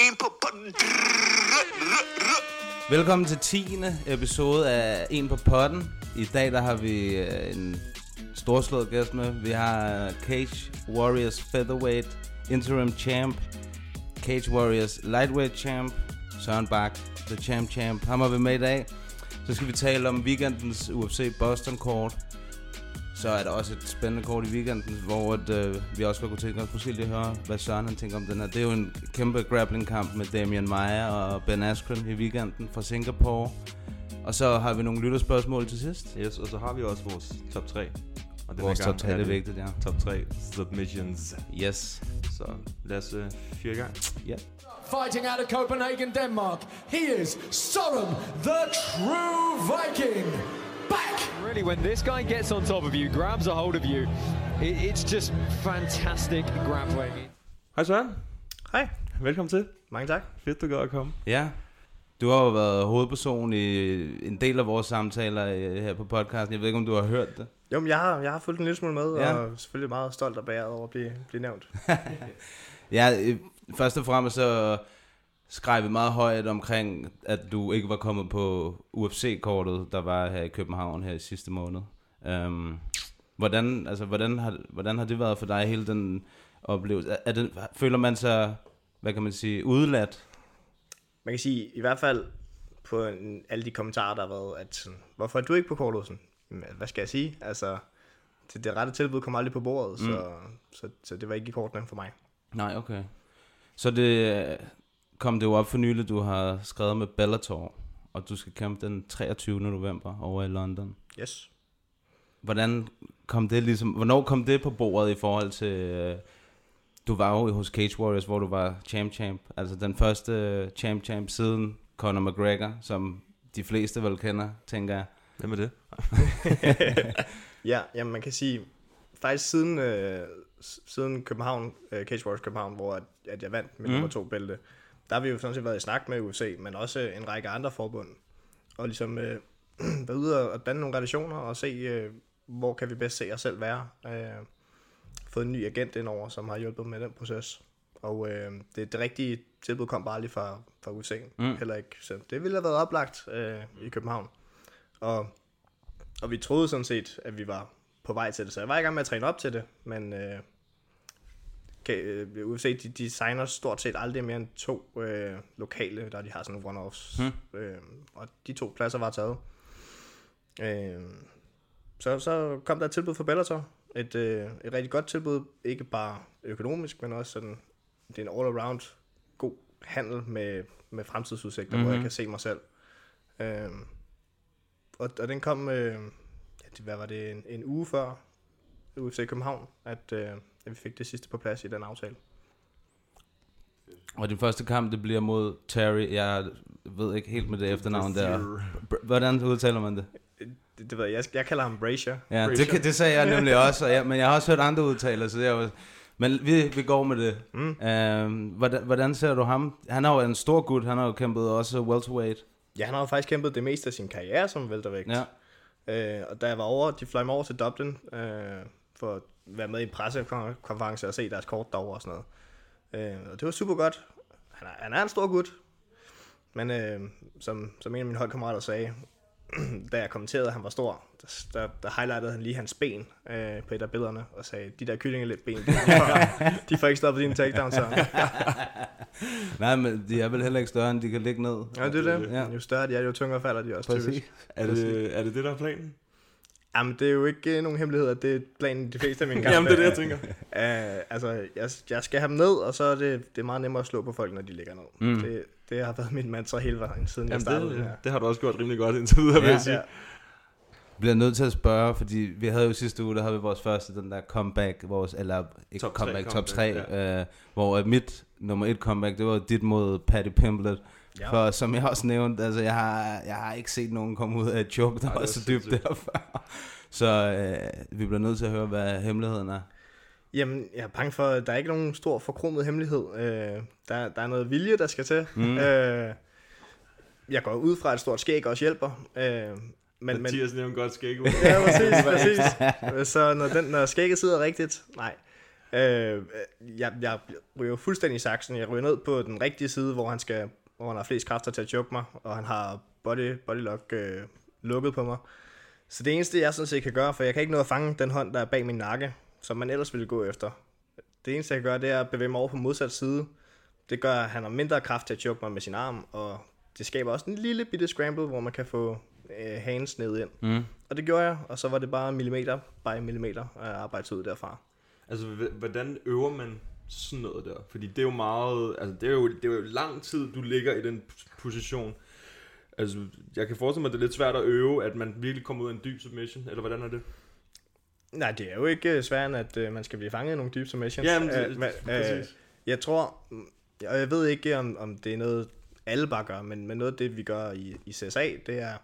en på... Velkommen til 10. episode af En på potten. I dag der har vi øh, en storslået gæst med. Vi har øh, Cage Warriors Featherweight Interim Champ. Cage Warriors Lightweight Champ. Søren Bak, The Champ Champ. Ham har vi med i dag. Så skal vi tale om weekendens UFC Boston Court. Så er der også et spændende kort i weekenden, hvor at, øh, vi også godt kunne tænke os måske lige høre, hvad Søren han tænker om den her. Det er jo en kæmpe grappling kamp med Damian Maia og Ben Askren i weekenden fra Singapore. Og så har vi nogle lytterspørgsmål til sidst. Yes, og så har vi også vores top 3. Og denne Vores gang top tre, er det vigtigt, ja. Top 3 submissions. Yes. Så lad os uh, fyre i gang. Ja. Fighting out of Copenhagen, Denmark, he is Sorum, the true Viking. Back! Really, when this guy gets on top of you, grabs a hold of you, it, it's just fantastic grappling. Hej Søren. Hej. Velkommen til. Mange tak. Fedt, du gad at komme. Ja. Du har jo været hovedperson i en del af vores samtaler øh, her på podcasten. Jeg ved ikke, om du har hørt det. Jo, men jeg har, jeg har fulgt en lille smule med, Ja. og selvfølgelig meget stolt og bæret over at blive, blive nævnt. Ja, øh, først og fremmest så skrev vi meget højt omkring, at du ikke var kommet på UFC-kortet, der var her i København her i sidste måned. Um, hvordan, altså, hvordan, har, hvordan har det været for dig, hele den oplevelse? Er, er det, føler man sig, hvad kan man sige, udladt? Man kan sige, i hvert fald på en, alle de kommentarer, der har været, at sådan, hvorfor er du ikke på kortet? Sådan, "Jamen, hvad skal jeg sige? Altså, det, det rette tilbud kom aldrig på bordet, mm. så, så, så det var ikke i kortene for mig. Nej, okay. Så det kom det jo op for nylig, du har skrevet med Bellator, og du skal kæmpe den 23. november over i London. Yes. Hvordan kom det ligesom, hvornår kom det på bordet i forhold til, øh, du var jo hos Cage Warriors, hvor du var champ champ, altså den første øh, champ champ siden Conor McGregor, som de fleste vel kender, tænker jeg. Hvem er det? Ja, jamen man kan sige, faktisk siden, øh, siden København, øh, Cage Wars København, hvor at, at jeg vandt mit mm. nummer to bælte, der har vi jo sådan set været i snak med UFC, men også en række andre forbund, og ligesom øh, været ude og, danne nogle relationer og se, øh, hvor kan vi bedst se os selv være. Øh, fået en ny agent indover, som har hjulpet med den proces. Og øh, det, det rigtige tilbud kom bare lige fra, fra UFC, mm. heller ikke. Så det ville have været oplagt øh, i København. Og og vi troede sådan set, at vi var på vej til det. Så jeg var i gang med at træne op til det, men øh, kan, øh, UFC, de, de signer stort set aldrig mere end to øh, lokale, der de har sådan one-offs. Hmm. Øh, og de to pladser var taget. Øh, så, så kom der et tilbud fra Bellator. Et, øh, et rigtig godt tilbud, ikke bare økonomisk, men også sådan, det er en all-around god handel med, med fremtidsudsigter, mm-hmm. hvor jeg kan se mig selv. Øh, og, og den kom, øh, hvad var det, en, en uge før UFC København, at, øh, at vi fik det sidste på plads i den aftale. Og din første kamp, det bliver mod Terry, jeg ved ikke helt med det efternavn der. Hvordan udtaler man det? Det, det ved jeg, jeg, jeg kalder ham Brazier. Ja, Brazier. det, det sagde jeg nemlig også, og jeg, men jeg har også hørt andre udtaler, så jeg var, men vi, vi går med det. Mm. Øhm, hvordan, hvordan ser du ham? Han er jo en stor gut, han har jo kæmpet også welterweight. Ja, han har jo faktisk kæmpet det meste af sin karriere som væltervægt. Ja. Øh, og da jeg var over, de fløj mig over til Dublin, øh, for at være med i en pressekonference og se deres kort derovre og sådan noget. Øh, og det var super godt. Han er, han er en stor gut. Men øh, som, som en af mine holdkammerater sagde, da jeg kommenterede, at han var stor, der, der, der highlightede han lige hans ben øh, på et af billederne, og sagde, de der kyllingelet-ben, de, får- de får ikke stoppet dine takedowns. Så. Nej, men de er vel heller ikke større, end de kan ligge ned. Ja, det er det. Ja. Jo større de er, jo tungere falder de også Præcis. typisk. Er det, er det det, der er planen? Jamen, det er jo ikke øh, nogen hemmelighed, at det er planen i de fleste af mine kampe. Jamen, det er det, jeg tænker. Uh, altså, jeg, jeg skal have dem ned, og så er det, det er meget nemmere at slå på folk, når de ligger ned. Mm. Det, det har været mit mantra hele vejen, siden jeg Jamen, startede. det, her. det har du også gjort rimelig godt indtil videre, vil Ja. jeg sige. Ja. bliver nødt til at spørge, fordi vi havde jo sidste uge, der havde vi vores første, den der comeback, vores, eller ikke Top top tre comeback, top 3, comeback, ja. øh, hvor mit nummer et comeback, det var dit mod Patty Pimplet. Ja. For som jeg også nævnte, altså jeg har, jeg har ikke set nogen komme ud af et choke, der Nej, var er så dybt sindssygt. der før. Så øh, vi bliver nødt til at høre, hvad hemmeligheden er. Jamen, jeg er bange for, at der er ikke nogen stor forkromet hemmelighed. Øh, der, der er noget vilje, der skal til. Mm. Øh, jeg går ud fra, at et stort skæg også hjælper. Øh, men, men, Mathias nævner godt skæg ud. ja, præcis, præcis. Så når, den, når skægget sidder rigtigt, nej. Øh, jeg, jeg ryger fuldstændig i saksen. Jeg ryger ned på den rigtige side, hvor han skal hvor han har flest kræfter til at choke mig, og han har body, bodylock øh, lukket på mig. Så det eneste, jeg sådan set kan gøre, for jeg kan ikke nå at fange den hånd, der er bag min nakke, som man ellers ville gå efter. Det eneste, jeg kan gøre, det er at bevæge mig over på modsat side. Det gør, at han har mindre kraft til at choke mig med sin arm, og det skaber også en lille bitte scramble, hvor man kan få øh, hands ned ind. Mm. Og det gjorde jeg, og så var det bare millimeter by millimeter at arbejde ud derfra. Altså, hvordan øver man sådan noget der? Fordi det er jo meget, altså det er jo, det er jo lang tid, du ligger i den position. Altså, jeg kan forestille mig, at det er lidt svært at øve, at man virkelig kommer ud af en dyb submission, eller hvordan er det? Nej, det er jo ikke øh, end at øh, man skal blive fanget i nogle deep submissions. Ja, men det- Øh, præcis. jeg tror, og jeg ved ikke, om, om det er noget, alle bare gør, men, men noget af det, vi gør i, i CSA, det er,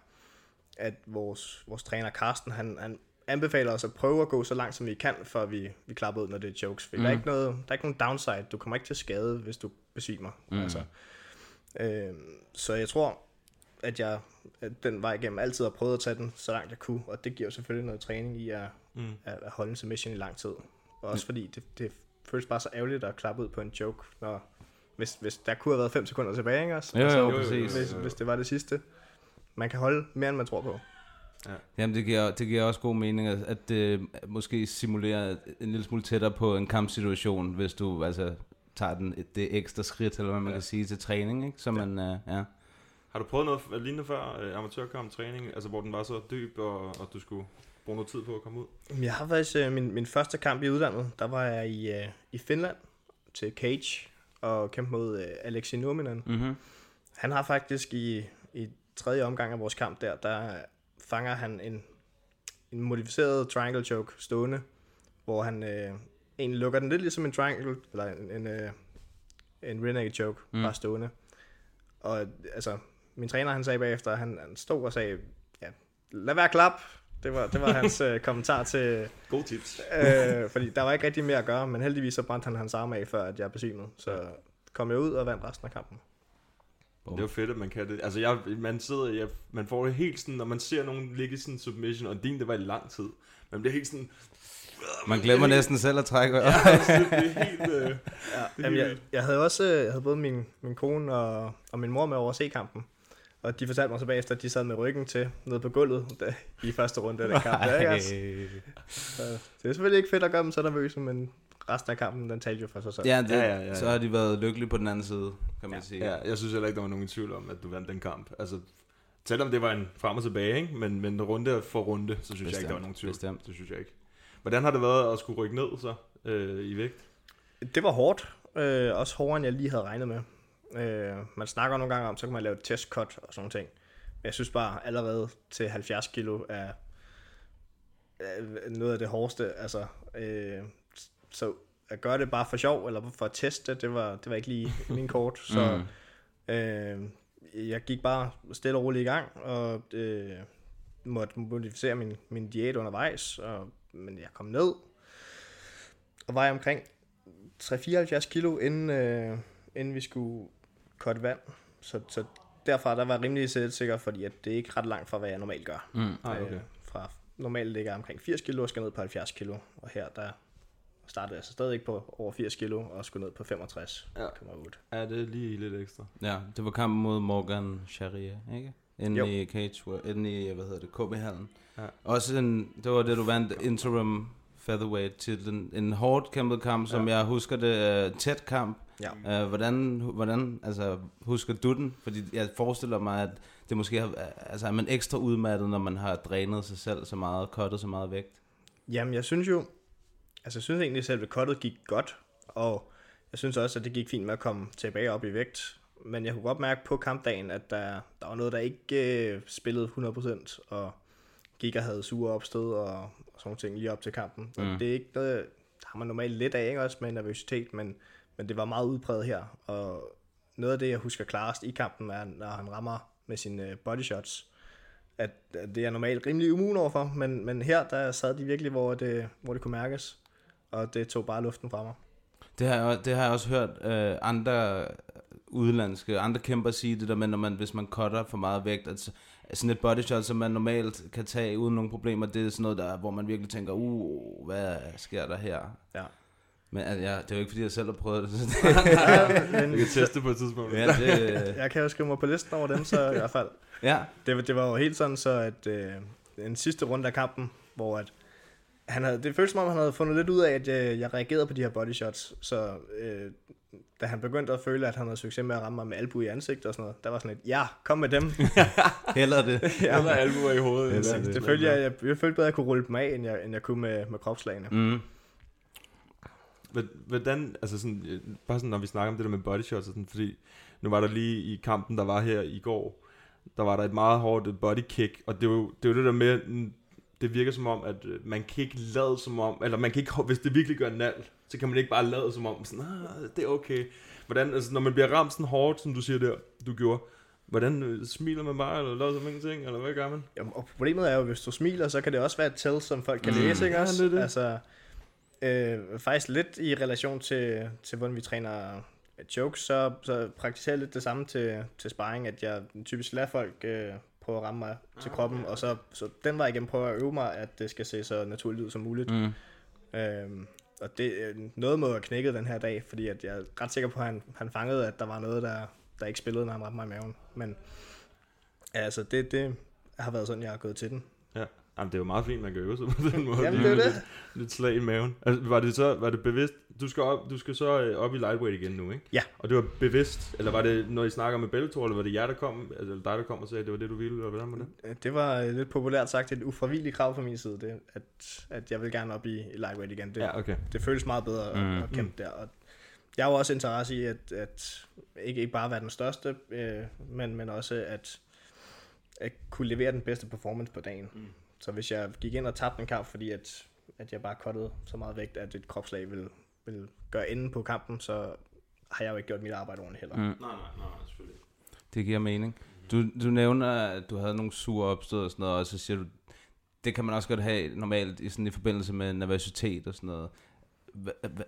at vores, vores træner Carsten, han, han anbefaler os at prøve at gå så langt, som vi kan, før vi, vi klapper ud, når det er jokes. For mm. der, er Mm. ikke noget, der er ikke nogen downside. Du kommer ikke til skade, hvis du besvimer. Mm. Altså. Øh, så jeg tror, at jeg at den vej igennem altid har prøvet at tage den så langt jeg kunne, og det giver selvfølgelig noget træning i at, Mm. mm. at, at holde en submission i lang tid. Og også fordi det, det føles bare så ærgerligt at klappe ud på en joke, når, hvis, hvis der kunne have været 5 sekunder tilbage, ikke også? Altså, Jo, jo, jo, jo, præcis. Hvis, hvis det var det sidste. Man kan holde mere, end man tror på. Jamen, det giver, det giver også god mening, at, at det måske simulerer en lille smule tættere på en kampsituation, hvis du altså tager den, det ekstra skridt, eller hvad man Ja. kan sige, til træning, ikke? Så man, uh, ja. Har du prøvet noget lignende før, øh, amatørkamp træning, altså hvor den var så dyb, og, og du skulle bruge noget tid på at komme ud? Jeg har faktisk øh, min, min første kamp i udlandet, der var jeg i, øh, i Finland til Cage og kæmpe mod øh, Alexei Nurminen. Mm-hmm. Han har faktisk i, i tredje omgang af vores kamp der, der fanger han en, en modificeret triangle choke stående, hvor han øh, egentlig lukker den lidt ligesom en triangle, eller en, en, øh, en renegade choke, Mm. bare stående. Og altså, min træner han sagde bagefter, han, han stod og sagde, ja, lad være klap. Det var, det var hans øh, kommentar til, God tips. øh, fordi der var ikke rigtig mere at gøre, men heldigvis så brændte han hans arm af, før at jeg besvimede. Så kom jeg ud og vandt resten af kampen. Det er fedt, at man kan det. Altså, jeg, man sidder, jeg, man får det helt sådan, når man ser nogen ligge i sådan en submission, og din, det var i lang tid. Man bliver helt sådan... Man glemmer næsten selv at trække. Ja, altså, det, er helt... Øh, Ja, det er jamen, helt jeg, jeg havde også jeg havde både min, min kone og, og min mor med over at se kampen. Og de fortalte mig så bagefter, at de sad med ryggen til nede på gulvet da, i første runde af den kamp. Der? Altså, så det er selvfølgelig ikke fedt at gøre dem så nervøse, men resten af kampen, den talte jo for sig selv. Ja, det, Ja, ja, ja, ja, så har de været lykkelige på den anden side, kan man Ja. sige. Ja, jeg synes heller ikke, der var nogen tvivl om, at du vandt den kamp. Altså, selvom det var en frem og tilbage, ikke? Men, men runde for runde, så synes jeg ikke, der var nogen tvivl. Bestemt. Det synes jeg ikke. Hvordan har det været at skulle rykke ned så øh, i vægt? Det var hårdt. Øh, også hårdere, end jeg lige havde regnet med. Øh, man snakker nogle gange om, så kan man lave et testcut og sådan ting. Men jeg synes bare, allerede til 70 kilo er, er noget af det hårdeste. Altså, øh, så at gøre det bare for sjov, eller for at teste, det var, det var ikke lige min kort. Så Mm. øh, jeg gik bare stille og roligt i gang, og øh, måtte modificere min, min diæt undervejs. Og, men jeg kom ned, og var omkring 3-74 kilo, inden, øh, inden vi skulle kotte vand. Så, så derfra der var jeg rimelig selvsikker, fordi at det er ikke ret langt fra, hvad jeg normalt gør. Mm. Nej, okay. Øh, fra normalt ligger jeg omkring 80 kilo og skal ned på 70 kilo. Og her der startede jeg så stadig ikke på over 80 kilo og skulle ned på 65,8. Ja. Ja. Er det lige lidt ekstra? Ja, det var kampen mod Morgan Sharia, ikke? Inde Jo. i Cage, inde i, hvad hedder det, KB-hallen. Ja. Også en, det var det, du vandt interim featherweight titlen. En hårdt kæmpet kamp, som Ja. jeg husker det, uh, tæt kamp. Ja. Uh, hvordan, hvordan altså, husker du den? Fordi jeg forestiller mig, at det måske har, altså, er man ekstra udmattet, når man har drænet sig selv så meget, kottet så meget vægt. Jamen, jeg synes jo, altså jeg synes egentlig, at selve cuttet gik godt, og jeg synes også, at det gik fint med at komme tilbage op i vægt. Men jeg kunne godt mærke på kampdagen, at der, der var noget, der ikke øh, spillede 100%, og Giga havde sure opstød og, og sådan nogle ting lige op til kampen. Og Mm. det er ikke noget, der har man normalt lidt af, ikke også med nervøsitet, men, men det var meget udpræget her. Og noget af det, jeg husker klarest i kampen, er, når han rammer med sine øh, body shots. At, at det er normalt rimelig immun overfor, men, men her der sad de virkelig, hvor det, hvor det kunne mærkes. Og det tog bare luften fra mig. Det har, jeg, det har jeg også hørt øh, andre udlandske, andre kæmper sige det der med, når man, hvis man cutter for meget vægt, at så- sådan et body shot, som man normalt kan tage uden nogen problemer, det er sådan noget, der, hvor man virkelig tænker, uh, hvad sker der her? Ja. Men altså, ja, det er jo ikke, fordi jeg selv har prøvet det. Så det men- Vi kan teste på et tidspunkt. Ja, det, Jeg kan jo skrive mig på listen over dem, så i hvert fald. Ja. Det, var- det var jo helt sådan, så at øh, den sidste runde af kampen, hvor at han havde, det føltes som om, han havde fundet lidt ud af, at øh, jeg reagerede på de her body shots. Så øh, da han begyndte at føle, at han havde succes med at ramme mig med albu i ansigtet og sådan noget, der var sådan lidt, ja, kom med dem. Heller det. ja. Eller albuer i hovedet. Det, Eller det, det. det følte jeg, jeg, jeg følte bedre, at jeg kunne rulle dem af, end jeg, end jeg kunne med, med kropslagene. Mm. Hvor- Hvordan, altså sådan, øh, bare sådan, når vi snakker om det der med body shots og sådan, fordi nu var der lige i kampen, der var her i går, der var der et meget hårdt body kick, og det er jo det, jo det der med, det virker som om, at øh, man kan ikke lade som om, eller man kan ikke, hvis det virkelig gør nald, så kan man ikke bare lade som om, sådan, ah, det er okay. Hvordan, altså når man bliver ramt sådan hårdt, som du siger der, du gjorde, hvordan øh, smiler man bare, eller lader som ingenting, eller hvad gør man? Jamen, og problemet er jo, hvis du smiler, så kan det også være et tell, som folk kan Mm. læse, ikke Ja, også? det er det. Altså, øh, faktisk lidt i relation til, til hvordan vi træner jokes, så, så praktiserer jeg lidt det samme til, til sparring, at jeg typisk lader folk øh, prøve at ramme mig til kroppen, og så, så den vej igennem prøver jeg at øve mig, at det skal se så naturligt ud som muligt. Mm. Øhm, og det, øh, noget må have knækket den her dag, fordi at jeg er ret sikker på, at han, han fangede, at der var noget, der, der ikke spillede, når han ramte mig i maven. Men altså, det, det har været sådan, jeg har gået til den. Ja, Jamen, det er jo meget fint, man kan øve sig på den måde. Jamen, det er det. Lidt, lidt slag i maven. Altså, var det så var det bevidst? Du skal, op, du skal så øh, op i lightweight igen nu, ikke? Ja. Og det var bevidst, eller var det, når I snakker med Bellator, eller var det jer, der kom, altså dig, der kom og sagde, at det var det, du ville, eller hvordan var det? Det var øh, lidt populært sagt et ufravilligt krav fra min side, det, at, at jeg vil gerne op i, i lightweight igen. Det, Ja, okay. det føles meget bedre at, Mm. at kæmpe der. Og jeg har jo også interesse i, at, at ikke, ikke bare være den største, øh, men, men også at, at kunne levere den bedste performance på dagen. Mm. Så hvis jeg gik ind og tabte en kamp, fordi at, at jeg bare cuttede så meget vægt, at et kropslag ville, ville gøre enden på kampen, så har jeg jo ikke gjort mit arbejde ordentligt heller. Mm. Nej, nej, nej, selvfølgelig. Det giver mening. Du, du nævner, at du havde nogle sure opstød og sådan noget, og så siger du, det kan man også godt have normalt i, sådan, i forbindelse med nervøsitet og sådan noget.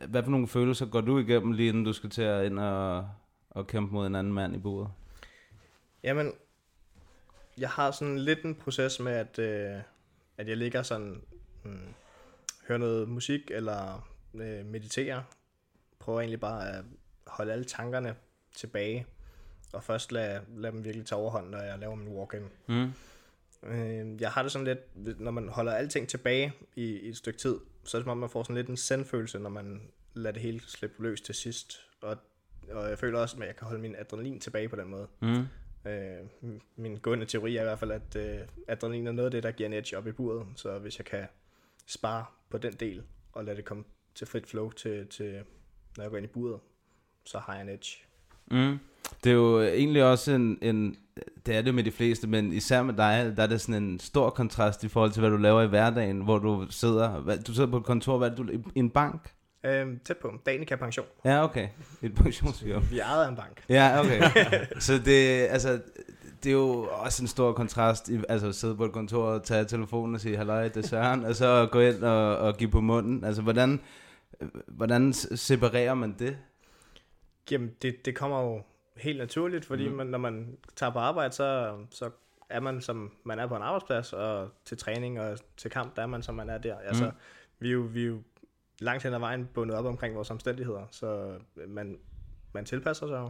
Hvad, for nogle følelser går du igennem, lige inden du skal til at ind og, og kæmpe mod en anden mand i bordet? Jamen, jeg har sådan lidt en proces med, at, øh, at jeg ligger sådan, hmm, hører noget musik eller øh, mediterer. Prøver egentlig bare at holde alle tankerne tilbage, og først lade, lade dem virkelig tage overhånd, når jeg laver min walk-in. Mm. Øh, jeg har det sådan lidt, når man holder alting tilbage i, i et stykke tid, så er det som om, man får sådan lidt en sendfølelse, når man lader det hele slippe løs til sidst. Og, og jeg føler også, at jeg kan holde min adrenalin tilbage på den måde. Mm. Øh, min gående teori er i hvert fald, at øh, adrenalin er noget af det, der giver en edge op i buret. Så hvis jeg kan spare på den del, og lade det komme til frit flow, til, til, når jeg går ind i buret, så har jeg en edge. Mm. Det er jo egentlig også en, en, det er det med de fleste, men især med dig, der er det sådan en stor kontrast i forhold til, hvad du laver i hverdagen, hvor du sidder, du sidder på et kontor, hvad er det, du, i en bank? Øh, tæt på. Danica Pension. Ja, okay. Et pensionsfirma. Vi er af en bank. Ja, okay. Så det, altså, det er jo også en stor kontrast, i, altså at sidde på et kontor og tage telefonen og sige, halløj, det er Søren, og så gå ind og, og give på munden. Altså, hvordan, hvordan separerer man det? Jamen, det, det kommer jo helt naturligt, fordi mm. man, når man tager på arbejde, så, så er man som man er på en arbejdsplads, og til træning og til kamp, der er man som man er der. Altså, Mm. vi, er jo, vi er jo langt hen ad vejen bundet op omkring vores omstændigheder, så man, man tilpasser sig jo.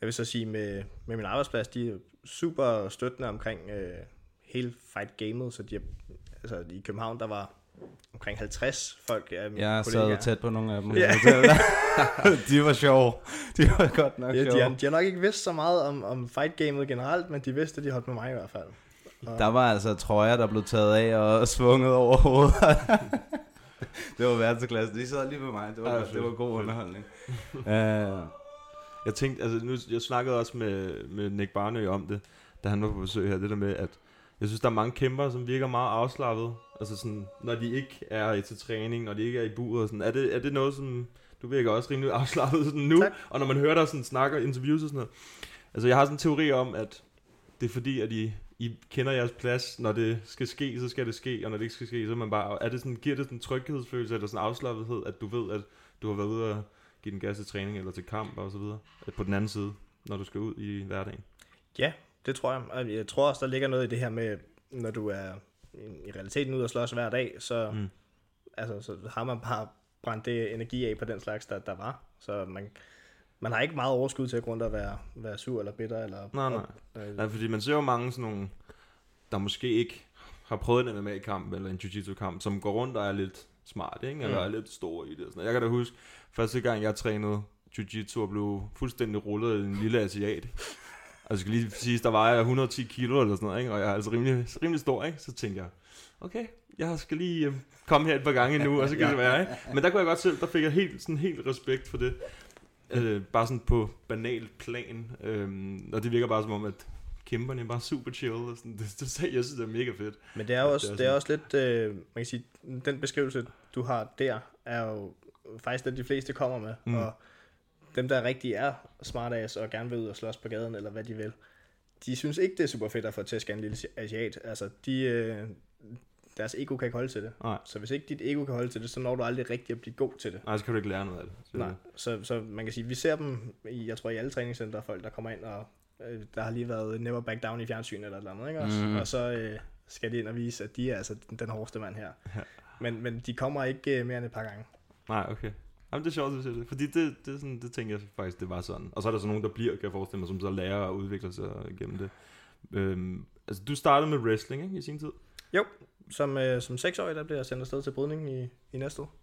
Jeg vil så sige, med, med min arbejdsplads, de er super støttende omkring øh, hele fight-gamet, så de er, altså, i København, der var omkring 50 folk af mine Jeg kollegaer. sad tæt på nogle af dem. Ja. de var sjove. De var godt nok Ja, sjove. de, har, de har nok ikke vidst så meget om, om fight-gamet generelt, men de vidste, at de holdt med mig i hvert fald. Og, Der var altså trøjer, der blev taget af og svunget over hovedet. det var verdensklasse. De sad lige ved mig. Det var, Ej, det var god underholdning. uh, Jeg tænkte, altså nu, jeg snakkede også med, med Nick Barnø om det, da han var på besøg her, det der med, at Jeg synes, der er mange kæmper, som virker meget afslappet. Altså sådan, når de ikke er i til træning, når de ikke er i buret og sådan. Er det, er det noget, som du virker også rimelig afslappet sådan nu? Tak. Og når man hører dig sådan snakke og interviews og sådan noget. Altså, jeg har sådan en teori om, at det er fordi, at I, I kender jeres plads. Når det skal ske, så skal det ske, og når det ikke skal ske, så er man bare... Er det sådan, giver det sådan en tryghedsfølelse, eller sådan en afslappethed, at du ved, at du har været ude og give den gas til træning eller til kamp og så videre, på den anden side, når du skal ud i hverdagen? Ja, det tror jeg. Og jeg tror også, der ligger noget i det her med, når du er i- realiteten ude og slås hver dag, så, mm. altså, så har man bare brændt det energi af på den slags, der, der var. Så man, man har ikke meget overskud til at gå rundt og være, være sur eller bitter. Eller, Nej, nej. Øh, Nej, fordi man ser jo mange sådan nogle, der måske ikke har prøvet en MMA-kamp eller en jiu-jitsu-kamp, som går rundt og er lidt smart, ikke? Eller Mm. er lidt stor i det. Sådan. Jeg kan da huske, første gang jeg trænede jiu-jitsu og blev fuldstændig rullet i en lille asiat. Og jeg skal lige sige, der var jeg 110 kilo eller sådan noget, ikke? og jeg er altså rimelig, rimelig stor, ikke? så tænkte jeg, okay, jeg skal lige øh, komme her et par gange nu, og så kan Ja. det være. Ikke? Men der kunne jeg godt selv, der fik jeg helt, sådan helt respekt for det. Øh, bare sådan på banal plan. Øhm, og det virker bare som om, at kæmperne er bare super chill. Og sådan. Det, det, det, jeg synes, det er mega fedt. Men det er også, Det er det er også lidt, øh, man kan sige, den beskrivelse, du har der, er jo faktisk den, de fleste kommer med. Mm. Og dem, der rigtig er smartass og gerne vil ud og slås på gaden, eller hvad de vil, de synes ikke, det er super fedt at få tæsk af en lille asiat. Altså, de, øh, deres ego kan ikke holde til det. Nej. Så hvis ikke dit ego kan holde til det, så når du aldrig rigtig at blive god til det. Nej, så kan du ikke lære noget af det. Så, Nej, så, så man kan sige, vi ser dem, i, jeg tror i alle træningscenter, folk der kommer ind, og øh, der har lige været Never Back Down i fjernsyn eller et eller andet, ikke også? Mhm. Og så øh, skal de ind og vise, at de er altså den, den hårdeste mand her. Ja. Men, men de kommer ikke øh, mere end et par gange. Nej, okay. Jamen, det er sjovt, at du siger det. Fordi det, det, er sådan, det tænker jeg faktisk, det var sådan. Og så er der så nogen, der bliver, kan jeg forestille mig, som så lærer at udvikle sig gennem det. Øhm, altså, du startede med wrestling, ikke, i sin tid? Jo, som, øh, som seksårig, der blev jeg sendt afsted til brydning i, i næste år.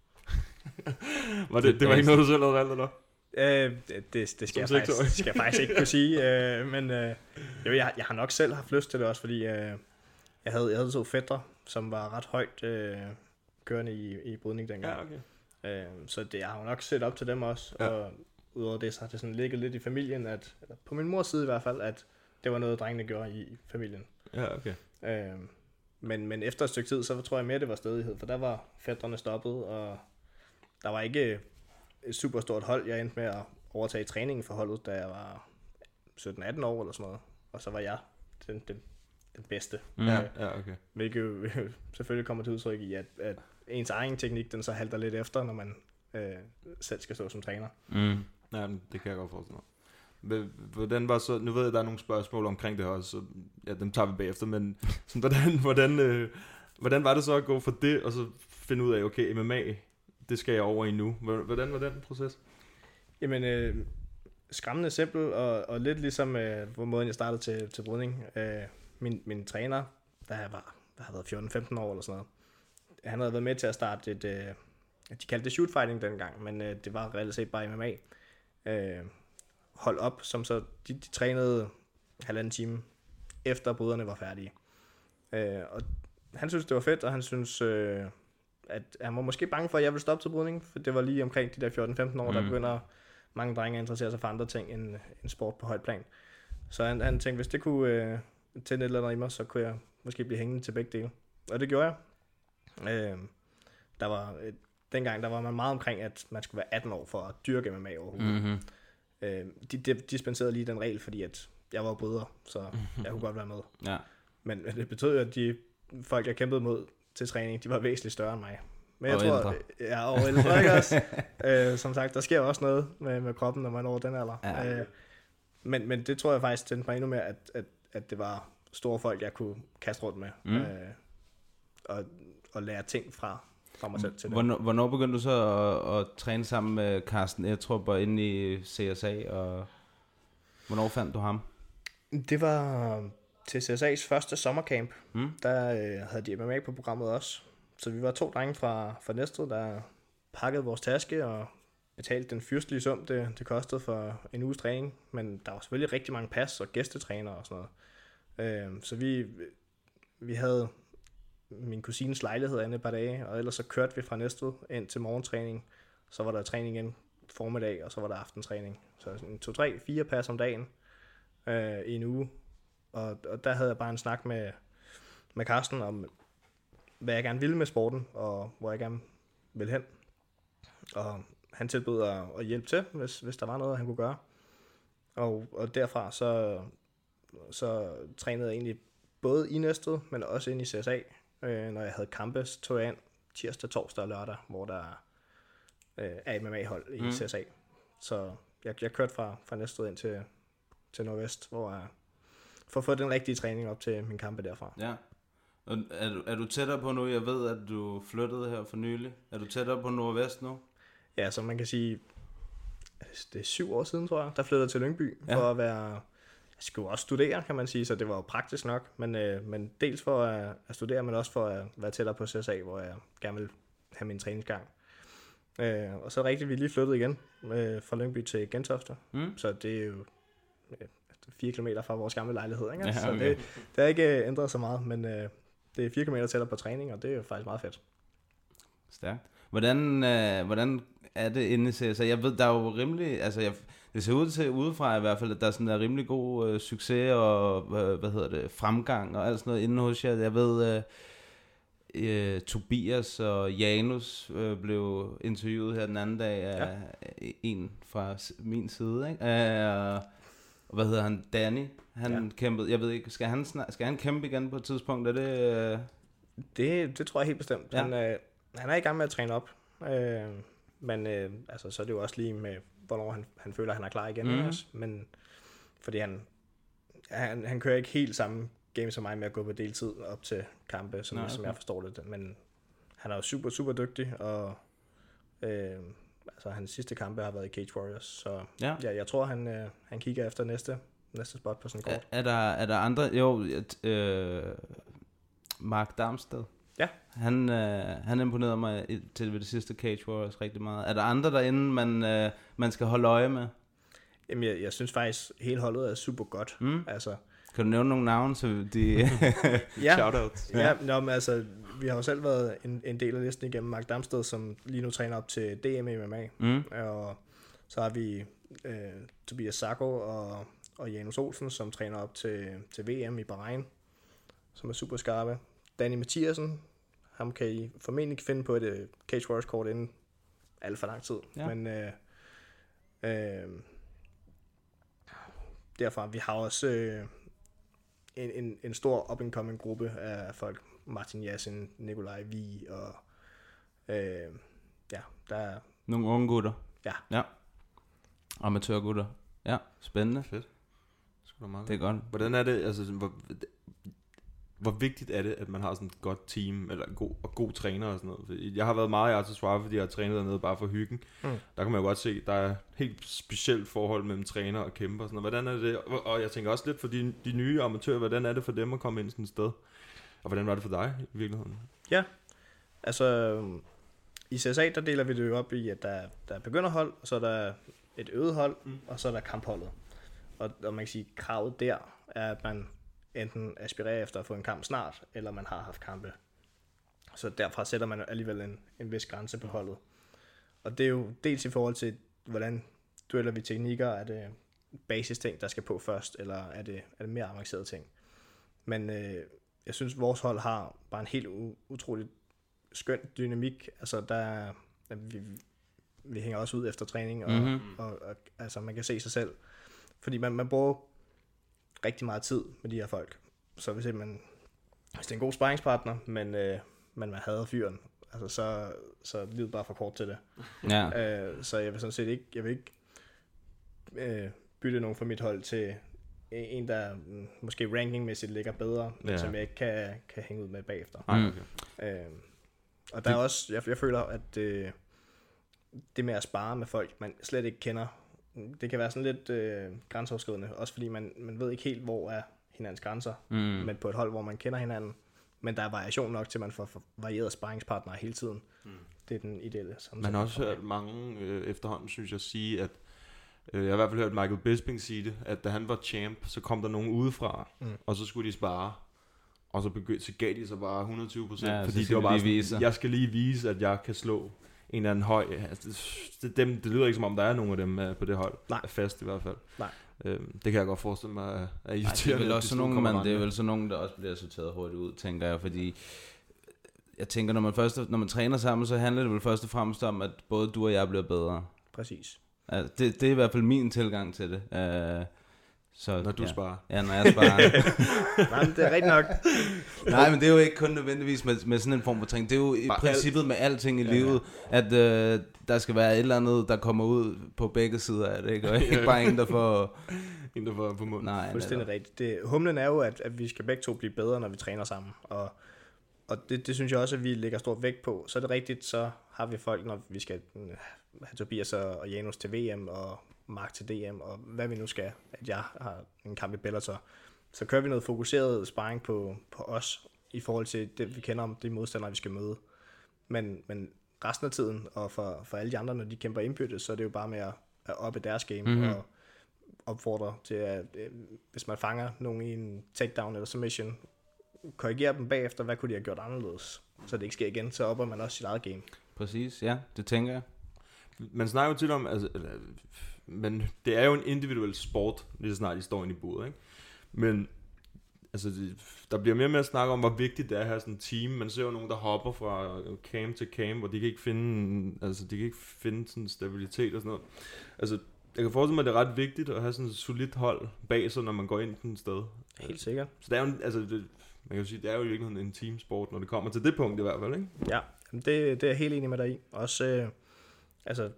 Var det, det var ikke noget, du selv havde valgt, eller? Øh, det, det, skal, jeg faktisk, det skal jeg faktisk ikke kunne sige, øh, men øh, jo, jeg, jeg har nok selv haft lyst til det også, fordi øh, jeg, havde, jeg havde to fætter, som var ret højt øh, kørende i, i brydning dengang. Ja, okay. Øh, så det, jeg har jo nok set op til dem også, ja. og udover det, så har det sådan ligget lidt i familien, at, eller på min mors side i hvert fald, at det var noget, drengene gjorde i familien. Ja, okay. Øh, men, men efter et stykke tid, så tror jeg mere, det var stedighed, for der var fætterne stoppet, og der var ikke et super stort hold. Jeg endte med at overtage træningen for holdet, da jeg var 17-18 år eller sådan noget, og så var jeg den, den, den bedste. Mm. Ja, Øh, ja, okay. Hvilket jo selvfølgelig kommer til udtryk i, at, at ens egen teknik, den så halter lidt efter, når man øh, selv skal stå som træner. Mm. Ja, men det kan jeg godt forestille mig. Hvordan var så, nu ved jeg, der er nogle spørgsmål omkring det her også, så ja, dem tager vi bagefter, men sådan, hvordan, hvordan, øh, hvordan var det så at gå fra det, og så finde ud af, okay, MMA, det skal jeg over i nu. Hvordan var den proces? Jamen, øh, skræmmende simpel, og, og lidt ligesom, øh, på måden jeg startede til, til brydning. Øh, min, min træner, der var, der har været 14-15 år eller sådan noget, han havde været med til at starte et, øh, de kaldte det shoot fighting dengang, men øh, det var reelt set bare MMA. Øh, hold op, som så, de, de trænede halvanden time efter bryderne var færdige. Øh, og han synes, det var fedt, og han synes, øh, at han var måske bange for, at jeg ville stoppe til brydning, for det var lige omkring de der 14-15 år, mm. der begynder mange drenge at interessere sig for andre ting end, end sport på højt plan. Så han, han tænkte, hvis det kunne øh, tænde et eller andet i mig, så kunne jeg måske blive hængende til begge dele. Og det gjorde jeg. Øh, der var, øh, dengang der var man meget omkring, at man skulle være 18 år for at dyrke MMA overhovedet. Mhm. Øh, de, de dispenserede lige den regel, fordi at jeg var bryder, så jeg kunne godt være med. Ja. Men, men det betød jo, at de folk, jeg kæmpede mod til træning, de var væsentligt større end mig. Men jeg Og tror, ældre. Ja, og ældre, ikke også? øh, som sagt, der sker også noget med, med kroppen, når man når den alder. Ja. Øh, men, men det tror jeg faktisk tændte mig endnu mere, at, at, at det var store folk, jeg kunne kaste rundt med. Mm. Øh, og, og lære ting fra, fra mig selv til dem. Hvornår, hvornår begyndte du så at, at træne sammen med Carsten Etrup og inde i CSA, og hvornår fandt du ham? Det var til CSA's første sommercamp. Mm. Der øh, havde de MMA på programmet også. Så vi var to drenge fra, fra Næstved, der pakkede vores taske og betalte den fyrstelige sum, det, det kostede for en uges træning. Men der var selvfølgelig rigtig mange pas og gæstetræner og sådan noget. Øh, så vi, vi havde min kusines lejlighed andet et par dage, og ellers så kørte vi fra Næstved ind til morgentræning. Så var der træning igen formiddag, og så var der aftentræning. Så sådan to, tre, fire pas om dagen øh, i en uge. Og, og der havde jeg bare en snak med, med Carsten om, hvad jeg gerne ville med sporten, og hvor jeg gerne vil hen. Og han tilbød at, at hjælpe til, hvis, hvis der var noget, han kunne gøre. Og, og derfra så, så trænede jeg egentlig både i Næstved, men også ind i CSA. Øh, når jeg havde kampe, så tog jeg ind tirsdag, torsdag og lørdag, hvor der øh, er MMA-hold i Mm. CSA. Så jeg, jeg kørte fra, fra Næstved ind til, til Nordvest, hvor jeg får fået den rigtige træning op til min kampe derfra. Ja. Og er, du, er du tættere på nu? Jeg ved, at du flyttede her for nylig. Er du tættere på Nordvest nu? Ja, så man kan sige, det er syv år siden, tror jeg, der flyttede jeg til Lyngby Ja. for at være, skulle også studere, kan man sige, så det var jo praktisk nok, men, øh, men dels for at, at studere, men også for at være tættere på CSA, hvor jeg gerne vil have min træningsgang. Øh, og så rigtigt, vi lige flyttet igen øh, fra Lyngby til Gentofte, Mm. så det er jo øh, fire kilometer fra vores gamle lejlighed, ikke? Ja, så okay. det, det har ikke øh, ændret så meget, men øh, det er fire kilometer tættere på træning, og det er jo faktisk meget fedt. Stærkt. Hvordan, øh, hvordan er det inde i CSA? Jeg ved, der er jo rimelig... Altså, jeg, det ser ud til udefra i hvert fald, at der er sådan en rimelig god øh, succes og, øh, hvad hedder det, fremgang og alt sådan noget inde hos jer. Jeg ved, øh, øh, Tobias og Janus øh, blev interviewet her den anden dag af ja. en fra min side, ikke? Øh, og hvad hedder han? Danny. Han ja. Kæmpede, jeg ved ikke, skal han, snak, skal han kæmpe igen på et tidspunkt? Er det... Øh, Det, det tror jeg helt bestemt. Ja. Han, øh, han er i gang med at træne op. Øh, men øh, altså, så er det jo også lige med, hvornår han, han føler, at han er klar igen. Mm. Også. Men fordi han, han, han kører ikke helt samme game som mig med at gå på deltid op til kampe, som, Nej, Nej, som okay. jeg forstår det. Men han er jo super, super dygtig, og øh, altså, hans sidste kampe har været i Cage Warriors. Så Ja. ja. jeg tror, han, øh, han kigger efter næste, næste spot på sådan en Er, kort. er, der, er der andre? Jo, øh, Mark Darmsted. Ja. Han, øh, han imponerede mig til ved det sidste Cage Warriors rigtig meget. Er der andre derinde, man, øh, man skal holde øje med? Jamen, jeg, jeg synes faktisk, hele holdet er super godt. Mm. Altså, Kan du nævne nogle navne, så de... Ja. Shoutouts. Ja, nå, men altså, vi har jo selv været en, en del af listen igennem Mark Damsted, som lige nu træner op til DM MMA. Mm. Og så har vi øh, Tobias Sacco og, og Janus Olsen, som træner op til, til VM i Bahrain, som er super skarpe. Danny Mathiasen, ham kan I formentlig finde på et uh, Cage Warriors kort inden alt for lang tid. Ja. Men øh, øh, derfra, vi har også øh, en, en, en stor up-and-coming gruppe af folk. Martin Jassen, Nikolaj Vi og øh, ja, der er Nogle unge gutter. Ja. Ja. Amatørgutter. Ja, spændende. Fedt. Det er godt. Hvordan er det, altså, hvor, vigtigt er det, at man har sådan et godt team, eller en god, og god træner og sådan noget? Jeg har været meget i Artisware, fordi jeg har trænet dernede bare for hyggen. Mm. Der kan man jo godt se, der er et helt specielt forhold mellem træner og kæmper. Og sådan noget. Hvordan er det, og jeg tænker også lidt for de, de nye amatører, hvordan er det for dem at komme ind sådan et sted? Og hvordan var det for dig i virkeligheden? Ja, altså i CSA, der deler vi det jo op i, at der, der er begynderhold, og så er der et øvet hold, mm. og så er der kampholdet. Og, og man kan sige, kravet der er, at man enten aspirerer efter at få en kamp snart, eller man har haft kampe. Så derfra sætter man alligevel en, en vis grænse på holdet. Og det er jo dels i forhold til, hvordan dueller vi teknikker, er det basis ting, der skal på først, eller er det, er det mere avancerede ting. Men øh, jeg synes, vores hold har bare en helt utrolig skøn dynamik. Altså, der er- der, vi, vi hænger også ud efter træning, og, Mhm. mm-hmm. og, og altså, man kan se sig selv. Fordi man, man bruger rigtig meget tid med de her folk. Så hvis, man, hvis det er en god sparringspartner, men, øh, men man hader fyren, altså, så, så er livet bare for kort til det. Ja. Øh, så jeg vil sådan set ikke, jeg vil ikke øh, bytte nogen fra mit hold til en, der måske rankingmæssigt ligger bedre, men Ja. som jeg ikke kan, kan hænge ud med bagefter. Mm. okay. Øh, og der er også, jeg, jeg føler, at øh, det med at spare med folk, man slet ikke kender, det kan være sådan lidt øh, grænseoverskridende, også fordi man, man ved ikke helt, hvor er hinandens grænser, Mm. men på et hold, hvor man kender hinanden, men der er variation nok til, at man får, varieret sparringspartnere hele tiden. Mm. Det er den ideelle. Som Man har også hørt mange øh, efterhånden, synes jeg, sige, at øh, jeg har i hvert fald hørt Michael Bisping sige det, at da han var champ, så kom der nogen udefra, Mm. og så skulle de spare. Og så, begyndte, så gav de sig bare 120 procent, Ja, ja, så fordi det var bare sådan, vise sig. jeg skal lige vise, at jeg kan slå en eller anden høj. Altså, det, dem, det lyder ikke som om, der er nogen af dem øh, på det hold. Nej. Er fast i hvert fald. Nej. Øhm, det kan jeg godt forestille mig er, er Ej, det er irriterende. vel at også sådan kommer man, det er vel sådan nogle, der også bliver sorteret hurtigt ud, tænker jeg, fordi jeg tænker, når man, først, når man træner sammen, så handler det vel først og fremmest om, at både du og jeg bliver bedre. Præcis. Altså, det, det er i hvert fald min tilgang til det. Uh, så, Når du ja. sparer. Ja, når jeg sparer. Nej, men det er rigtigt nok. Nej, men det er jo ikke kun nødvendigvis med, med sådan en form for træning. Det er jo i Bare princippet med alting i Ja, ja, livet, at uh, der skal være et eller andet, der kommer ud på begge sider af det, ikke? Og ikke bare en, der får... En, der får på munden. Nej, Fuldstændig rigtigt. Det, humlen er jo, at, at vi skal begge to blive bedre, når vi træner sammen. Og, og det, det synes jeg også, at vi lægger stor vægt på. Så er det rigtigt, så har vi folk, når vi skal øh, Tobias og Janus til VM, og Mark til DM, og hvad vi nu skal, at jeg har en kamp i Bellator. Så kører vi noget fokuseret sparring på, på os, i forhold til det, vi kender om de modstandere, vi skal møde. Men, men resten af tiden, og for, for alle de andre, når de kæmper indbyttes, så er det jo bare med at, at oppe deres game, Mhm. mm-hmm. og opfordre til, at øh, hvis man fanger nogen i en takedown eller submission, korrigere dem bagefter, hvad kunne de have gjort anderledes, så det ikke sker igen, så opper man også sit eget game. Præcis, ja, det tænker jeg. Man snakker jo tit om, altså, men det er jo en individuel sport, lige så snart de står inde i buret, ikke? Men altså, der bliver mere og mere snak om, hvor vigtigt det er at have sådan en team. Man ser jo nogen, der hopper fra cam til cam, hvor de kan ikke finde, altså, de kan ikke finde sådan stabilitet og sådan noget. Altså, jeg kan forestille mig, at det er ret vigtigt at have sådan et solidt hold bag sig, når man går ind sådan et sted. Helt sikkert. Så det er jo, altså, det, man kan jo sige, det er jo i virkeligheden en teamsport, når det kommer til det punkt i hvert fald, ikke? Ja, det, det er jeg helt enig med dig i. Også, øh, altså,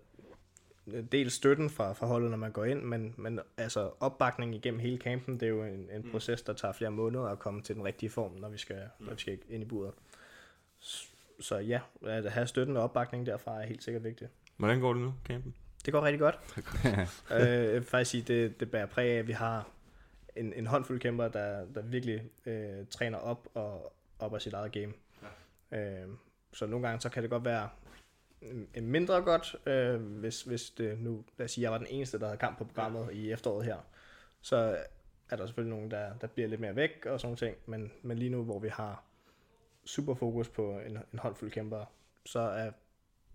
dels støtten fra, fra holdet, når man går ind, men, men altså opbakning igennem hele campen, det er jo en, en proces, der tager flere måneder at komme til den rigtige form, når vi skal, når vi skal ind i buret. Så ja, at have støtten og opbakning derfra er helt sikkert vigtigt. Hvordan går det nu, campen? Det går rigtig godt. øh, jeg vil faktisk sige, det, det bærer præg af, at vi har en, en håndfuld kæmper, der, der virkelig øh, træner op og op af sit eget game. Ja. Øh, så nogle gange så kan det godt være mindre godt, øh, hvis, hvis det nu, lad os sige, jeg var den eneste, der havde kamp på programmet i efteråret her. Så er der selvfølgelig nogen, der, der bliver lidt mere væk og sådan ting, men, men lige nu, hvor vi har super fokus på en, en håndfuld kæmper, så er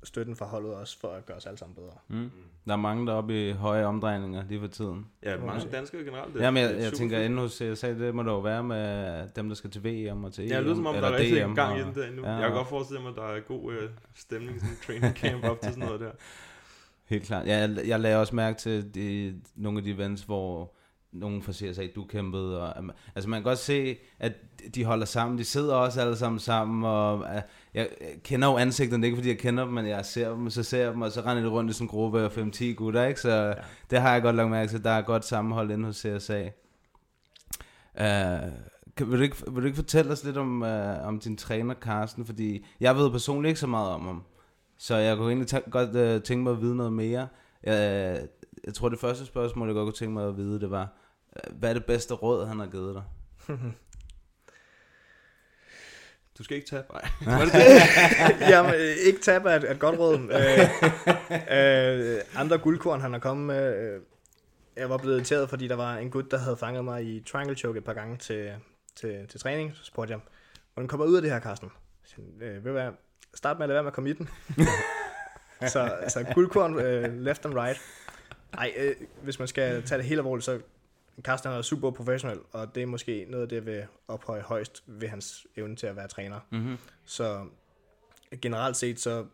støtten fra holdet også for at gøre os alle sammen bedre. Mm. Der er mange, der er oppe i høje omdrejninger lige for tiden. Ja, mange danskere generelt. Det er- Ja, men jeg, det jeg tænker, ende hos CSA, det må der jo være med dem, der skal til VM og til EM. Ja, det lyder som om, der er rigtig DM, gang i den der nu. Ja, Jeg kan godt forestille mig, at der er god øh, stemning, sådan en training camp op til sådan noget der. Helt klart. Ja, jeg, jeg lagde også mærke til de, nogle af de events, hvor nogen fra CSA, du kæmpede. Og, altså man kan godt se, at de holder sammen. De sidder også alle sammen sammen. Og, jeg kender jo ansigterne, ikke fordi jeg kender dem, men jeg ser dem, så ser jeg dem, og så render de rundt i sådan en gruppe af 5-10 gutter, ikke? Så ja. det har jeg godt lagt mærke til. Der er godt sammenhold inde hos CSA. Uh, kan, vil, du ikke, vil du ikke fortælle os lidt om, uh, om din træner, Carsten? Fordi jeg ved personligt ikke så meget om ham. Så jeg kunne egentlig godt uh, tænke mig at vide noget mere. Jeg, jeg tror, det første spørgsmål, jeg godt kunne tænke mig at vide, det var, øh, hvad er det bedste råd, han har givet dig? Du skal ikke tabe. Nej. Jamen, øh, ikke tabe er et, et godt råd. øh, øh, andre guldkorn, han har kommet med. Øh, jeg var blevet irriteret, fordi der var en gut, der havde fanget mig i triangle choke et par gange til, til, til træning. Så spurgte jeg, hvordan kommer jeg ud af det her, Carsten? Så, øh, ved du hvad, start med at lade være med at komme i den. så, så guldkorn, øh, left and right. Ej, øh, hvis man skal tage det helt alvorligt, så Carsten er super professionel, og det er måske noget af det, jeg vil ophøje højst ved hans evne til at være træner. Mhm. Så generelt set, så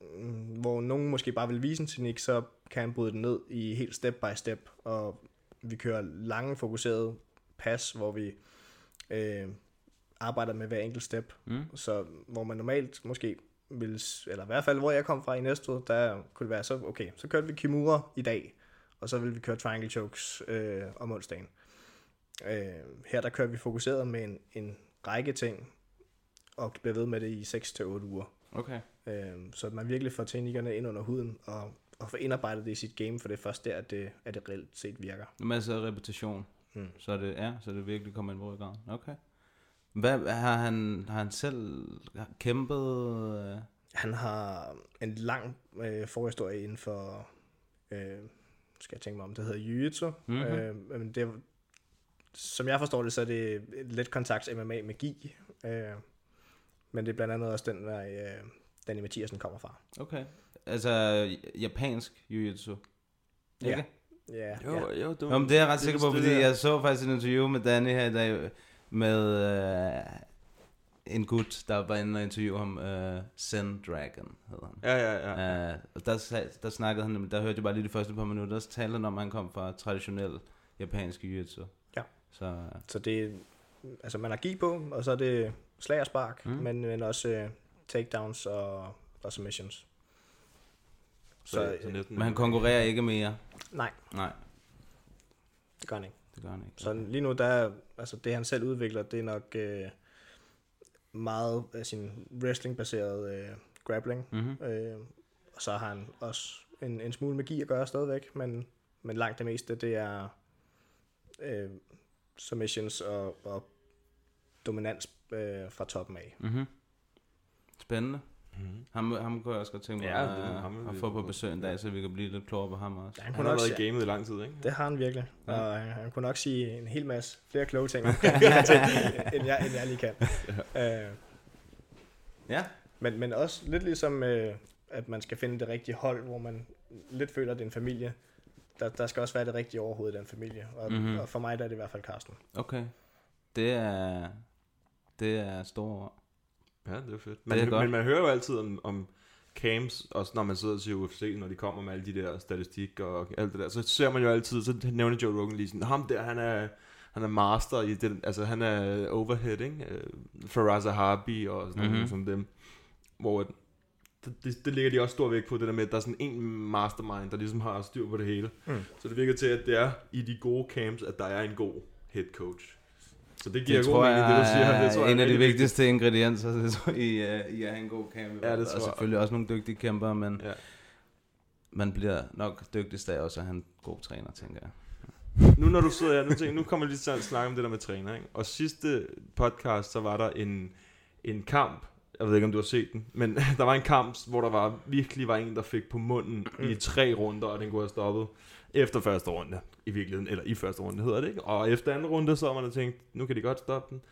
mm, hvor nogen måske bare vil vise en teknik, så kan han bryde den ned i helt step by step, og vi kører lange fokuserede pas, hvor vi øh, arbejder med hver enkelt step. Mm. Så hvor man normalt måske vil, eller i hvert fald hvor jeg kom fra i Næstved, der kunne det være så, okay, så kørte vi Kimura i dag, og så vil vi køre triangle chokes øh, om onsdagen. Øh, her der kører vi fokuseret med en, en række ting, og bliver ved med det i 6-8 uger. Okay. Øh, så man virkelig får teknikkerne ind under huden, og, og får indarbejdet det i sit game, for det er først der, at det, at det reelt set virker. Masser af repetition. Mm. Så er det, ja, så er det virkelig kommer ind på ryggraden. Okay. Hvad, har, han, har han selv kæmpet? øh? Han har en lang øh, forhistorie inden for, øh, skal jeg tænke mig om, det hedder jiu-jitsu. Mhm. Øh, men det, som jeg forstår det, så er det et let kontakts MMA magi. Øh, men det er blandt andet også den, der øh, Danny Mathiasen kommer fra. Okay. Altså, japansk jiu-jitsu? Ja. Ikke? Ja, Jo, ja. jo, det var- Nå, men det er jeg ret er sikker på, fordi jeg så faktisk et interview med Danny her i dag med øh, en gut, der var inde og interviewe ham. Øh, Zen Dragon hedder han. Ja, ja, ja. Øh, og der, der snakkede han, der hørte jeg bare lige de første par minutter, der talte han om, at han kom fra traditionel japansk jiu-jitsu. Ja. Så Så det altså man har gi på, og så er det slag og spark, Mm. men, men også uh, takedowns og, og submissions. Så- så næsten- men han konkurrerer ikke mere. Nej, Nej, det gør han ikke. det gør han ikke. Så lige nu, der, er- altså det han selv udvikler, det er nok øh, meget af sin wrestling-baseret øh, grappling. Mhm. Øh, og så har han også en, en smule magi at gøre stadigvæk, men, men langt det meste, det er øh, submissions og, og dominans øh, fra toppen af. Mm-hmm. Spændende. Mhm. Ham, ham kunne jeg også godt tænke mig Ja, det at, ham, at få på besøg en dag, så vi kan blive lidt klogere på ham også. Ja, Han kunne har været i gamet i lang tid, ikke? Det har han virkelig. Ja. Og han, han kunne nok sige en hel masse flere kloge ting, end, jeg, end jeg lige kan. Ja. Øh, Ja. Men, men også lidt ligesom, øh, at man skal finde det rigtige hold, hvor man lidt føler, at det er en familie. Der, der skal også være det rigtige overhoved i den familie. Og, Mhm. mm-hmm. og for mig der er det i hvert fald Carsten. Okay. Det er, det er store ord. Ja, det er fedt. Det Man, er godt. men man hører jo altid om, om camps, også når man sidder til UFC, når de kommer med alle de der statistik og alt det der, så ser man jo altid, så nævner Joe Rogan lige sådan, ham der, han er, han er master i det, altså han er overhead, ikke? Øh, Faraz Harbi og sådan mm-hmm. Mhm. nogle som dem, hvor det, det, det ligger de også stor vægt på, det der med, at der er sådan en mastermind, der ligesom har styr på det hele. Mm. Så det virker til, at det er i de gode camps, at der er en god head coach. Så det giver Det god tror mening, jeg, det du siger. Det tror jeg en er af de vigtigste ingredienser det tror, jeg, i, uh, i at have en god camp. Ja, det og tror jeg. selvfølgelig også nogle dygtige kæmpere, men Ja. man bliver nok dygtigst af også at have en god træner, tænker jeg. nu når du sidder her, nu, tænker, nu kommer jeg lige til at snakke om det der med træner, ikke? Og sidste podcast, så var der en, en kamp, jeg ved ikke om du har set den, men der var en kamp, hvor der var virkelig var en, der fik på munden i tre runder, og den kunne have stoppet efter første runde, i virkeligheden, eller i første runde hedder det, ikke? Og efter anden runde, så har man tænkt, nu kan de godt stoppe den.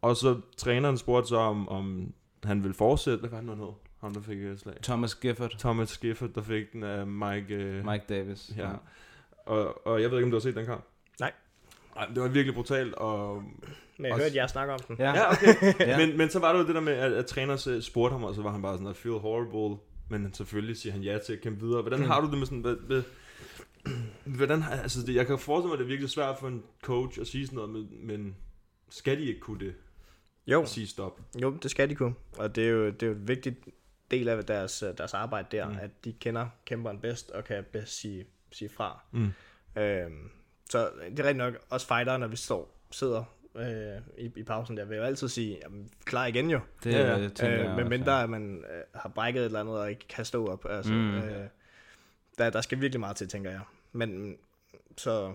Og så træneren spurgte så, om, om han ville fortsætte, hvad var det han hed? Ham, der fik et slag. Thomas Gifford, Thomas Gifford, der fik den af Mike... øh, Mike Davis. Ja. Og, og jeg ved ikke, om du har set den kamp? Nej. Nej, det var virkelig brutalt, og... Men jeg Også- hørte jer snakke om den. Ja. Ja, okay. Ja. men, men så var det jo det der med, at, at træneren så spurgte ham, og så var han bare sådan, I feel horrible, men selvfølgelig siger han ja til at kæmpe videre. Hvordan har du det med sådan, hvad, hvad, hvordan, altså det, jeg kan forestille mig, at det er virkelig svært for en coach at sige sådan noget, men, men skal de ikke kunne det? Jo, At sige stop? jo, det skal de kunne. Og det er jo, det er jo et vigtigt del af deres, øh, deres arbejde der, mm. at de kender kæmperen bedst og kan bedst sige, sige fra. Mm. Øhm, så det er rigtig nok, også fighter, når vi står, sidder øh, i, i pausen der, vil jeg jo altid sige, jamen, klar igen jo. Det Ja, ja, tænker Øh, men mindre at man øh, har brækket et eller andet og ikke kan stå op. Altså, Mm. øh, der, der skal virkelig meget til, tænker jeg. Men så,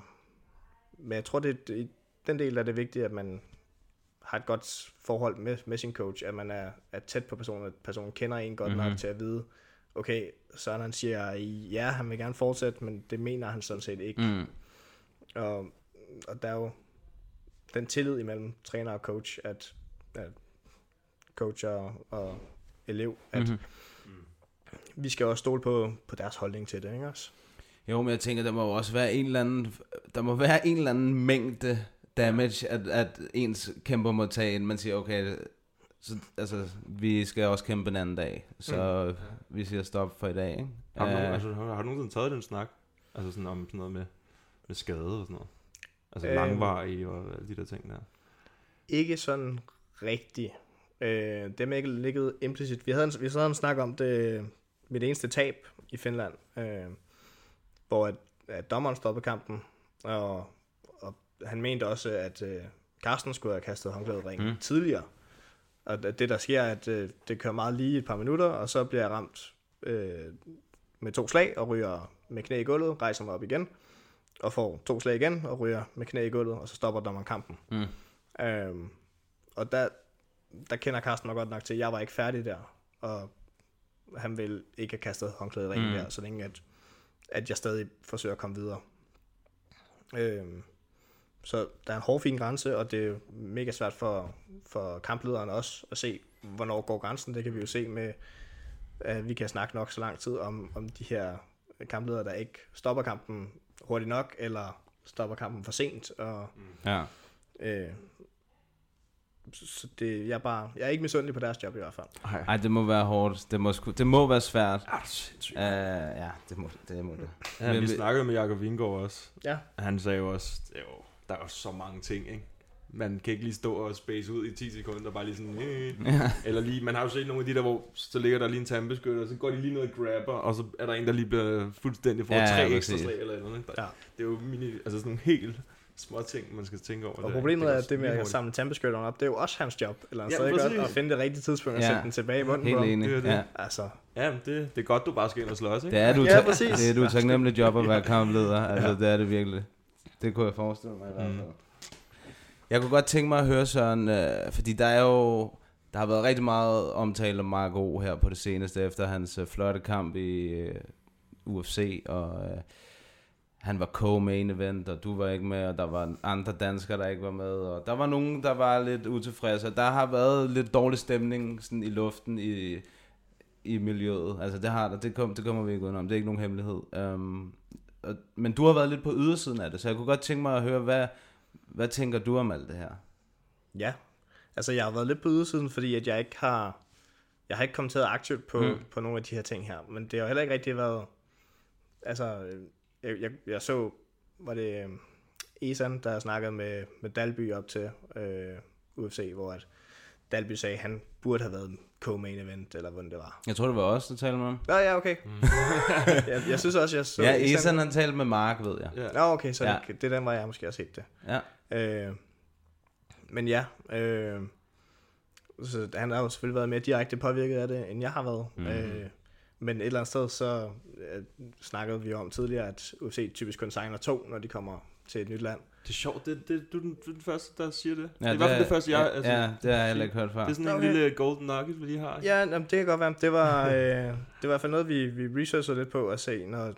men jeg tror, det, i den del er det vigtigt, at man har et godt forhold med, med sin coach, at man er, er tæt på personen, at personen kender en godt mm-hmm. Mhm. nok til at vide, okay, Søren han siger, ja, han vil gerne fortsætte, men det mener han sådan set ikke. Mm. Og, og der er jo den tillid imellem træner og coach, at, at coach og, og elev, at Mhm. mm-hmm. vi skal også stole på, på deres holdning til det, ikke også? Jo, men jeg tænker, der må jo også være en eller anden, der må være en eller anden mængde damage, at, at ens kæmper må tage ind. Man siger, okay, så, altså, vi skal også kæmpe en anden dag, så mm. vi siger stop for i dag, ikke? Har du, nogen, altså, har, har du nogensinde taget den snak? Altså sådan om sådan noget med, med skade og sådan noget? Altså Øhm. langvarig og alle de der ting der. Ikke sådan rigtigt. Øh, det er ikke ligget implicit. Vi havde en, vi havde en snak om det, mit eneste tab i Finland, øh, hvor at, at dommeren stoppede kampen, og, og han mente også, at øh, Carsten skulle have kastet håndklædet ringen Mm. tidligere. Og det, der sker, er, at øh, det kører meget lige et par minutter, og så bliver jeg ramt øh, med to slag, og ryger med knæ i gulvet, rejser mig op igen, og får to slag igen, og ryger med knæ i gulvet, og så stopper dommeren kampen. Mm. Øhm, og der, der kender Carsten mig godt nok til, at jeg var ikke færdig der, og han vil ikke have kastet håndklædet ringen Mm. der, så længe at, at jeg stadig forsøger at komme videre. Øhm, så der er en hård fin grænse, og det er mega svært for, for kamplederen også at se, hvornår går grænsen. Det kan vi jo se med, at vi kan snakke nok så lang tid om, om de her kampledere, der ikke stopper kampen, hurtigt nok, eller stopper kampen for sent. Og, Ja. øh, så det, jeg, er bare, jeg er ikke misundelig på deres job i hvert fald. Ej, det må være hårdt. Det må, sgu, det må være svært. Ah. Uh, ja, det må det. Må det. Ja, Men vi snakkede med Jakob Vingård også. Ja. Han sagde jo også, jo, der er jo så mange ting, ikke? Man kan ikke lige stå og space ud i 10 sekunder, bare lige sådan, øh. Ja. eller lige, man har jo set nogle af de der, hvor så ligger der lige en tandbeskytter, og så går de lige ned og grabber, og så er der en, der lige bliver fuldstændig får Ja, tre ja, ekstra slag eller noget. Der, Ja. Det er jo mini, altså sådan nogle helt små ting, man skal tænke over. Og der. problemet går er, at det med at samle tandbeskytteren op, det er jo også hans job. Eller Ja, ja, stadig godt præcis. at finde det rigtige tidspunkt og Ja. sætte den tilbage i munden Helt enig. Det er det. Ja. Altså, Ja, men det, det er godt, du bare skal ind og slås, ikke? Det er du, Ja, ja, præcis. det er du taknemmelig job at være kampleder. Altså, det er det virkelig. Det kunne jeg forestille mig i hvert Mm. fald. Jeg kunne godt tænke mig at høre Søren, øh, fordi der er jo, der har været rigtig meget omtale om Marco O her på det seneste, efter hans øh, flotte kamp i øh, UFC, og øh, han var co-main event, og du var ikke med, og der var andre danskere, der ikke var med, og der var nogen, der var lidt utilfredse, og der har været lidt dårlig stemning sådan i luften i, i miljøet. Altså det har der, det, kom, det kommer vi ikke udenom, det er ikke nogen hemmelighed. Um, og, men du har været lidt på ydersiden af det, så jeg kunne godt tænke mig at høre, hvad, hvad tænker du om alt det her? ja. Altså, jeg har været lidt på ydersiden, fordi at jeg ikke har... Jeg har ikke kommenteret aktivt på, Mm. på nogle af de her ting her. Men det har heller ikke rigtig været... Altså, øh, jeg, jeg, jeg så... Var det øh, Esan, der snakkede med, med Dalby op til øh, UFC, hvor at Dalby sagde, at han burde have været co-main event, eller hvordan det var. Jeg tror, det var os, der talte med ham. Nå, ja, okay. Mm. jeg, jeg synes også, jeg så... Ja, Esan han talte med Mark, ved jeg. Ja. Nå, okay, så Ja. det, det er den, hvor jeg måske har set det. Ja. Øh, men ja, øh, så han har jo selvfølgelig været mere direkte påvirket af det, end jeg har været. Mm. Øh, men et eller andet sted, så øh, snakkede vi om tidligere, at UFC typisk kun signer to, når de kommer til et nyt land. Det er sjovt, det, det, du er den, du er den første, der siger det. Ja, det er i hvert fald det første, jeg... Ja, ja, det har jeg heller ikke hørt før. Det er sådan en Okay. lille golden nugget, vi lige har. Ja, jamen, det kan godt være. Det var, øh, det var i hvert fald noget, vi, vi researchede lidt på at se, når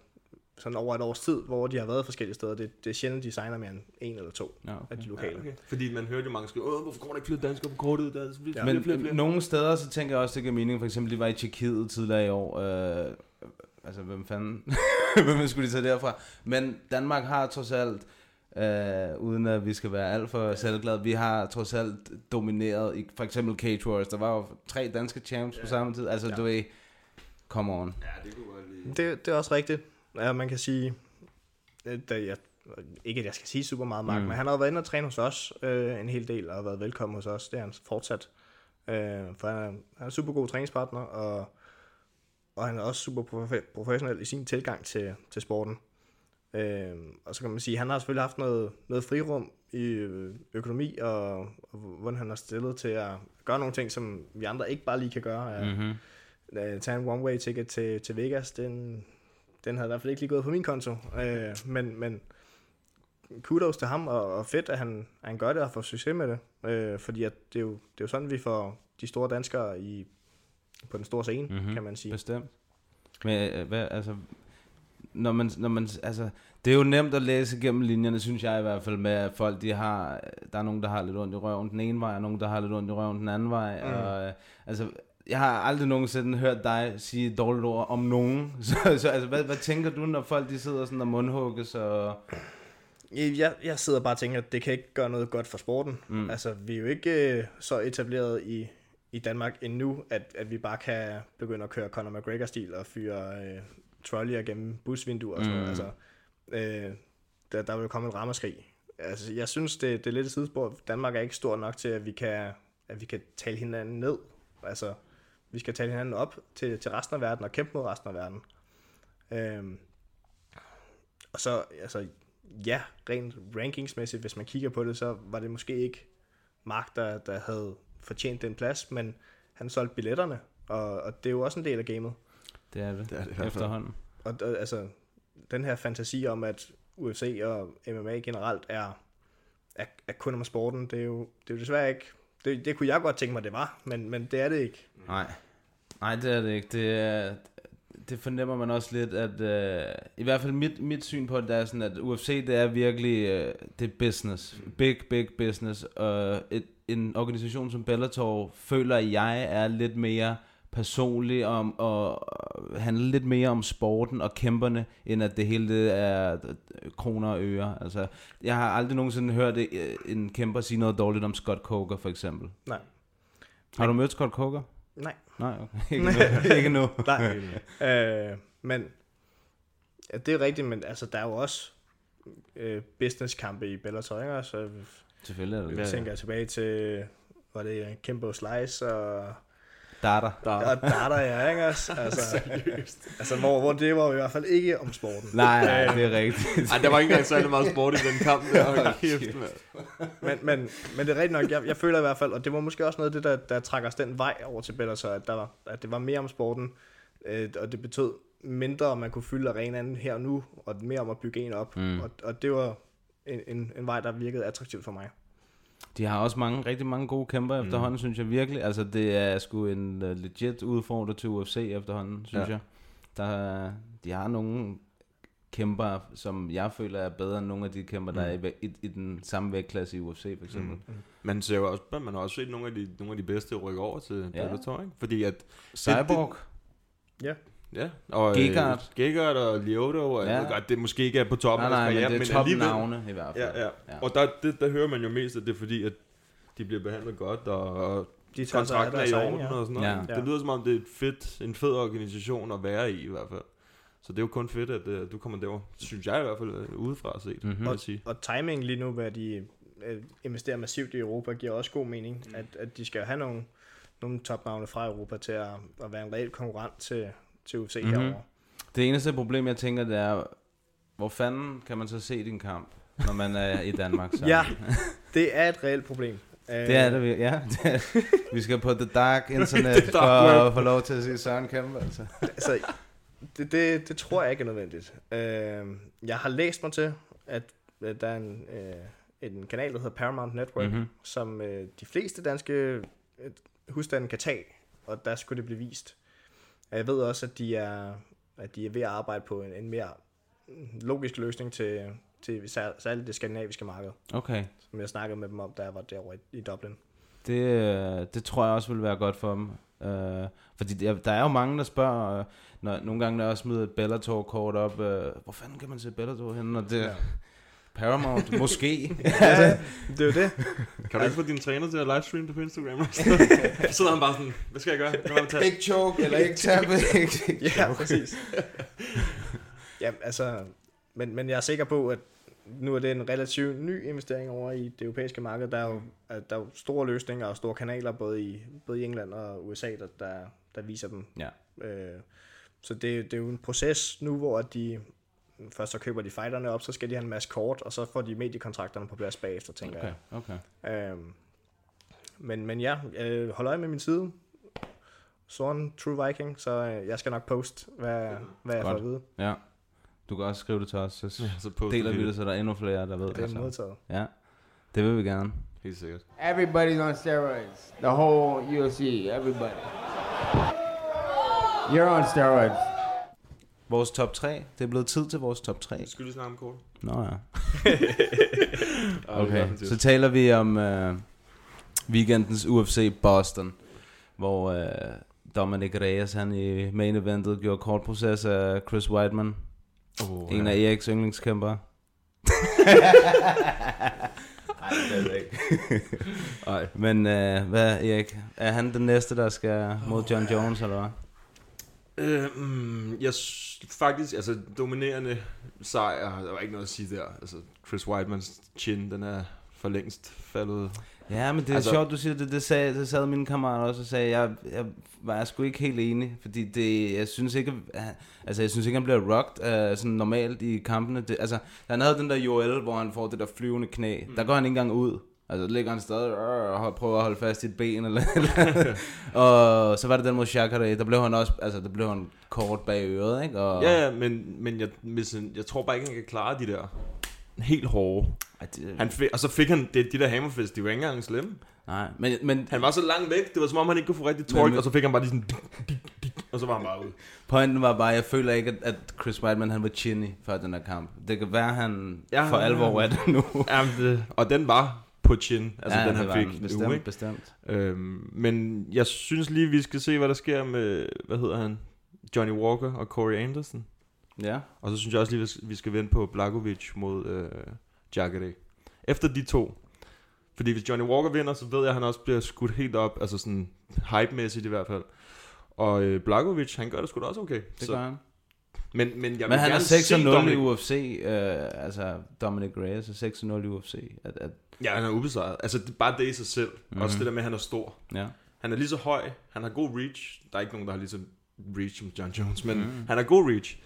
sådan over et års tid, hvor de har været forskellige steder. Det, det er sjældent, de signer mere end en eller to Ja, af okay. de lokale. Ja, okay. Fordi man hørte jo mange skrive, Åh, hvorfor kommer der ikke flere danskere på kortet? Der er flere, Ja. flere, Men flere, flere. nogle steder, så tænker jeg også, det giver mening. For eksempel, de var i Tjekkiet tidligere i år. Øh, altså, hvem fanden? hvem skulle de tage derfra? Men Danmark har trods alt, øh, uden at vi skal være alt for selvglade, vi har trods alt domineret i for eksempel Cage Wars. Der var jo tre danske champs på samme tid. Altså, Ja. du ved, come on. Ja, det kunne godt lide. Det, det er også rigtigt. Ja, man kan sige, øh, da jeg, ikke at jeg skal sige super meget, Mark, Mm. men han har været inde og træne hos os øh, en hel del, og har været velkommen hos os. Det er han fortsat. Øh, for han er, han er en super god træningspartner, og, og han er også super profe- professionel i sin tilgang til, til sporten. Øh, og så kan man sige, at han har selvfølgelig haft noget, noget frirum i øh, økonomi, og, og hvordan han har stillet til at gøre nogle ting, som vi andre ikke bare lige kan gøre. Mm-hmm. øh, tage en one-way ticket til, til Vegas, den, den havde i hvert fald ikke lige gået på min konto. Øh, men, men kudos til ham, og, og fedt, at han, at han gør det og får succes med det. Øh, fordi at det, er jo, det er jo sådan, vi får de store danskere i, på den store scene, Mhm. mm-hmm. kan man sige. Bestemt. Men øh, hvad, altså, når man, når man, altså, det er jo nemt at læse gennem linjerne, synes jeg i hvert fald, med at folk, de har, der er nogen, der har lidt ondt i røven den ene vej, og nogen, der har lidt ondt i røven den anden vej, mm. og, øh, altså, jeg har aldrig nogensinde hørt dig sige dårligt ord om nogen, så, så altså, hvad, hvad tænker du, når folk, de sidder sådan og mundhugges, og, Jeg, jeg sidder bare og tænker, at det kan ikke gøre noget godt for sporten. Mm. Altså, vi er jo ikke øh, så etableret i, i Danmark endnu, at, at vi bare kan begynde at køre Conor McGregor-stil og fyre øh, trolleyer gennem busvinduer og sådan noget. Mm. Altså, øh, der, der vil jo komme et ramaskrig. Altså, jeg synes, det, det er lidt et sidespor. Danmark er ikke stor nok til, at vi kan, at vi kan tale hinanden ned. Altså, vi skal tale hinanden op til, til resten af verden og kæmpe mod resten af verden. Øhm, og så, altså, ja, rent rankingsmæssigt, hvis man kigger på det, så var det måske ikke Mark, der, der havde fortjent den plads, men han solgte billetterne, og, og det er jo også en del af gamet. Det er det, Det er det efterhånden. Og, og altså, den her fantasi om, at UFC og MMA generelt er, er, er kun om sporten, det er jo, det er jo desværre ikke, det, det kunne jeg godt tænke mig, det var, men, men det er det ikke. Nej, nej det er det ikke. Det, er, det fornemmer man også lidt, at øh, i hvert fald mit, mit syn på det, det er sådan, at UFC det er virkelig, øh, det er business. Big, big business. Og et, en organisation som Bellator føler jeg er lidt mere personlig om, og og handle lidt mere om sporten og kæmperne, end at det hele det er øh, kroner og øre. Altså, jeg har aldrig nogensinde hørt øh, en kæmper sige noget dårligt om Scott Coker, for eksempel. Nej. Har du mødt Scott Coker? Nej. Nej, okay. Ikke nu. Ikke nu. Nej. øh, men ja, det er rigtigt, men altså, der er jo også øh, businesskampe i Bellator, ikke? Så Selvfølgelig er det jeg tænker tilbage til, var det Kimbo Slice og... Data. Og Data, ja, ikke også? Altså, altså hvor, hvor det var i hvert fald ikke om sporten. Nej, nej, det er rigtigt. Ej, der var ikke engang særlig meget sport i den kamp. Der. Hold kæft, men, men, men det er rigtigt nok, jeg, jeg føler i hvert fald, og det var måske også noget af det, der, der trækker os den vej over til Bellator, at, der var, at det var mere om sporten, øh, og det betød mindre, om man kunne fylde arenaen her og nu, og mere om at bygge en op, Mm. og, og det var en, en, en vej, der virkede attraktivt for mig. De har også mange, rigtig mange gode kæmper Mm. efterhånden, synes jeg virkelig. Altså, det er sgu en uh, legit udfordrer til UFC efterhånden, synes Ja. jeg. Der, de har nogle kæmper, som jeg føler er bedre end nogle af de kæmper, der er Mm. i, i, i den samme vægtklasse i UFC, for eksempel. Mm. Man ser jo også, man har også set nogle af de, nogle af de bedste rykke over til Ja. Bellator, ikke? Fordi at... Cyborg. Ja. Ja, og Gegard. Øh, Gegard og Lyoto, og ja. Jeg ved godt, det måske ikke er på toppen Nej, af nej, deres men karriere, det er alligevel- navne i hvert fald. Ja, ja. Ja. Og der, det, der hører man jo mest, at det er fordi, at de bliver behandlet godt, og De af kontrakten er i orden ja. og sådan noget. Ja. Det lyder som om, det er et fedt, en fed organisation at være i i hvert fald. Så det er jo kun fedt, at uh, du kommer derover. Synes jeg i hvert fald øh, udefra set, Mhm. mm-hmm. jeg sige. Og timing lige nu, hvad de øh, investerer massivt i Europa, giver også god mening, Mm. at, at de skal have nogle, nogle topnavne fra Europa til at, at være en reel konkurrent til, til UFC mm-hmm. Mhm. herovre. Det eneste problem, jeg tænker, det er, hvor fanden kan man så se din kamp, når man er i Danmark? Så? Ja, det er et reelt problem. Det er det, vi, ja. Det er, vi skal på The Dark Internet The for dark web. at få lov til at se Søren kæmpe, altså. altså, det, det, det tror jeg ikke er nødvendigt. Øh, jeg har læst mig til, at øh, der er en, øh, en kanal, der hedder Paramount Network, Mhm. mm-hmm. som øh, de fleste danske øh, husstande kan tage, og der skulle det blive vist. Og Jeg ved også, at de er, at de er ved at arbejde på en, en mere logisk løsning til, til sær- særligt det skandinaviske marked, Okay. som jeg snakkede med dem om, da jeg var derovre i, i Dublin. Det, øh, det tror jeg også vil være godt for dem. Øh, fordi der, der er jo mange, der spørger, øh, når, nogle gange når jeg smider et Bellator-kort op, øh, hvor fanden kan man se Bellator henne? Og det, ja. Paramount, måske. Ja, det er jo det. Kan du ikke få din træner til at livestreame det på Instagram? så sidder han bare sådan, hvad skal jeg gøre? Hvad jeg tage? ikke choke, eller ikke tabe. Ja, præcis. ja, altså, men, men jeg er sikker på, at nu er det en relativt ny investering over i det europæiske marked. Der er jo, at der er jo store løsninger og store kanaler, både i, både i England og USA, der, der, der viser dem. Ja. Øh, så det, det er jo en proces nu, hvor de først så køber de fighterne op, så skal de have en masse kort, og så får de mediekontrakterne på plads bagefter, tænker Okay, jeg. okay. Øhm, men, men ja, øh, hold øje med min side. Soren True Viking, så øh, jeg skal nok poste, hvad, hvad jeg får at vide. Ja. Du kan også skrive det til os, så, Ja, så deler vi det. det, så der er endnu flere, der ved Det er så. modtaget. Ja, det vil vi gerne. Helt sikkert. Everybody's on steroids. The whole UFC, everybody. You're on steroids. Vores top 3. Det er blevet tid til vores top 3. Skal vi snakke om kort? Nå ja. Okay, så taler vi om øh, weekendens UFC Boston, hvor øh, Dominic Reyes han i main eventet gjorde kort proces af Chris Weidman, Oh, en af Eriks yndlingskæmper. Nej, det er ikke. Men øh, hvad, Erik? Er han den næste, der skal mod John Jones, eller hvad? Øh, mm, jeg faktisk, altså dominerende sejr, der var ikke noget at sige der. Altså Chris Weidmans chin, den er for længst faldet. Ja, men det er Altså- sjovt, du siger det. Det, sagde, det sad mine kammerater også og sagde, jeg, jeg var sgu ikke helt enig, fordi det, jeg synes ikke, altså jeg synes ikke, han bliver rocked uh, sådan normalt i kampene. Det, altså, han havde den der Joel, hvor han får det der flyvende knæ. Mm. Der går han ikke engang ud. Altså, ligger han stadig øh, og prøver at holde fast i et ben eller, eller Og så var det den mod Shakare, der blev han også, altså der blev han kort bag øret, ikke? Og, Ja, ja, men, men jeg, hvis, han- jeg tror bare ikke, han kan klare de der helt hårde. Ej, det, Han fik, og så fik han det, de der hammerfist, de var ikke engang slemme. nej, men, men Han var så langt væk, det var som om han ikke kunne få rigtig torque, men- og så fik han bare lige sådan, og så var han bare ude. Pointen var bare, jeg føler ikke, at, at Chris Weidman han var chinny før den her kamp. Det kan være, han Ja, ja, for alvor er det nu. Jamen, det, og den var på chin, altså Ja, den han fik han nu, bestemt, ikke? bestemt. Øhm, men jeg synes lige, vi skal se, hvad der sker med, hvad hedder han, Johnny Walker og Corey Anderson. Ja. Og så synes jeg også lige, vi skal- vende på Blagovic mod øh, Jacare. Efter de to. Fordi hvis Johnny Walker vinder, så ved jeg, at han også bliver skudt helt op, altså sådan hype-mæssigt i hvert fald. Og øh, Blagovic, han gør det sgu da også okay. Det gør han. Men, men jeg vil Men han er gerne 6 se 0 i UFC, øh, altså Dominic Reyes er 6 0 i UFC. At, at, Ja, han er ubesejret. Altså, det, bare det i sig selv. Mhm. Mm-hmm. Også det der med, at han er stor. Ja. Han er lige så høj. Han har god reach. Der er ikke nogen, der har lige så reach som John Jones, men Mhm. mm. han har god reach.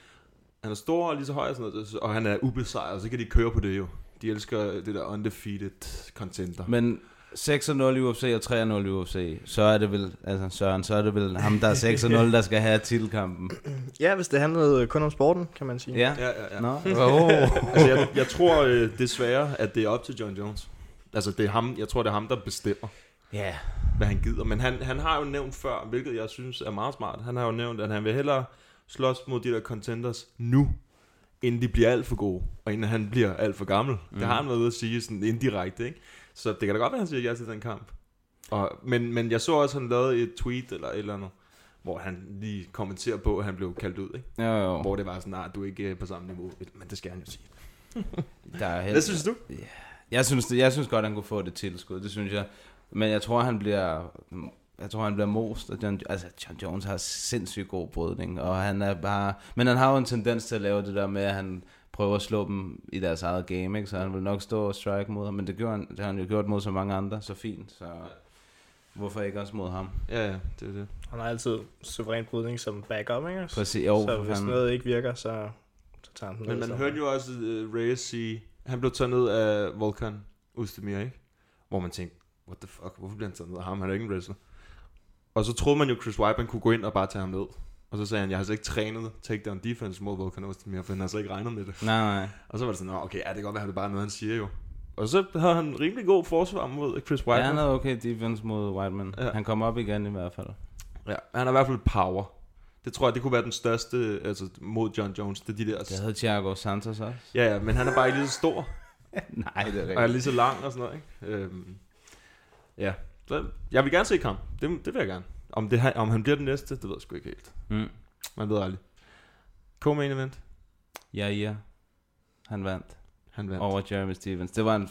Han er stor og lige så høj og sådan noget, og han er ubesejret, så kan de køre på det jo. De elsker det der undefeated contender. Men 6 0 i UFC og 3 0 i UFC, så er det vel, altså Søren, så er det vel ham, der er 6 0, der skal have titelkampen. Ja, hvis det handlede kun om sporten, kan man sige. Ja. Ja, ja, ja. Nå, oh. altså, jeg, jeg tror øh, desværre, at det er op til John Jones. Altså, det er ham, jeg tror, det er ham, der bestemmer, Ja. hvad han gider. Men han, han har jo nævnt før, hvilket jeg synes er meget smart. Han har jo nævnt, at han vil hellere slås mod de der contenders nu, inden de bliver alt for gode, og inden han bliver alt for gammel. Mm. Det har han været ude at sige sådan indirekte, ikke? Så det kan da godt være, at han siger ja til den kamp. Og, men, men jeg så også, at han lavede et tweet eller et eller andet, hvor han lige kommenterer på, at han blev kaldt ud, ikke? Jo, jo. Hvor det var sådan, nej, du er ikke øh, på samme niveau. Men det skal han jo sige. Der er helt, Hvad synes du? Ja. Jeg synes, det, jeg synes godt, han kunne få det tilskud, det synes jeg. Men jeg tror, han bliver... Jeg tror, han bliver most. Og John, altså, John Jones har sindssygt god brydning, og han er bare... Men han har jo en tendens til at lave det der med, at han prøver at slå dem i deres eget game, ikke? så han vil nok stå og strike mod ham, men det, gjorde han, det har han jo gjort mod så mange andre, så fint, så hvorfor ikke også mod ham? Ja, ja, det er det. Han har altid suveræn brydning som backup, ikke? Præcis, jo, så hvis fanden. noget ikke virker, så, så tager han den Men man hørte jo også uh, Reyes sige, han blev taget ned af Volkan Ustemir, ikke? Hvor man tænkte, what the fuck, hvorfor bliver han taget ned af ham? Han er ikke en wrestler. Og så troede man jo, Chris Weidman kunne gå ind og bare tage ham ned. Og så sagde han, jeg har så ikke trænet takedown defense mod Volkan Ustemir, for han har så ikke regnet med det. Nej, nej. Og så var det sådan, okay, ja, det kan godt være, det er bare noget, han siger jo. Og så havde han rimelig god forsvar mod Chris Ja, Weidman. han havde okay defense mod Whiteman. Ja. Ja. Han kom op igen i hvert fald. Ja, han har i hvert fald power. Det tror jeg, det kunne være den største altså, mod John Jones. Det er de der... Det havde Thiago Santos også. Ja, ja, men han er bare ikke lige så stor. Nej, det er rigtigt. Og er lige så lang og sådan noget, ikke? Øhm, ja, så jeg vil gerne se kamp. Det, det vil jeg gerne. Om, det, om han bliver den næste, det ved jeg sgu ikke helt. Mm. Man ved aldrig. Co-main event. Ja, ja. Han vandt. Han vandt. Over Jeremy Stevens. Det var en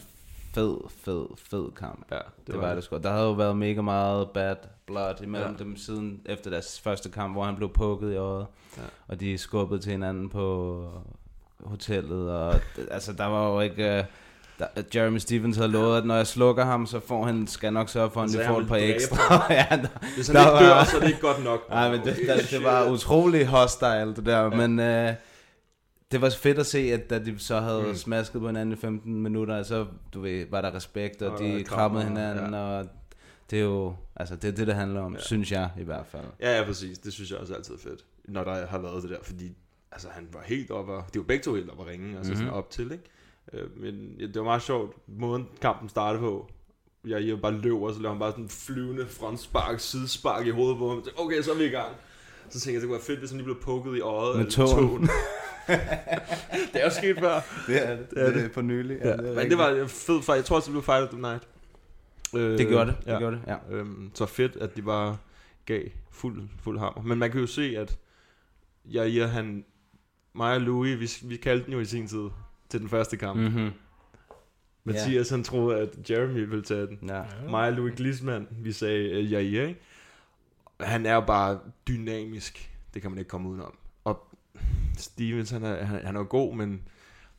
fed, fed, fed kamp. Ja, det, Det, det var det sgu. Der havde jo været mega meget bad blood imellem ja. dem siden efter deres første kamp, hvor han blev pukket i øjet. Ja. Og de skubbede til hinanden på hotellet. Og, altså, der var jo ikke... Uh, der, Jeremy Stevens havde lovet, at når jeg slukker ham, så får han, skal nok sørge for, at han får et par ekstra. ja, der, Hvis han ikke dør, så er det ikke godt nok. Nej, men det, Okay, der, det var utrolig hostile, det der. Men uh, det var fedt at se, at da de så havde Mm. smasket på hinanden i 15 minutter, så du ved, var der respekt, og Og de krammede hinanden, ja. og det er jo, altså det er det, det handler om, Ja. synes jeg i hvert fald. Ja, ja, præcis. Det synes jeg også altid er fedt, når der har været det der, fordi altså, han var helt op og, de var begge to helt op og ringe, altså mm-hmm. sådan Mhm. op til, ikke? Øh, men ja, det var meget sjovt, måden kampen startede på. Jeg, jeg bare løb, og så lavede han bare sådan en flyvende frontspark, sidespark i hovedet på ham. Okay, så er vi i gang. Så tænkte jeg, det kunne være fedt, hvis han lige blev pukket i øjet. Med tåen. det er jo sket før. Det er det. Det er det for nylig. Ja, Ja, det er men det var en fed fight. Jeg tror også, det blev fight of the night. Øh, Det gjorde det, det gjorde det, ja. Øhm, så fedt, at de bare gav fuld, fuld hammer. Men man kan jo se, at jeg, jeg han, mig og Louis, vi, vi kaldte den jo i sin tid til den første kamp. Mhm. Mathias, han troede, at Jeremy ville tage den. Ja. Mig og Louis Glisman, vi sagde uh, ja, ja, ikke? Han er jo bare dynamisk. Det kan man ikke komme udenom. Stevens, han er, han, han er god, men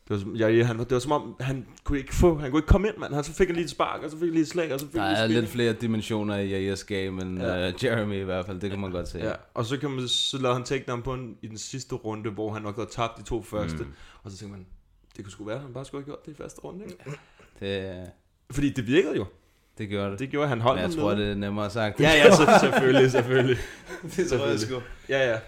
det var, ja, han, det var som om, han kunne ikke få, han kunne ikke komme ind, mand. Han så fik han lige et spark, og så fik han lige et slag, og så fik Der er lidt flere dimensioner i Jair's game end Ja. uh, Jeremy i hvert fald, det kan man godt se. Ja, og så, kan man, så lavede han takedown på en, i den sidste runde, hvor han nok havde tabt de to første. Mm. Og så tænkte man, det kunne sgu være, at han bare skulle have gjort det i første runde, ikke? Det, Fordi det virkede jo. det gjorde det. Det gjorde, han holdt Men jeg tror, det er nemmere sagt. Ja, ja, så, selvfølgelig, selvfølgelig. det tror jeg sgu. Ja, ja.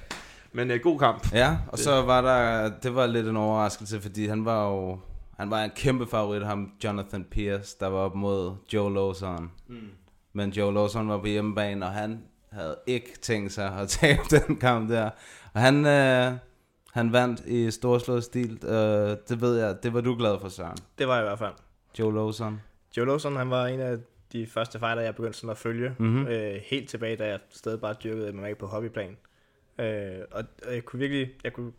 Men uh, god kamp. Ja, og Det- så var der, det var lidt en overraskelse, fordi han var jo, han var en kæmpe favorit, ham Jonathan Pierce, der var op mod Joe Lawson. Mm. Men Joe Lawson var på hjemmebane, og han havde ikke tænkt sig at tabe den kamp der. Og han, øh, han vandt i storslået stil, øh, det ved jeg, det var du glad for, Søren. Det var jeg i hvert fald. Joe Lawson. Joe Lawson, han var en af de første fighter, jeg begyndte sådan at følge. Mhm. Øh, helt tilbage, da jeg stadig bare dyrkede MMA på hobbyplan. Øh, og, og jeg kunne virkelig... Jeg, kunne,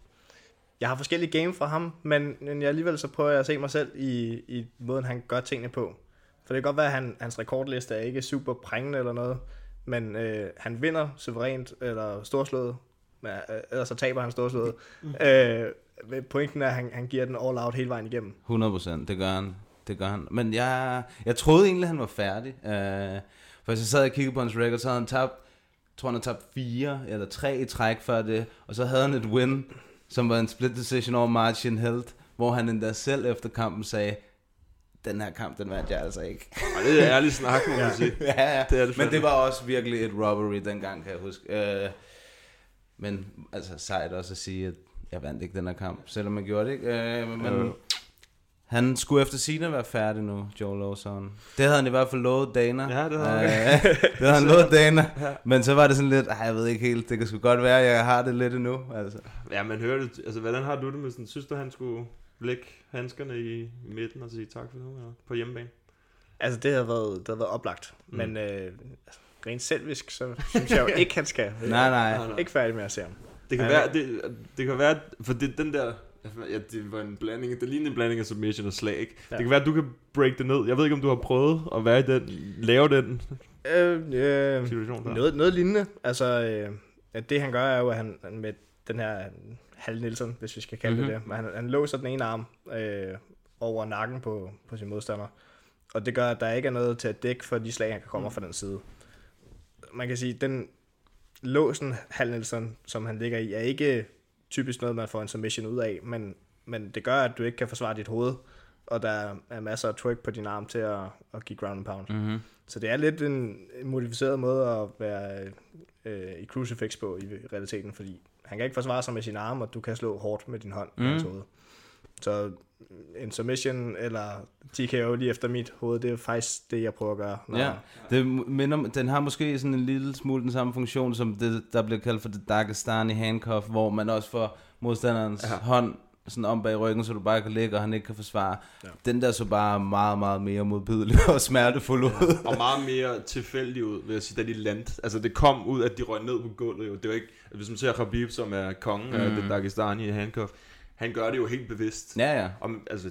jeg har forskellige game fra ham, men, men jeg alligevel så prøver jeg at se mig selv i, i måden, han gør tingene på. For det kan godt være, at han, hans rekordliste er ikke super prængende eller noget, men øh, han vinder suverænt eller storslået, men, øh, ellers så taber han storslået. øh, men pointen er, at han, han giver den all out hele vejen igennem. 100%, det gør han. Det gør han. Men jeg, jeg troede egentlig, han var færdig. Uh, for hvis jeg sad og kiggede på hans record, så havde han tabt, jeg tror han havde tabt fire eller tre i træk før det. Og så havde han et win, som var en split decision over Martin Helt, hvor han endda selv efter kampen sagde, den her kamp, den vandt jeg altså ikke. Og det er ærlig snak, må man sige. ja, ja. Det er det men det var også virkelig et robbery dengang, kan jeg huske. Uh, men altså sejt også at sige, at jeg vandt ikke den her kamp, selvom jeg gjorde det ikke. Uh, men Jo. Han skulle efter sine være færdig nu, Joe Lawson. Det havde han i hvert fald lovet Dana. Ja, det havde han. Øh, det havde han lovet Dana. Ja. Men så var det sådan lidt, ej, jeg ved ikke helt, det kan sgu godt være, jeg har det lidt endnu. Altså. Ja, men hører det, altså hvordan har du det med sådan, synes du han skulle lægge handskerne i, i midten og sige tak for nu, eller på hjemmebane? Altså, det har været, det har været oplagt. Mm. Men øh, rent selvisk, så synes jeg jo ikke, han skal. Nej, nej. Ikke færdig med at se ham. Det kan Han- være, det, det kan være, for det, den der, ja, det var en blanding, det lignede en blanding af submission og slag, ikke? Ja. Det kan være, at du kan break det ned. Jeg ved ikke, om du har prøvet at være i den, lave den Øh, øh, situation der. noget, noget lignende. Altså, øh, at det han gør er jo, at han med den her Hal Nielsen, hvis vi skal kalde Mhm. mm-hmm. det det, men han, han låser den ene arm øh, over nakken på, på sin modstander. Og det gør, at der ikke er noget til at dække for de slag, han kan komme mm. fra den side. Man kan sige, den låsen Hal Nielsen, som han ligger i, er ikke typisk noget, man får en submission ud af, men, men det gør, at du ikke kan forsvare dit hoved, og der er masser af tryk på din arm til at, at give ground and pound. Mm-hmm. Så det er lidt en modificeret måde at være øh, i crucifix på i realiteten, fordi han kan ikke forsvare sig med sin arm, og du kan slå hårdt med din hånd mm. Mm. hans hoved. Så en submission eller TKO lige efter mit hoved, det er faktisk det, jeg prøver at gøre. Når, Ja, det minder, den har måske sådan en lille smule den samme funktion, som det, der bliver kaldt for det Dagestani handcuff, hvor man også får modstanderens Ja. ja. hånd sådan om bag ryggen, så du bare kan ligge, og han ikke kan forsvare. Ja. Ja. Den der så bare meget, meget mere modbydelig og smertefuld ud. og meget mere tilfældig ud, vil jeg sige, da de landte. Altså, det kom ud, at de røg ned på gulvet. Jo. Det var ikke, hvis man ser Khabib, som er kongen mm. af det Dagestani handcuff, han gør det jo helt bevidst. Ja, ja. Om, altså,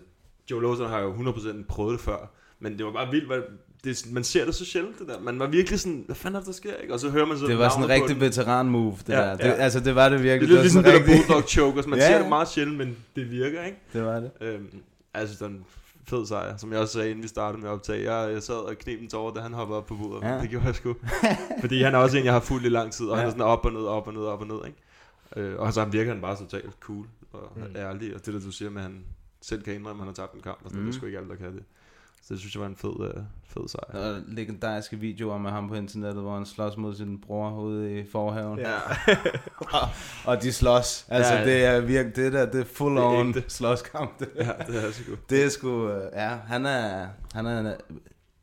Joe Lawson har jo 100% prøvet det før, men det var bare vildt, hvad, det, man ser det så sjældent, det der. Man var virkelig sådan, hvad fanden er det, der sker, ikke? Og så hører man så Det var sådan en rigtig den. veteran-move, det Ja, der. Det, ja. Altså, det var det Det virkelig. er lidt var ligesom det der rigtig- bulldog chokers. Man Ja, ser det meget sjældent, men det virker, ikke? Det var det. Øhm, altså, sådan en fed sejr, som jeg også sagde, inden vi startede med at optage. Jeg, jeg sad og knep den tårer, da han hoppede op på bordet. Ja. Det gjorde jeg sgu. Fordi han er også en, jeg har fulgt i lang tid, og ja. han er sådan op og ned, op og ned, op og ned, ikke? Øh, og så virker han bare totalt cool og Mm. ærlig. Og det der, du siger med, at han selv kan indrømme, at han har tabt en kamp, og sådan, mm. det er Mm. sgu ikke alle, der kan det. Så det synes jeg var en fed, uh, fed sejr. Der er legendariske videoer med ham på internettet, hvor han slås mod sin bror ude i forhaven. Ja. og, og de slås. Altså, Ja, ja. det er virkelig, det der, det er full Det er on slåskamp. Det. Ja, det er sgu. Det er sgu, øh, ja, han er, han er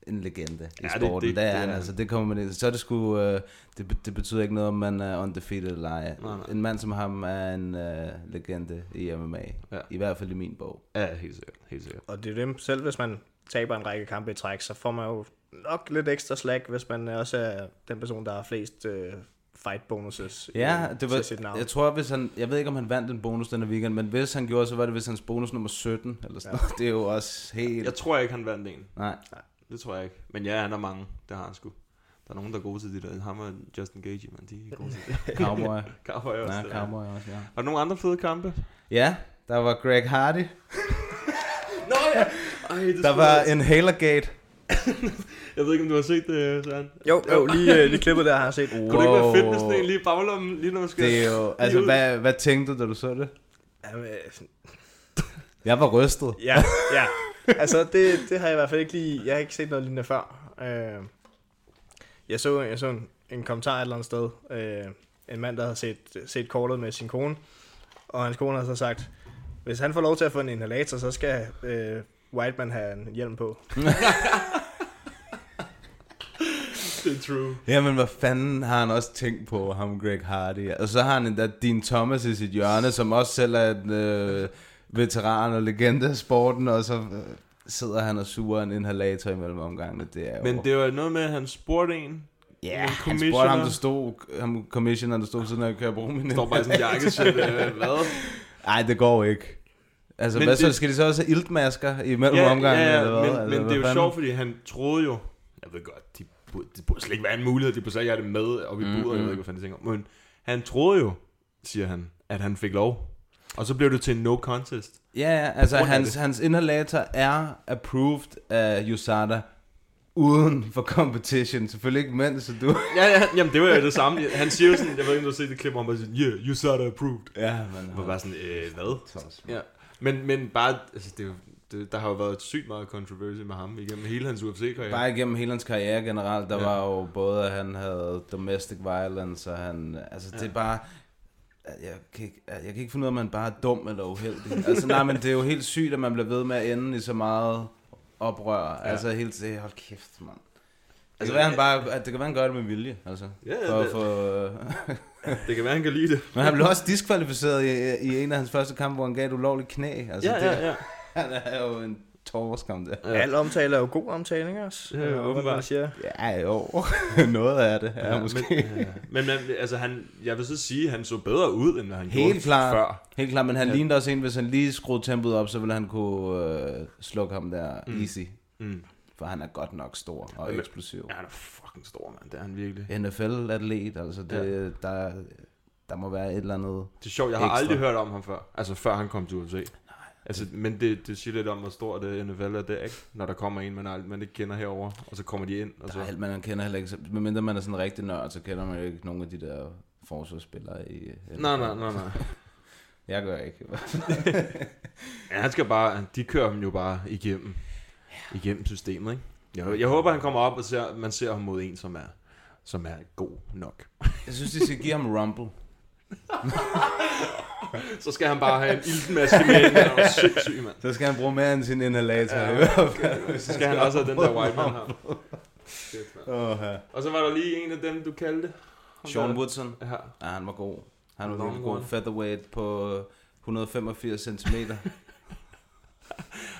en, en legende i Ja, det- sporten. Det, det- det, er det han, altså, det kommer man. Så er det sgu, øh, det, det betyder ikke noget, om man er undefeated eller ej. Nej, nej. En mand som ham er en øh, legende i MMA. Ja. I hvert fald i min bog. Ja, helt sikkert. Helt sikkert. Og det er dem, selv hvis man taber en række kampe i træk, så får man jo nok lidt ekstra slag, hvis man også er den person, der har flest øh, fight bonuses Ja, det til sit var, navn. jeg tror, hvis han, jeg ved ikke, om han vandt en bonus denne weekend, men hvis han gjorde, så var det hvis hans bonus nummer 17, eller sådan Ja. noget. Det er jo også helt... Jeg tror ikke, han vandt en. Nej. Det tror jeg ikke. Men ja, han har mange. Det har han sgu. Der er nogen, der er gode til det der. Ham og Justin Gage, man, de er gode til det. Cowboy. Cowboy også. Ja, der. Cowboy også, ja. Har du nogle andre fede kampe? Ja, der var Greg Hardy. Nå ja! Ej, det Der var en Halergate. Jeg ved ikke, om du har set det, Søren. Jo, jo lige, øh, lige klippet der har jeg set. Kunne det ikke være fedt med sådan en lige i baglommen, lige når man skal... Det er jo, altså, hvad, hvad tænkte du, da du så det? Jamen, øh, Jeg var rystet. Ja, ja. Altså, det, det har jeg i hvert fald ikke lige... Jeg har ikke set noget lignende før. Øh, jeg så, jeg så en, en kommentar et eller andet sted. Øh, en mand, der havde set, set kortet med sin kone. Og hans kone har så sagt, hvis han får lov til at få en inhalator, så skal øh, Whiteman have en hjelm på. Det er true. Jamen, hvad fanden har han også tænkt på, ham Greg Hardy? Og så har han endda Dean Thomas i sit hjørne, som også selv er en øh, veteran og legende af sporten, og så øh, sidder han og suger en inhalator imellem omgangene. Det er jo... Men det var noget med, at han spurgte en. Ja, en han spurgte ham, der stod, ham commissioner, der stod sådan, at kan jeg bruge min Står bare sådan en jakkesæt, øh, hvad? Nej, det går ikke. Altså, Men hvad så, det- skal de så også have iltmasker imellem ja, omgangen? ja, ja, eller hvad? men, altså, men det hvad er jo fanden? sjovt, fordi han troede jo, jeg ved godt, de burde, det burde slet ikke være en mulighed, de burde slet ikke have det med op i Mm, mm, jeg mm. ved ikke, hvad fanden de tænker. Men han troede jo, siger han, at han fik lov. Og så blev det til en no contest. Ja, ja, altså hans, hans inhalator er approved af USADA uden for competition. Selvfølgelig ikke mens, så du... Ja, ja, jamen det var jo det samme. Han siger jo sådan, jeg ved ikke, om du har set det klip, hvor han bare siger, yeah, you saw approved. Ja, men... Hvor bare sådan, øh, hvad? Ja. Men, men bare, altså det, er jo- det, der har jo været sygt meget controversy med ham igennem hele hans UFC-karriere. Bare igennem hele hans karriere generelt, der Ja. ja. var jo både, at han havde domestic violence, og han, altså det er bare, jeg kan, ikke, jeg kan ikke finde ud af, om man bare er dum eller uheldig. altså nej, men det er jo helt sygt, at man bliver ved med at ende i så meget oprør. Ja. Altså helt til, hold kæft, mand. Altså hvad han bare, at det kan være, han gør det med vilje, altså. Ja, ja, for, det- for, Det kan være, han kan lide det. Men han blev også diskvalificeret i, i en af hans første kampe, hvor han gav et ulovligt knæ. Altså, Ja, det, ja, ja. Han er jo en torskam der. Ja. Al omtale er jo god omtale, ikke også? Ja, hvad åbenbart. siger. Ja, jo. Noget af det er ja, måske. Men, ja. men, altså, han, jeg vil så sige, at han så bedre ud, end han Helt gjorde klart. før. Helt klart, men han Ja. lignede også en, hvis han lige skruede tempoet op, så ville han kunne øh, slukke ham der Mm. mm. easy. Mm. For han er godt nok stor og Men- eksplosiv. Ja, han er fucking stor, mand. Det er han virkelig. NFL-atlet, altså det, ja. der, der må være et eller andet Det er sjovt, jeg har ekstra. aldrig hørt om ham før. Altså før han kom til UFC. Altså, men det, det siger lidt om, hvor stort det NFL er det, ikke? Når der kommer en, man, ald- man ikke kender herover, og så kommer de ind. Og så... Der er helt, man kender heller ikke, medmindre man er sådan en rigtig nørd, så kender man jo ikke nogen af de der forsvarsspillere i... Nej, nej, nej, nej. Jeg gør ikke. Ja, han skal bare, de kører ham jo bare igennem, igennem systemet, ikke? Jeg, jeg håber, han kommer op og ser, man ser ham mod en, som er, som er god nok. Jeg synes, de skal give ham Rumble. Så skal han bare have en iltmaske med han er sindssyg, mand. Så skal han bruge mere end sin inhalator. Ja. Så skal han også have den der white man her. Shit, ja. Og så var der lige en af dem, du kaldte. Sean Woodson. Ja. Ja, han var god. Han var virkelig god. Featherweight på 185 cm.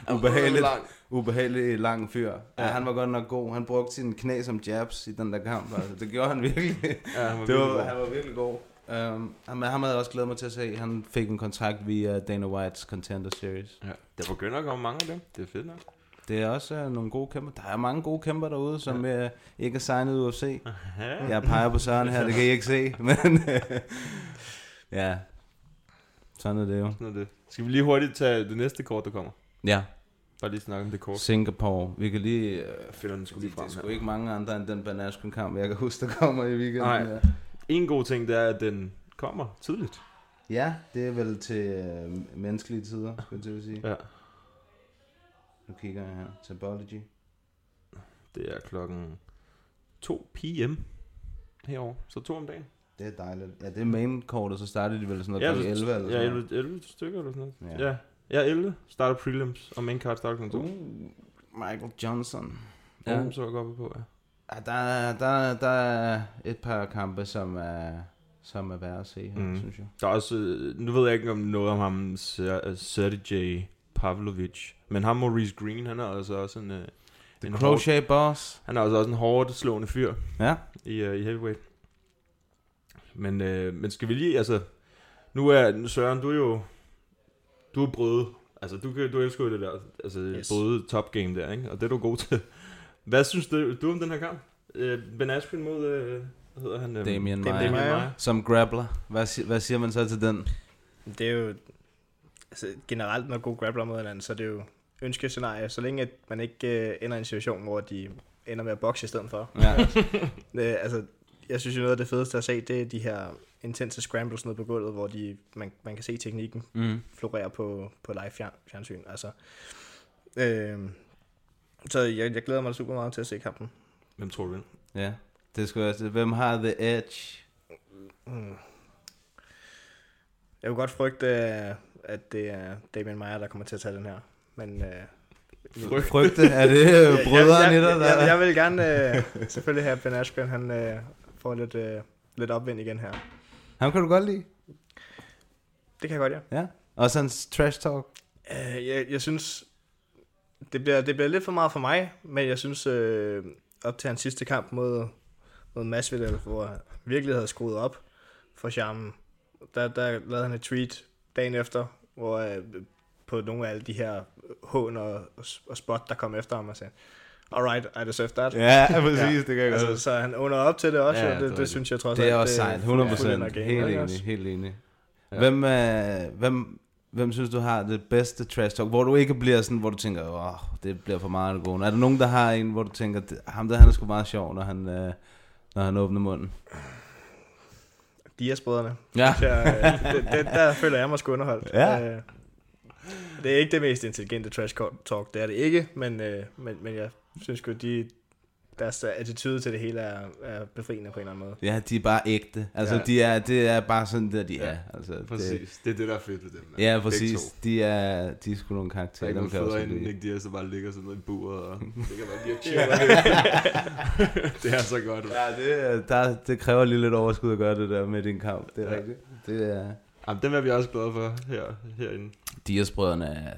Han Ubehageligt. var lang. Fyr. Ja. Ja. han var godt nok god. Han brugte sin knæ som jabs i den der kamp. Altså, det gjorde han virkelig. Ja, han var det virkelig var, god. han var virkelig god. Um, ham, ham havde jeg også glædet mig til at se. Han fik en kontrakt via Dana Whites Contender Series. Ja. Der begynder at komme mange af dem. Det er fedt nok. Det er også uh, nogle gode kæmper. Der er mange gode kæmper derude, som uh, ikke er signet i UFC. Aha. Jeg peger på Søren her, det kan I ikke se. Men uh, ja, sådan er det jo. Sådan er det. Skal vi lige hurtigt tage det næste kort, der kommer? Ja. Bare lige snakke om det kort. Singapore. Vi kan lige... Uh, finder den sgu lige frem Det er sgu ikke mange andre end den Banasken kamp, jeg kan huske, der kommer i weekenden. Nej. Ja. En god ting, det er, at den kommer tidligt. ja, det er vel til uh, menneskelige tider, skulle jeg til at sige. Ja. Nu kigger jeg her. Tabology. Det er klokken 2 p.m. herovre. Så to om dagen. Det er dejligt. Ja, det er main kortet, så starter de vel sådan noget Ja, kl. så- 11 eller Ja, sådan 11, 11 stykker eller sådan noget. Ja. Ja. ja. Ja, 11 starter prelims, og main card starter klokken 2. Uh, Michael Johnson. Ja, Ja. dem så jeg godt på, ja. Der, er- der, er- der er et par kampe, som er, som er værd at se Mm. synes jeg. Der er også, øh, nu ved jeg ikke om noget om ham, Ser- Sergej Pavlovic, men ham Maurice Green, han er altså også en... øh, en crochet boss. Han er altså også en hårdt slående fyr. Ja. I, uh, i heavyweight. Men, øh, men skal vi lige, altså... Nu er Søren, du er jo... Du er brød. Altså, du, du elsker jo det der, altså yes. brøde top game der, ikke? Og det er du god til. Hvad synes du, du om den her kamp? Øh, ben Askren mod, øh, hvad hedder han? Øhm, Damien Damien Maia. Maia. Som grappler. Hvad, hvad siger man så til den? Det er jo... Altså, generelt, når god grappler mod hinanden, så er det jo ønskescenarie, så længe at man ikke øh, ender i en situation, hvor de ender med at bokse i stedet for. Ja. øh, altså, jeg synes jo noget af det fedeste at se, det er de her intense scrambles nede på gulvet, hvor de, man, man kan se teknikken Mhm. florere på, på live fjern, fjernsyn. Altså, øh, så jeg, jeg glæder mig super meget til at se kampen. Hvem tror du vinder? Ja. Det skulle jeg, hvem har the edge? Mm. Jeg kunne godt frygte, øh, at det er Damien Meyer, der kommer til at tage den her. Men, øh, Frygte? Frygte? Er det, øh, brødrene jeg, i dig, jeg, der- jeg, jeg vil gerne øh, selvfølgelig have Ben Askren, han øh, får lidt, øh, lidt opvind igen her. Ham kan du godt lide? Det kan jeg godt, ja. Ja. Også hans trash talk. Øh, jeg, jeg synes, det, bliver, det bliver lidt for meget for mig, men jeg synes, øh, op til hans sidste kamp mod, mod Masvidal, hvor han virkelig havde skruet op for charmen, der, der lavede han et tweet dagen efter, hvor øh, på nogle af alle de her hån og, og spot, der kom efter ham og sagde, alright, I deserve that. Ja, præcis, det kan jeg altså. Så han under op til det også, Ja, ja, det, det det, synes jeg trods Det er alt, også sejt, 100 procent. fuldt Helt ikke enig, helt enig. Ja. Hvem, øh, hvem, hvem synes du har det bedste trash talk, hvor du ikke bliver sådan, hvor du tænker, åh, det bliver for meget det gode. Er der nogen, der har en, hvor du tænker, "Det- ham der, han er sgu meget sjov, når han, øh, når han åbner munden? Dias-brødrene. Ja. Så, øh, det, det, der føler jeg mig sgu underholdt. Ja. Øh, det er ikke det mest intelligente trash talk, det er det ikke, men, øh, men, men jeg synes sgu, de, deres attitude til det hele er, er befriende på en eller anden måde. Ja, de er bare ægte. Altså, Ja. de er, det er bare sådan, der de er. Altså, Præcis. Det er det, der er fedt ved dem. Ja, præcis. De er, de er sgu nogle Der er karakterer. ikke dem nogen federe end. Nick Diaz, der bare ligger sådan noget i buret og ligger bare lige og Ja. chiller. det er så godt. Ja, det, er- der, det kræver lige lidt overskud at gøre det der med din kamp. Det er Ja. rigtigt. Det er... Jamen, dem er vi også glade for her, herinde. Dias-brødrene er,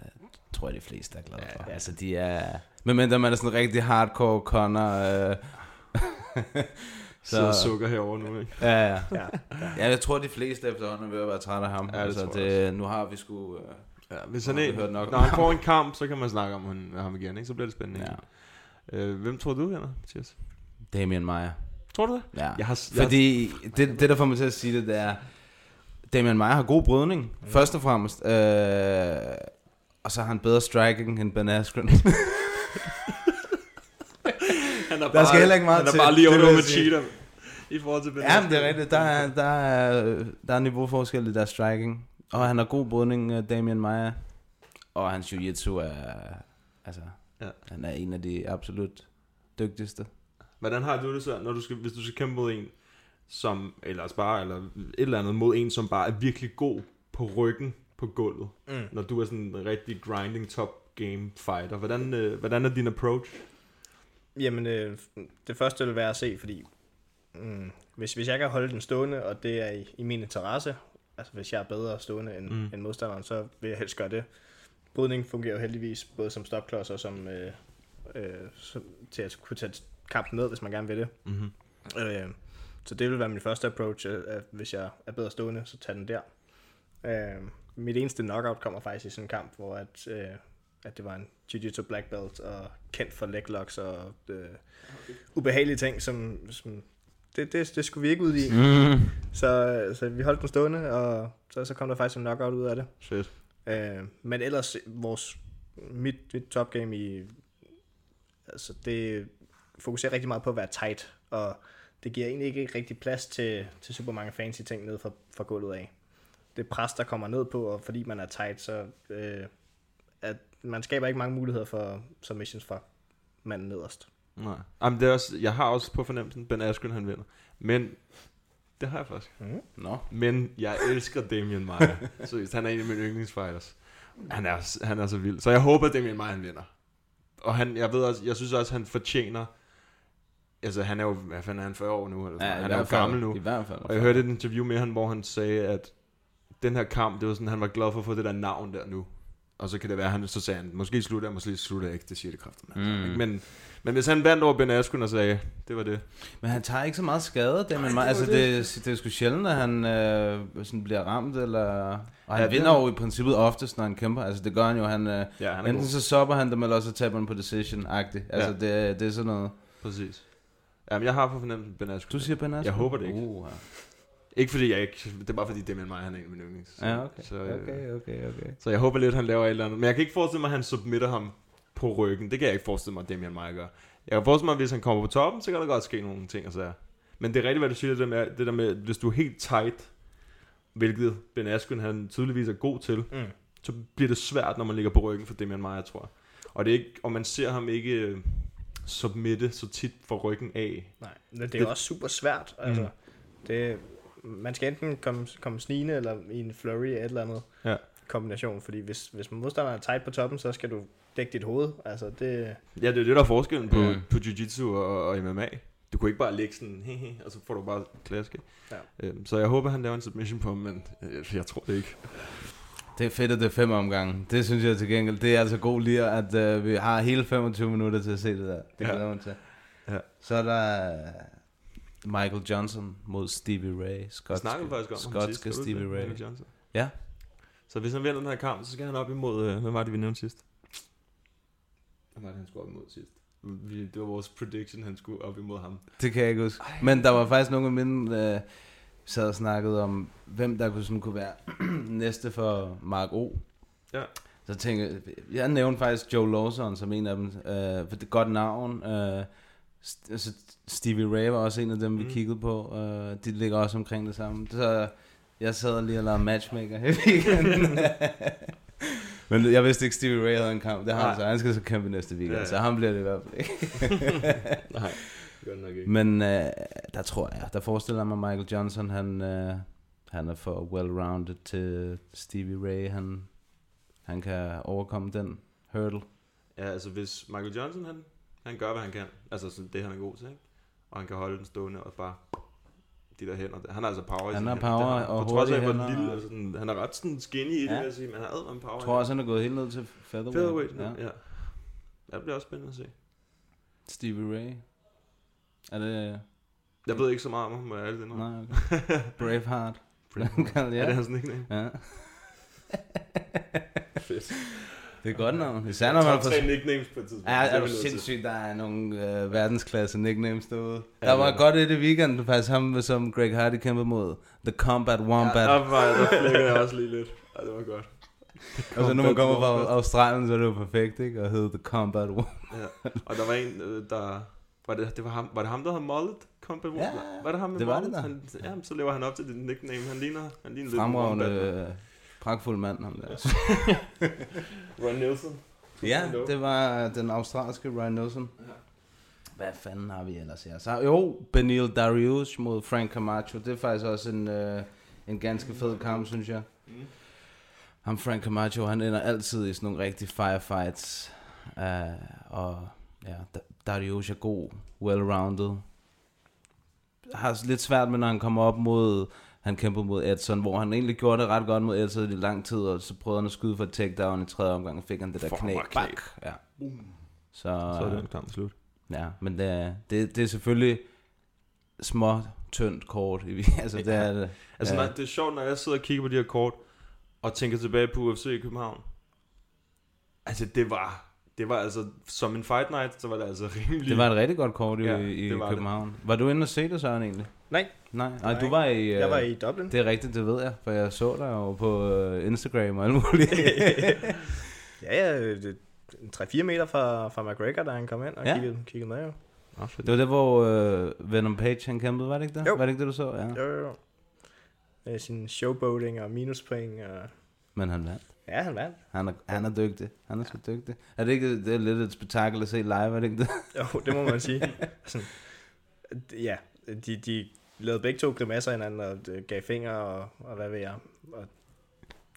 tror jeg, de fleste er glade for. Altså, de er... Medmindre man er sådan en rigtig hardcore Connor... Øh, Sidder og sukker herovre nu, ikke? Ja, ja. Ja, ja. jeg tror, de fleste efterhånden er ved at være trætte af ham. Ja, det altså, det, nu har vi sgu... Øh, Ja, hvis han har ikke, hørt nok når han får en kamp, så kan man snakke om han- ham igen, ikke? Så bliver det spændende. Ja. Ja. Øh, hvem tror du vinder, Mathias? Damien Maia. Tror du det? Ja, Jeg har, jeg fordi det, det, der får mig til at sige det, det er, Damian Maia har god brydning, mm. først og fremmest. Øh, og så har han bedre striking end Ben Askren. han er Der skal heller ikke meget han er til, bare lige jeg med cheater. I forhold til ja, men det er rigtigt. Der er, der er, der er niveauforskel i deres striking. Og han har god brydning, øh, Damian Maia. Og hans jiu-jitsu er, altså, Ja. han er en af de absolut dygtigste. Hvordan har du det så, når du skal, hvis du skal kæmpe mod en, som, eller bare, eller et eller andet, mod en, som bare er virkelig god på ryggen på gulvet, Mm. når du er sådan en rigtig grinding top game fighter. Hvordan, øh, hvordan er din approach? Jamen, øh, det første vil være at se, fordi mm, hvis, hvis jeg kan holde den stående, og det er i, i min interesse, altså hvis jeg er bedre stående end, Mm. end modstanderen, så vil jeg helst gøre det. Brydning fungerer jo heldigvis både som stopklods og som, øh, øh, som til at kunne tage kampen ned, hvis man gerne vil det. Mm-hmm. Øh, så det vil være min første approach, øh, at hvis jeg er bedre stående, så tag den der. Øh, mit eneste knockout kommer faktisk i sådan en kamp, hvor at, øh, at det var en Jiu-Jitsu black belt og kendt for leg locks og øh, ubehagelige ting, som, som det, det, det skulle vi ikke ud i. Mm. Så, så vi holdt den stående, og så, så kom der faktisk en knockout ud af det. Fedt. Øh, men ellers, vores, mit, mit top game i, altså det fokuserer rigtig meget på at være tight, og det giver egentlig ikke rigtig plads til, til super mange fancy ting ned fra, fra gulvet af. Det pres, der kommer ned på, og fordi man er tight, så øh, man skaber ikke mange muligheder for submissions fra manden nederst. Nej. Jamen, det er også, jeg har også på fornemmelsen, Ben Askren han vinder. Men, det har jeg faktisk. Mm. Nå. Men jeg elsker Damien Maia. Seriøst, han er en af mine yndlingsfighters. Han er, han er så vild. Så jeg håber, at Damien Maia han vinder. Og han, jeg ved også, jeg synes også, han fortjener... Altså, han er jo, hvad fanden er han, 40 år nu? Eller Ja, han er jo fald. gammel nu. I hvert fald. Og jeg hørte et interview med ham, hvor han sagde, at den her kamp, det var sådan, han var glad for at få det der navn der nu. Og så kan det være, han så sagde han, måske slutter jeg, måske slutter jeg ikke, det siger det kraftigt. Mm. Men, men hvis han vandt over Ben Askren og sagde, det var det. Men han tager ikke så meget skade, det, men Nej, det altså var det, det er sgu sjældent, at han øh, sådan bliver ramt, eller... Og han Ja, det vinder er- jo i princippet oftest, når han kæmper. Altså det gør han jo, han, øh, Ja, han enten god. så stopper han dem, eller også så taber han på decision-agtigt. Altså Ja. det, det er sådan noget... Præcis. Jamen, jeg har på fornemmelsen Ben Askren. Du siger Ben Askren? Jeg håber det ikke. Uh, ja. Ikke fordi jeg ikke, det er bare fordi Damien Maia, han er en af mine yndlings. Ja, okay. Så, øh, Okay, okay, okay. så jeg håber lidt, han laver et eller andet. Men jeg kan ikke forestille mig, at han submitter ham på ryggen. Det kan jeg ikke forestille mig, at Damien Maia gør. Jeg kan forestille mig, at hvis han kommer på toppen, så kan der godt ske nogle ting og så Men det er rigtigt, hvad du siger, det der med, det der med hvis du er helt tight, hvilket Ben Askren han tydeligvis er god til, Mm. så bliver det svært, når man ligger på ryggen for Damien Maia, tror jeg. Og, det er ikke, og man ser ham ikke øh, submitte så tit for ryggen af. Nej, men det er jo også super svært. Altså, det, man skal enten komme, komme snigende, eller i en flurry af et eller andet Ja. kombination. Fordi hvis, hvis modstanderen er tight på toppen, så skal du dække dit hoved. Altså, det, Ja, det er det, der er forskellen på, Mm. på jiu-jitsu og, og MMA. Du kunne ikke bare ligge sådan, hehe, og så får du bare klaske. Ja. Øhm, så jeg håber, han laver en submission på ham, men øh, jeg tror det ikke. Det er fedt, at det er fem omgange. Det synes jeg til gengæld. Det er altså god lige, at uh, vi har hele 25 minutter til at se det der. Det Ja. glæder mig til. Ja. Så er der øh, Michael Johnson mod Stevie Ray. Skotske, snakkede faktisk om ham skotske sidst. Stevie Ray. Michael Johnson? Ja. Så hvis han vinder den her kamp, så skal han op imod, øh, hvad var det, vi nævnte sidst? Hvad var det, han skulle op imod sidst? Vi, det var vores prediction, han skulle op imod ham. Det kan jeg ikke huske. Men der var faktisk nogle af mine, øh, sad og snakkede om, hvem der kunne, sådan kunne være næste for Mark O. Ja. Så tænkte jeg, jeg nævnte faktisk Joe Lawson som en af dem, øh, for det er godt navn. Øh, st- altså, Stevie Ray var også en af dem, vi Mm. kiggede på. Øh, de ligger også omkring det samme. Så jeg sad lige og lavede matchmaker i weekenden. Men jeg vidste ikke, Stevie Ray havde en kamp. Det har han så. Han skal så kæmpe næste weekend, Ja, ja, så ham bliver det i hvert fald ikke. Nej, godt nok ikke. Men øh, der tror jeg, der forestiller jeg mig Michael Johnson, han, øh, han er for well-rounded til Stevie Ray. Han, han kan overkomme den hurdle. Ja, altså hvis Michael Johnson, han, han gør, hvad han kan. Altså det, han er god til, ikke? Og han kan holde den stående og bare de der hænder. der. Han har altså power Han har hænder. power Det har, og På trods af, hvor hænder lille, altså sådan, han er ret sådan skinny i det, Ja. vil jeg sige, men han har advaret power. Jeg tror også, han er gået helt ned til featherweight. Featherweight, ja. ja. ja. Ja, det bliver også spændende at se. Stevie Ray. Er det... Jeg ved ikke så meget om ham, ærligt indrømme. Nej, okay. Braveheart. Braveheart. Er det hans nickname? Ja. Fedt. Det er godt navn. Især når man får... tre nicknames på et tidspunkt. Ja, Det er du sindssygt, der er nogle øh, verdensklasse nicknames derude. Ja, Der var er godt et i weekenden, faktisk ham, som Greg Hardy kæmpede mod. The Combat Wombat. Ja, der, var, der flækkede jeg også lige lidt. Ja, det var godt. Og så når man kommer fra Wombat. Australien, så er det jo perfekt, ikke? Og hedder The Combat Wombat. Ja. Og der var en, øh, der... Var det, det var, ham, var det ham, der havde mullet? Combat Ja, var det ham med det var mullet? det da. Han, jamen, så lever han op til det nickname. Han ligner, han ligner lidt wombat. Øh, pragtfuld mand, ham der. Ron Nielsen. Ja, det var den australske Ryan Nelson. Hvad fanden har vi ellers her? Så, jo, Benil Darius mod Frank Camacho. Det er faktisk også en, øh, en ganske fed kamp, synes jeg. Mm. Ham Frank Camacho, han ender altid i sådan nogle rigtige firefights. Uh, og ja, Da- Darius er god, well-rounded. Har lidt svært med, når han kommer op mod... Han kæmpede mod Edson, hvor han egentlig gjorde det ret godt mod Edson i lang tid, og så prøvede han at skyde for et takedown i tredje omgang, og fik han det der knæ. Bak. Ja. Så, Så er den kamp slut. Ja, men det, er- det, det er selvfølgelig små, tyndt kort. altså, det er det. Altså, Ja. når, det er sjovt, når jeg sidder og kigger på de her kort, og tænker tilbage på UFC i København. Altså, det var... Det var altså, som en fight night, så var det altså rimelig... Det var et rigtig godt kort i, Ja, i var det. København. Var du inde og se det, Søren, egentlig? Nej. Nej, Nej du var i... Jeg øh, var i Dublin. Det er rigtigt, det ved jeg, for jeg så dig jo på øh, Instagram og alt muligt. ja, ja, det, 3-4 meter fra, fra McGregor, da han kom ind og Ja. ja. kiggede, kiggede med jo. det var der, hvor øh, Venom Page han kæmpede, var det ikke det? Jo. Var det ikke det, du så? Ja. Jo, jo, jo. Med sin showboating og minuspoint. Og... Men han vandt. Ja, han vandt. Han er, han er dygtig. Han er sgu dygtig. Er det ikke det er lidt et spektakel at se live, er det ikke det? Jo, det må man sige. Sådan, ja, de, de lavede begge to grimasser hinanden og øh, gav fingre og, og hvad ved jeg. Og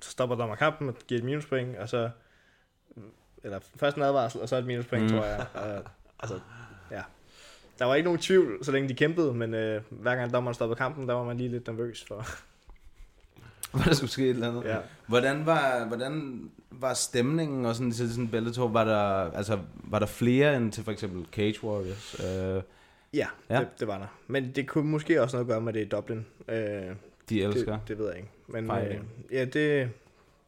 så stopper dommer kampen og giver et minuspoint, og så... Eller først en advarsel, og så et minuspoint, Mm. tror jeg. Og, altså, ja. Der var ikke nogen tvivl, så længe de kæmpede, men øh, hver gang dommeren stoppede kampen, der var man lige lidt nervøs for. Hvor der skulle ske et eller andet. Ja. Hvordan var, hvordan var stemningen og sådan til sådan Bellator? Var der, altså, var der flere end til for eksempel Cage Warriors? Øh, Ja, Ja. Det, det var der. Men det kunne måske også noget at gøre med det i Dublin. Øh, De elsker Det, det ved jeg ikke. Men øh, ja, det,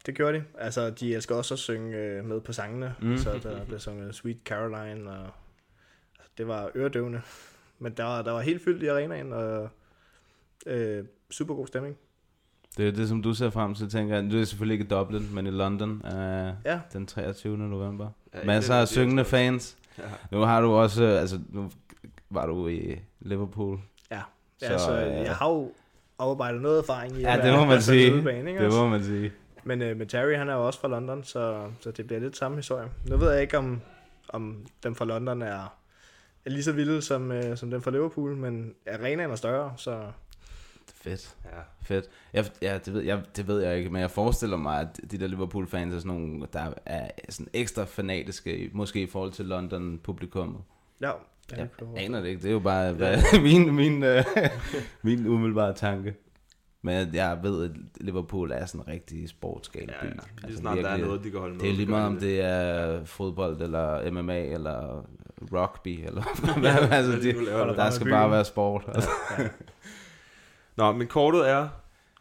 det gjorde de. Altså, de elsker også at synge øh, med på sangene. Mm. Så der blev sunget Sweet Caroline, og altså, det var øredøvende. Men der var, der var helt fyldt i arenaen, og øh, super god stemning. det er det, som du ser frem til, tænker jeg. Du er selvfølgelig ikke i Dublin, men i London øh, Ja. den 23. november. Ja, Masser af af de syngende fans. Ja. Nu har du også, øh, altså nu var du i Liverpool. Ja, Så, så, altså, øh, jeg har jo oparbejdet noget erfaring i Ja, at det må man sige. udebane, Det også? må man sige. Men øh, med Terry, han er jo også fra London, så, så det bliver lidt samme historie. Nu ved jeg ikke, om, om dem fra London er, er lige så vilde som, øh, som dem fra Liverpool, men arenaen er større, så Fedt. Ja. Fedt. Jeg, ja, det ved, jeg, det ved jeg ikke, men jeg forestiller mig, at de der Liverpool-fans er sådan nogle, der er sådan ekstra fanatiske, måske i forhold til London-publikummet. ja. Jeg aner det ikke, det er jo bare hvad, min, min, øh, min umiddelbare tanke. Men jeg ved, at Liverpool er sådan en rigtig sportsgal by. Ja, ja. Lige snart der er noget, de kan holde med, Det er lige meget, om det. det er fodbold, eller MMA, eller rugby, eller hvad altså, Hvad de nu de, laver der skal bare være sport. Altså. Nå, men kortet er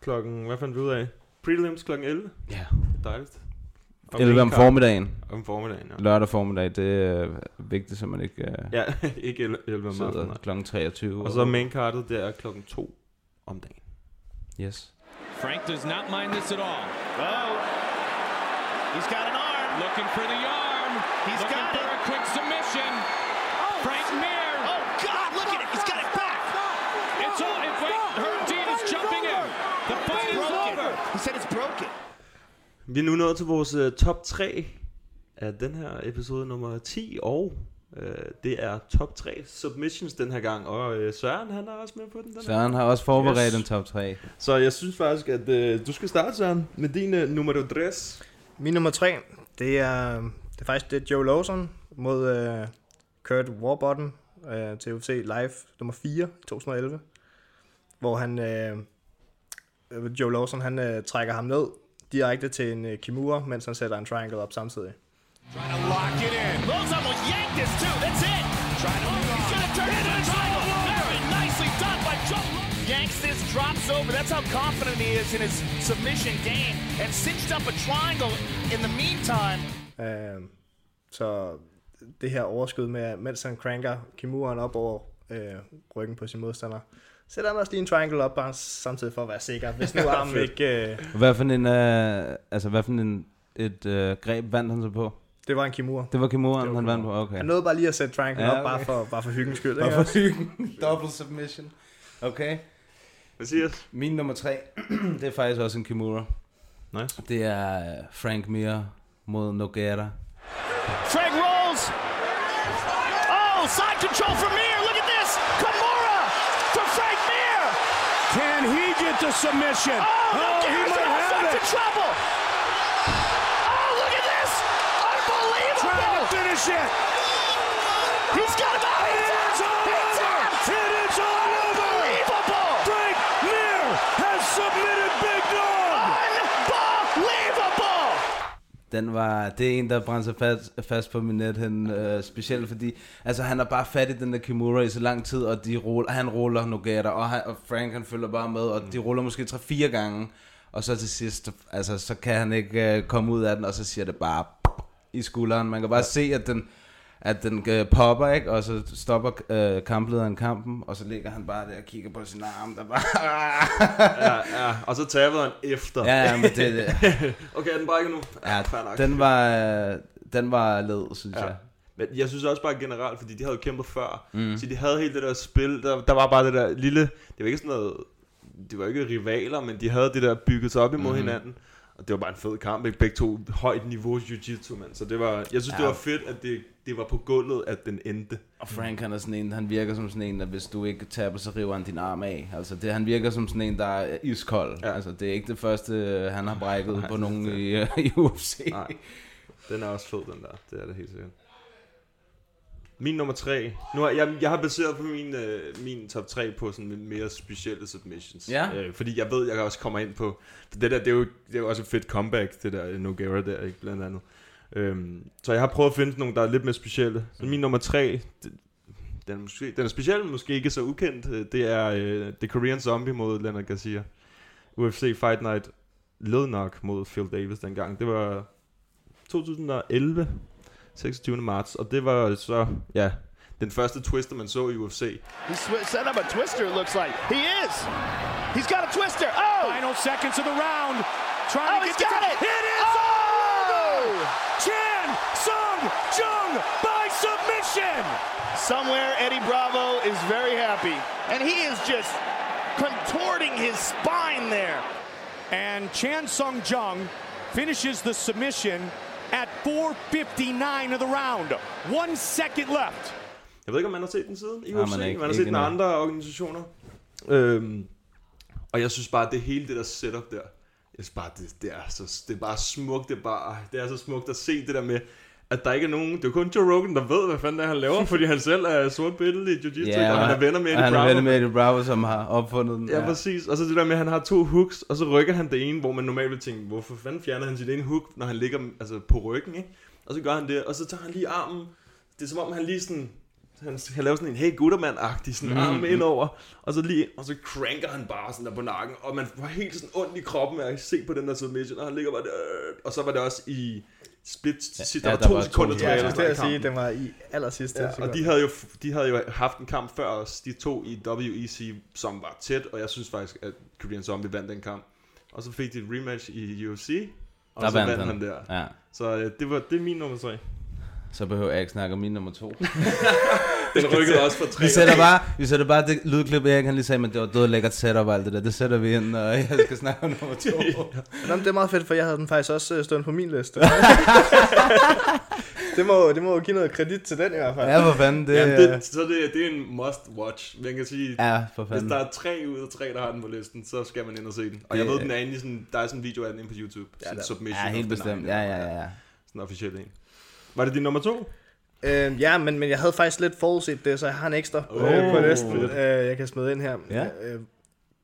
klokken, hvad fandt vi ud af? Prelims klokken 11. Ja. Dejligt. 11 om main card- formiddagen. Om formiddagen, ja. Lørdag formiddag, det er vigtigt, så man ikke uh, Ja, ikke 11 11 om aftenen. klokken 23. Og så maincardet, det er klokken 2 om dagen. Yes. Frank does not mind this at all. Oh, he's got an arm. Looking for the arm. He's Looking got for a quick submission. Frank Mir. Oh God, look at it. He's got it back. It's all. It, wait, Herb Dean is jumping in. The fight is over. He said it's broken. Vi er nu nået til vores uh, top 3 af den her episode nummer 10, og uh, det er top 3 submissions den her gang, og uh, Søren han er også med på den. den her. Søren har også forberedt en top 3. Så jeg synes faktisk, at uh, du skal starte, Søren, med din uh, nummer 3. Min nummer tre, det er, det er faktisk det er Joe Lawson mod uh, Kurt Warburton uh, til UFC Live nummer 4 i 2011. Hvor han, uh, Joe Lawson, han uh, trækker ham ned direkte til en uh, Kimura, mens han sætter en triangle op samtidig. Trying to lock it in. Lozon will yank this too. That's it. Trying to move He's going to turn it into a triangle. Very nicely done by Joe. Yanks this, drops over. That's how confident he is in his submission game. And cinched up a triangle in the meantime. Uh, så det her overskud med, mens han cranker Kimuren op over uh, ryggen på sin modstander, sætter han også lige en triangle op, bare samtidig for at være sikker. Hvis nu armen ikke... Uh, Hvad for en, uh, altså hvad for en, et uh, greb vandt han så på? Det var en Kimura. Det var Kimuren, Det var han vandt på, okay. Han nåede bare lige at sætte triangle Ja, op, bare okay. for, bare for hyggens skyld. Bare for hyggen. Double submission. Okay. Hvad siger Min nummer tre, det er faktisk også en Kimura. Nice. Det er øh, Frank Mir mod Nogueira. Frank rolls. Oh, side control for the submission? Oh, no, oh, he might have it. trouble. Oh, look at this. Unbelievable. Trying to finish it. He's got Den var, det er en, der brændte sig fast, fast på min net, han, øh, specielt fordi, altså han har bare fat i den der Kimura i så lang tid, og de ruller, han ruller Nogueira, og, han, og Frank han følger bare med, og de ruller måske 3-4 gange, og så til sidst, altså så kan han ikke øh, komme ud af den, og så siger det bare i skulderen. Man kan bare se, at den, at den øh, popper, ikke? Og så stopper øh, kamplederen kampen, og så ligger han bare der og kigger på sin arm, der bare... ja, ja, og så tabede han efter. Ja, ja, men det- det- okay, er den brækker nu? Ja, fair nok. den var, øh, den var led, synes Ja. jeg. Men jeg synes også bare generelt, fordi de havde kæmpet før, Mm. mm. så de havde helt det der spil, der, der var bare det der lille, det var ikke sådan noget, det var ikke rivaler, men de havde det der bygget sig op imod mm-hmm. hinanden, og det var bare en fed kamp, ikke? Begge to højt niveau jiu-jitsu, mand. Så det var, jeg synes, ja. det Ja. var fedt, at det, det var på gulvet, at den endte. Og Frank han er sådan en, han virker som sådan en, at hvis du ikke taber, så river han din arm af. Altså det, han virker som sådan en, der er iskold. Ja. Altså det er ikke det første, øh, han har brækket Nej, på nogen i, øh, i UFC. Nej, den er også fed, den der. Det er det helt sikkert. Min nummer tre. Nu har, jeg, jeg har baseret på min, øh, min top 3 på sådan mere specielle submissions. Ja. Øh, fordi jeg ved, jeg også kommer ind på... For det der, det er, jo, det er jo også et fedt comeback, det der Nogueira der, ikke blandt andet. Øhm, så jeg har prøvet at finde nogle, der er lidt mere specielle. Så min nummer 3, det, den, er måske, den er speciel, måske ikke så ukendt. øh, Det er øh, The Korean Zombie mod Leonard Garcia. UFC Fight Night led nok mod Phil Davis dengang. Det var 2011, 26. marts, og det var så, ja, den første twister, man så i UFC. He set up a twister, it looks like. He is. He's got a twister. Oh! Final seconds of the round. Trying Oh, to he's get got the it. It is Oh! Jung by submission. Somewhere Eddie Bravo is very happy. And he is just contorting his spine there. And Chan Sung Jung finishes the submission at 4.59 of the round. One second left. Jeg ved ikke, om man har set den siden i Nej, UFC. man man, er ikke- man har ikke set den af endnu. andre organisationer. Øhm, og jeg synes bare, det hele det der setup der, jeg synes bare, det, det, er, så, det er bare smukt. Det er, bare, det er så smukt at se det der med, at der ikke er nogen... Det er kun Joe Rogan, der ved, hvad fanden det er, han laver, fordi han selv er sort billede i jiu-jitsu, Ja, og han er venner med Eddie han er Bravo. venner med Eddie Bravo, som har opfundet den. Ja, ja, præcis. Og så det der med, at han har to hooks, og så rykker han det ene, hvor man normalt vil tænke, hvorfor fanden fjerner han sit ene hook, når han ligger altså, på ryggen, ikke? Og så gør han det, og så tager han lige armen. Det er som om, han lige sådan... Han skal lave sådan en hey guttermand-agtig sådan Mhm. arm indover, og så lige, og så cranker han bare sådan der på nakken, og man får helt sådan ondt i kroppen af at se på den der submission, og han ligger bare der, og så var det også i split, ja, der ja, var der to var sekunder tilbage. Ja, jeg sådan skulle til at sige, den var i aller sidste Ja, og de havde, jo, de havde jo haft en kamp før os, de to i WEC, som var tæt, og jeg synes faktisk, at Korean Zombie vandt den kamp. Og så fik de et rematch i UFC, og Der så vandt vandt han. han der. Ja. Så øh, det, var, det er min nummer tre. Så behøver jeg ikke snakke om min nummer to. Den rykkede også fra tre. Vi sætter bare, vi sætter bare det lydklip, Erik han lige sagde, men det var død lækkert setup og alt det der. Det sætter vi ind, og jeg skal snakke om nummer to. Nå, men det er meget fedt, for jeg havde den faktisk også øh, stående på min liste. det, må, det må jo give noget kredit til den i hvert fald. Ja, for fanden, det- Jamen, det, så det, det er en must watch. Man kan sige, Ja, for hvis fanden. der er tre ud af tre, der har den på listen, så skal man ind og se den. Og jeg Det- ved, den er inde i sådan, der er sådan en video af den inde på YouTube. Ja, Sådan der- submission Ja, helt bestemt. Ja, ja, ja, ja. Sådan en officiel en. Var det din nummer to? Øh, ja, men, men jeg havde faktisk lidt forudset det, så jeg har en ekstra Oh, øh, på listen, øh, jeg kan smide ind her. Ja. Øh,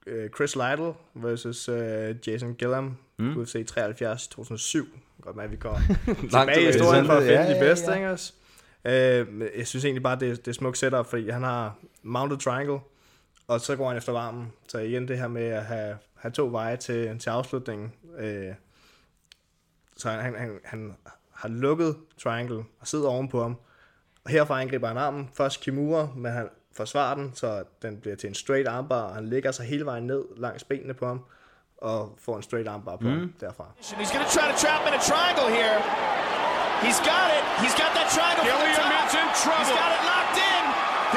øh, Chris Lytle versus øh, Jason Gillam, Mm. UFC 73 2007. Godt med, at vi går tilbage. i historien for at finde Ja, de ja, bedste, ja. ikke også? Øh, jeg synes egentlig bare, det, det er smukt setup, fordi han har mounted triangle, og så går han efter varmen. Så igen det her med at have, have to veje til, til afslutningen. Øh, så han, han, han har lukket triangle og sidder ovenpå ham. Og herfra angriber han armen. Først Kimura, men han forsvarer den, så den bliver til en straight armbar, og han lægger sig hele vejen ned langs benene på ham, og får en straight armbar på Mm. ham derfra. He's going to try to trap him in a triangle here. He's got it. He's got that triangle from the Gilliam top. in trouble. He's got it locked in.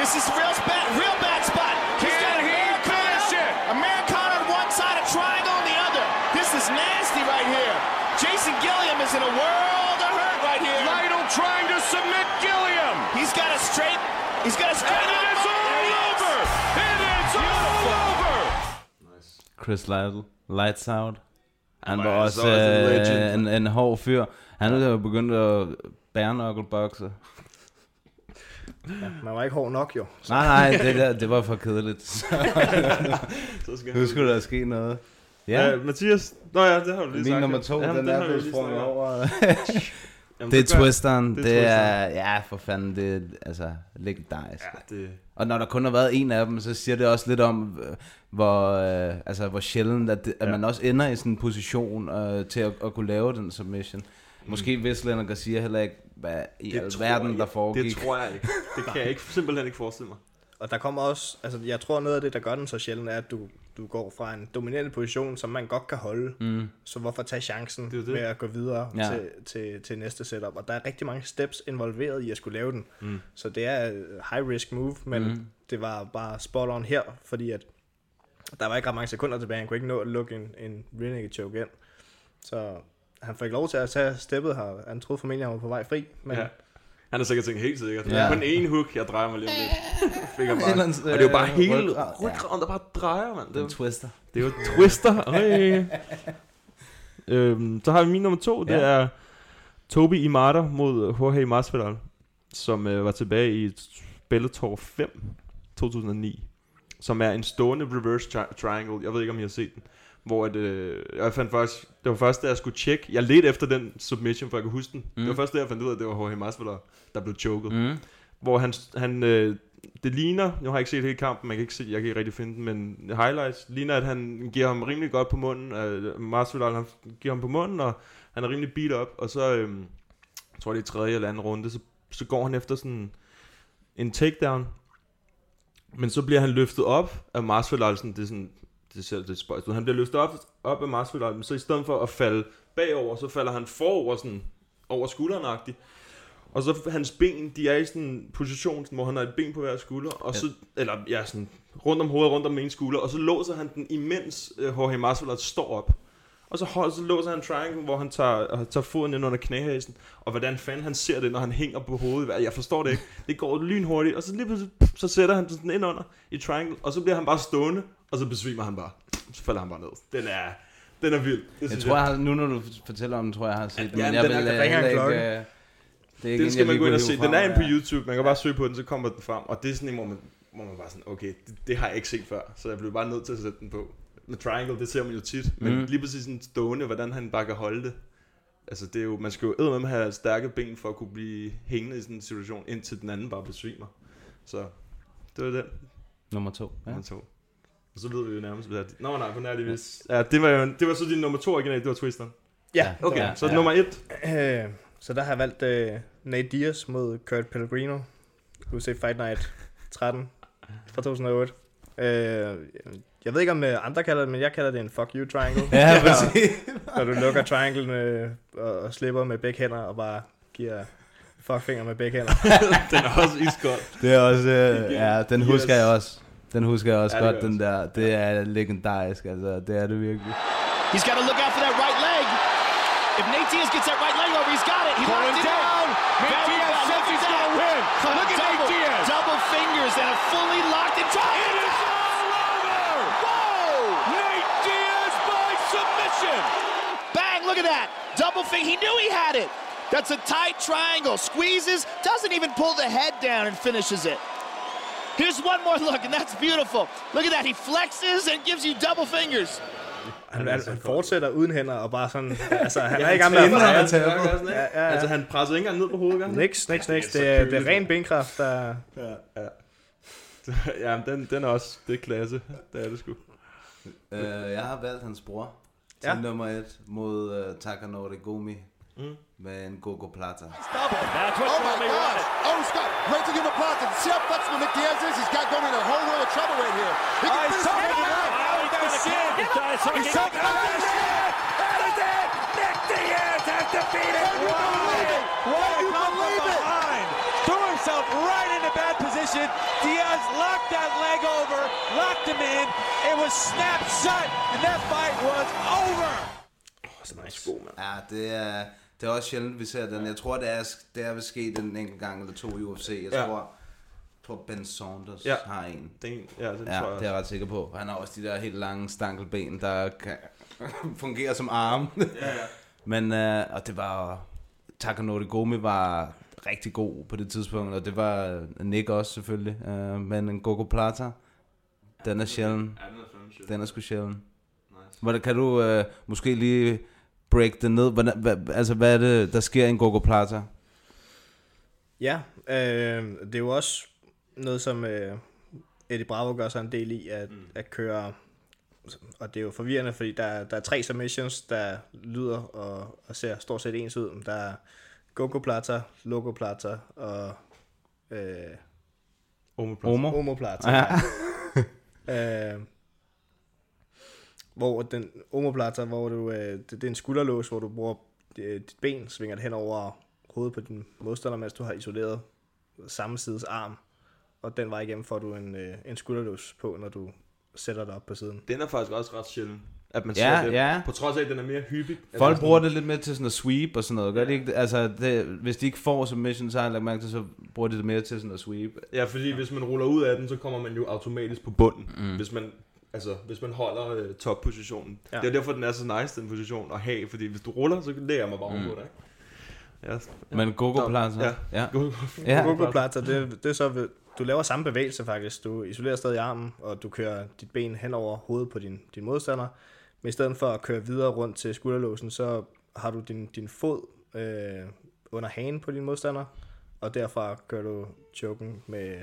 This is real bad, real bad spot. He's Can got he finish it? Americana on one side, a triangle on the other. This is nasty right here. Jason Gilliam is in a world of hurt right here. Lytle trying to submit Gilliam. He's got a straight. He's got a straight. And it's armbar. all over. It is all over. Chris Lytle, Lights Out. Han var også øh, legend. en, en hård fyr. Han er jo begyndt at bærenøkkelbokse. Ja, man var ikke hård nok, jo. Så. Nej, nej, det, der, det var for kedeligt. Så, Så skal nu skulle der ske noget. Ja, Ja, Mathias. Nå ja, det har du lige min sagt. nummer ja. to, Jamen, den det er blevet sprunget over. Jamen, det er gør- twisteren. det Det er er, ja, for fanden, det er altså legendarisk. Ja, det... Og når der kun har været en af dem, så siger det også lidt om, øh, hvor, øh, altså, hvor sjældent, at, det, at Ja. man også ender i sådan en position øh, til at, at kunne lave den submission. Måske vidste Leonard Garcia heller ikke, hvad i Det alverden jeg- der foregik. Det tror jeg ikke. Det kan jeg ikke, simpelthen ikke forestille mig. Og der kommer også, altså jeg tror noget af det, der gør den så sjældent, er, at du, du går fra en dominerende position, som man godt kan holde. Mm. Så hvorfor tage chancen Det det. med at gå videre Ja. til, til, til næste setup? Og der er rigtig mange steps involveret i at skulle lave den. Mm. Så det er et high risk move, men Mm. det var bare spot on her, fordi at der var ikke ret mange sekunder tilbage. Han kunne ikke nå at lukke en, en naked choke ind. Så han fik lov til at tage steppet her. Han troede formentlig, at han var på vej fri. Men Ja. Han har sikkert tænkt helt sikkert. Ja. Den ene hook, jeg drejer mig lige om lidt. Fik jeg bare. Ellers, Og det er jo bare øh, hele ryggrad, ja. ryggraden, der bare drejer, mand. Det er, jo- twister. det er jo twister. Øj. øhm, så har vi min nummer to. Det Ja. er Toby Imada mod Jorge Masvidal, som øh, var tilbage i Bellator 5 2009, som er en stående reverse tri- triangle. Jeg ved ikke, om I har set den. Hvor at, øh, jeg fandt faktisk, det var først, da jeg skulle tjekke. Jeg ledte efter den submission, for jeg kunne huske den. Mm. Det var Mm. først, da jeg fandt ud af, at det var Jorge Masvidal, der blev choket. Mm. Hvor han, han øh, det ligner, nu har jeg ikke set hele kampen, man kan ikke se, jeg kan ikke rigtig finde den, men highlights ligner, at han giver ham rimelig godt på munden. Øh, Masvidal, han giver ham på munden, og han er rimelig beat op, og så, øh, jeg tror det er tredje eller anden runde, så, så går han efter sådan en takedown, men så bliver han løftet op af Masvidal, sådan, det er sådan, det er selv det er spøjst. Han bliver løftet op, op af Masvidal, men så i stedet for at falde bagover, så falder han forover sådan, over skulderen og så hans ben, de er i sådan en position, hvor han har et ben på hver skulder, og så, eller ja, sådan rundt om hovedet, rundt om en skulder, og så låser han den, imens uh, Jorge Masvidal står op. Og så, hold, så låser han triangle, hvor han tager, uh, tager foden ind under knæhæsen. Og hvordan fanden han ser det, når han hænger på hovedet. Jeg forstår det ikke. Det går lynhurtigt. Og så lige pludselig, så sætter han den ind under i triangle. Og så bliver han bare stående. Og så besvimer han bare. Så falder han bare ned. Den er, den er vild. Det Jeg tror, jeg, har- nu når du fortæller om den, tror jeg, jeg har set den. Ja, men den jeg er- vil øh, en heller klokke. ikke... Det er ikke en, skal man gå ind og se. Den er inde på. YouTube. Man kan bare søge på den, så kommer den frem. Og det er sådan en, hvor man, hvor man bare sådan, okay, det, det har jeg ikke set før. Så jeg blev bare nødt til at sætte den på. Med Triangle, det ser man jo tit. Men Mhm. lige præcis sådan stående, hvordan han bare kan holde det. Altså det er jo, man skal jo med have stærke ben for at kunne blive hængende i sådan en situation, indtil den anden bare besvimer. Så det var den. Nummer to. Ja. Nummer to. Og så ved vi jo nærmest, hvad det Nå nej, på nær det vis. Ja, det var jo, det var så din nummer to original, det var Twisteren. Ja. Okay, Ja, så ja. nummer et. Øh, så der har jeg valgt øh, Nate Diaz mod Kurt Pellegrino. UFC Fight Night 13 fra 2008. Øh, jeg ved ikke, om øh, andre kalder det, men jeg kalder det en fuck you triangle. Ja, præcis. Når du lukker trianglen øh, og, og slipper med begge hænder og bare giver fuckfinger med begge hænder. den er også iskold. Det er også, øh, ja, den husker jeg også. Den husker jeg også Ja, godt, den der. Det er legendarisk, altså. Det er det virkelig. He's got to look out for that right leg. If Nate Diaz gets that right Pulling it down. down. Nate Very Diaz well. says Look he's gonna that. win. Look at Nate double, Diaz. Double fingers and a fully locked and tied. It is all over. Whoa! Nate Diaz by submission. Bang! Look at that. Double finger. He knew he had it. That's a tight triangle. Squeezes. Doesn't even pull the head down and finishes it. Here's one more look, and that's beautiful. Look at that. He flexes and gives you double fingers. Han, han, han fortsætter uden hænder og bare sådan... Altså, han Ja, er ikke han gang med han at ikke? Ja, ja, ja. Altså, han presser ikke engang ned på hovedet, gør han? Niks, niks, niks. Det er, det er ren benkraft, der... Ja, ja. ja, men den, den er også, det er klasse. Det er det sgu. Uh, jeg har valgt hans bror til Ja. nummer et mod uh, Takanori Gomi Mm. med en Gogo Plata. That's what Oh my wanted. Oh, Scott, right to give him shin. He's talking He's about talking about the shin. That is it. Nick Diaz has defeated Can you Ron believe it? What Can a you come from believe it? behind. Threw himself right into bad position. Diaz locked that leg over, locked him in. It was snapped shut, and that fight was over. Så nice. god, mand. Ja, det er, det er også sjældent, vi ser den. Jeg tror, det er, det er vil ske den enkelt gang eller to i UFC. Jeg Ja. tror, tror Ben Saunders Ja. har en. Den, ja, den Ja, tror jeg det er jeg ret sikker på. Han har også de der helt lange stankelben, der kan fungere som arme. Ja, ja. Men, øh, og det var... Takanori Gomi var rigtig god på det tidspunkt, og det var Nick også selvfølgelig. Øh, men en Gogo Plata, den er sjælden. Ja, den er er sgu sjælden. Nice. Hvordan kan du øh, måske lige break det ned? Hvordan, hvad, altså, hvad er det, der sker i en Gogo Plata? Ja, øh, det er jo også noget, som øh, Eddie Bravo gør sig en del i, at, mm. at køre, og det er jo forvirrende, fordi der, der er tre submissions, der lyder og, og ser stort set ens ud. Der er Gogo Plata, Logo Plata og øh, Omoplata. Omo? Omoplata. Ja. Ja. øh, hvor den omoplata, hvor du, øh, det, det er en skulderlås, hvor du bruger øh, dit ben, svinger det hen over hovedet på din modstander, mens du har isoleret samme sides arm. Og den vej igennem får du en, øh, en skulderlås på, når du sætter dig op på siden. Den er faktisk også ret sjælden. At man Ja, ser den, ja. På trods af, at den er mere hyppig. at Folk er bruger sådan- det lidt mere til sådan at sweep og sådan noget, gør de ikke? det? Altså, det, hvis de ikke får submission, så har jeg lagt mærke til, så bruger de det mere til sådan at sweep. Ja, fordi hvis man ruller ud af den, så kommer man jo automatisk på bunden. Mm. Hvis man altså hvis man holder øh, toppositionen. Ja. Ja. Det er derfor, den er så nice, den position at have, fordi hvis du ruller, så lægger jeg mig bare Mm. på dig. Ja. Men Gogo Plaza? Ja. Ja. Gogo, Ja. Gogo Plata, det, det er så, ved- du laver samme bevægelse faktisk. Du isolerer stadig armen, og du kører dit ben hen over hovedet på din, din modstander. Men i stedet for at køre videre rundt til skulderlåsen, så har du din, din fod øh, under hagen på din modstander, og derfra kører du choken med, med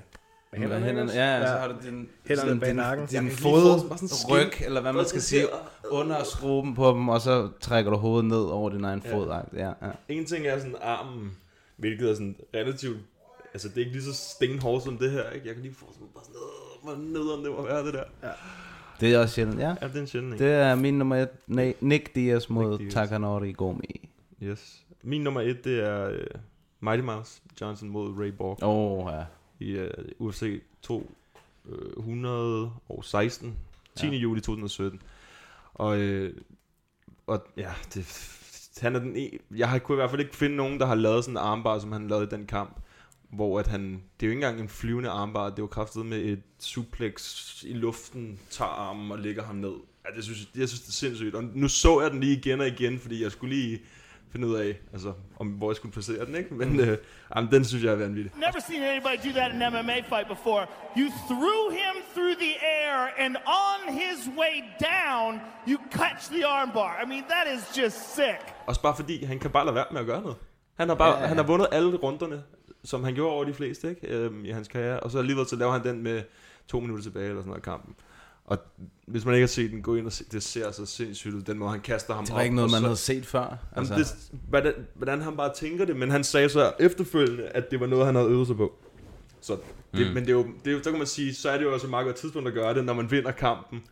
Med hænderne. hænderne, ikke? ja, så har du din, hænderne bag din, nakken. din kan fod, ryg, eller hvad man skal sige, under skruben på dem, og så trækker du hovedet ned over din egen Ja. fod. Ja, ja. En ting er sådan armen, hvilket er sådan relativt... Altså, det er ikke lige så stenhårdt som det her, ikke? Jeg kan lige få sådan bare sådan... "Åh, Hvor nederen det må være, det der. Ja. Det er også sjældent, ja. Ja, det er en sjældent en. Det er min nummer et, Nej, Nick Diaz mod Nick Diaz. Takanori Gomi. Yes. Min nummer et, det er uh, Mighty Mouse Johnson mod Ray Borg. Åh, ja. I uh, UFC 216. 10. Ja. Juli 2017. Og, øh, og ja, det, han er den e- jeg har kunne i hvert fald ikke finde nogen, der har lavet sådan en armbar, som han lavede i den kamp. Hvor at han, det er jo ikke engang en flyvende armbar, det jo kraftet med et suplex i luften, tager armen og lægger ham ned. Ja, det synes, jeg, jeg synes, det er sindssygt. Og nu så jeg den lige igen og igen, fordi jeg skulle lige finde ud af, altså, om, hvor jeg skulle placere den, ikke? Men øh, jamen, den synes jeg er vanvittig. Never seen anybody do that in an MMA fight before. You threw him through the air, and on his way down, you catch the armbar. I mean, that is just sick. Også bare fordi, han kan bare lade være med at gøre noget. Han har, bare, ja, ja. han har vundet alle runderne, som han gjorde over de fleste, ikke? Øhm, i hans karriere. Og så alligevel så laver han den med to minutter tilbage, eller sådan noget af kampen. Og hvis man ikke har set den, gå ind og se, det ser så sindssygt ud, den måde han kaster ham Det var op, ikke noget, og man så- havde set før. Altså. Altså. Det, hvordan, hvordan han bare tænker det, men han sagde så efterfølgende, at det var noget, han havde øvet sig på. Så det, Mm. Men det er, jo, det er jo, så kan man sige, så er det jo også et meget godt tidspunkt at gøre det, når man vinder kampen,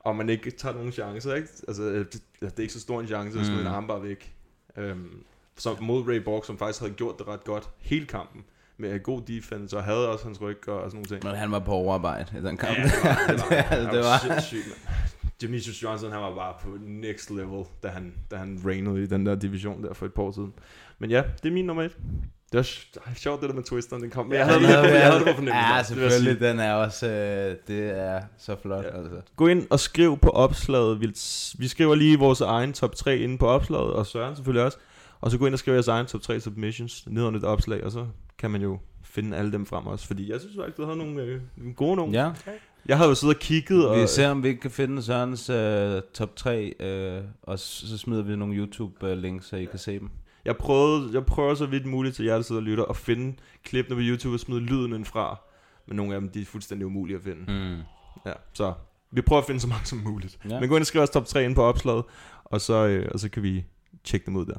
og man ikke tager nogen chancer, ikke? Altså, det, det er ikke så stor en chance at Mm. en armbar væk. Øhm, som mod Ray Borg, som faktisk havde gjort det ret godt hele kampen, med god defense, og havde også hans ryg og sådan nogle ting. Men han var på overarbejde i den kamp. Ja, det var, det var, det, det det var, Johnson, han var bare på next level, da han, da han reignede i den der division der for et par år siden. Men ja, det er min nummer et. Det var sj- sjovt, det der med twisteren, den kom. Men jeg havde, jeg, havde jeg, havde det på fornemmelsen. Ja, det selvfølgelig. Den er også... Øh, det er så flot. Ja. Altså. Gå ind og skriv på opslaget. Vi, vi skriver lige vores egen top 3 inde på opslaget, og Søren selvfølgelig også. Og så gå ind og skriv jeres egen top 3 submissions ned under et opslag, og så kan man jo finde alle dem frem også. Fordi jeg synes faktisk, du havde nogle, øh, nogle gode nogle. Ja. Jeg havde jo siddet og kigget. Og, Vi ser, om vi ikke kan finde Sørens øh, top 3, øh, og så smider vi nogle YouTube-links, så I kan se dem. Jeg prøvede, jeg prøver så vidt muligt til jer, der sidder og lytter, at finde klippene på YouTube og smide lyden ind fra. Men nogle af dem, de er fuldstændig umulige at finde. Mm. Ja, så vi prøver at finde så mange som muligt. Ja. Ja. Men gå ind og skriv os top 3 ind på opslaget, og så, øh, og så kan vi tjekke dem ud der.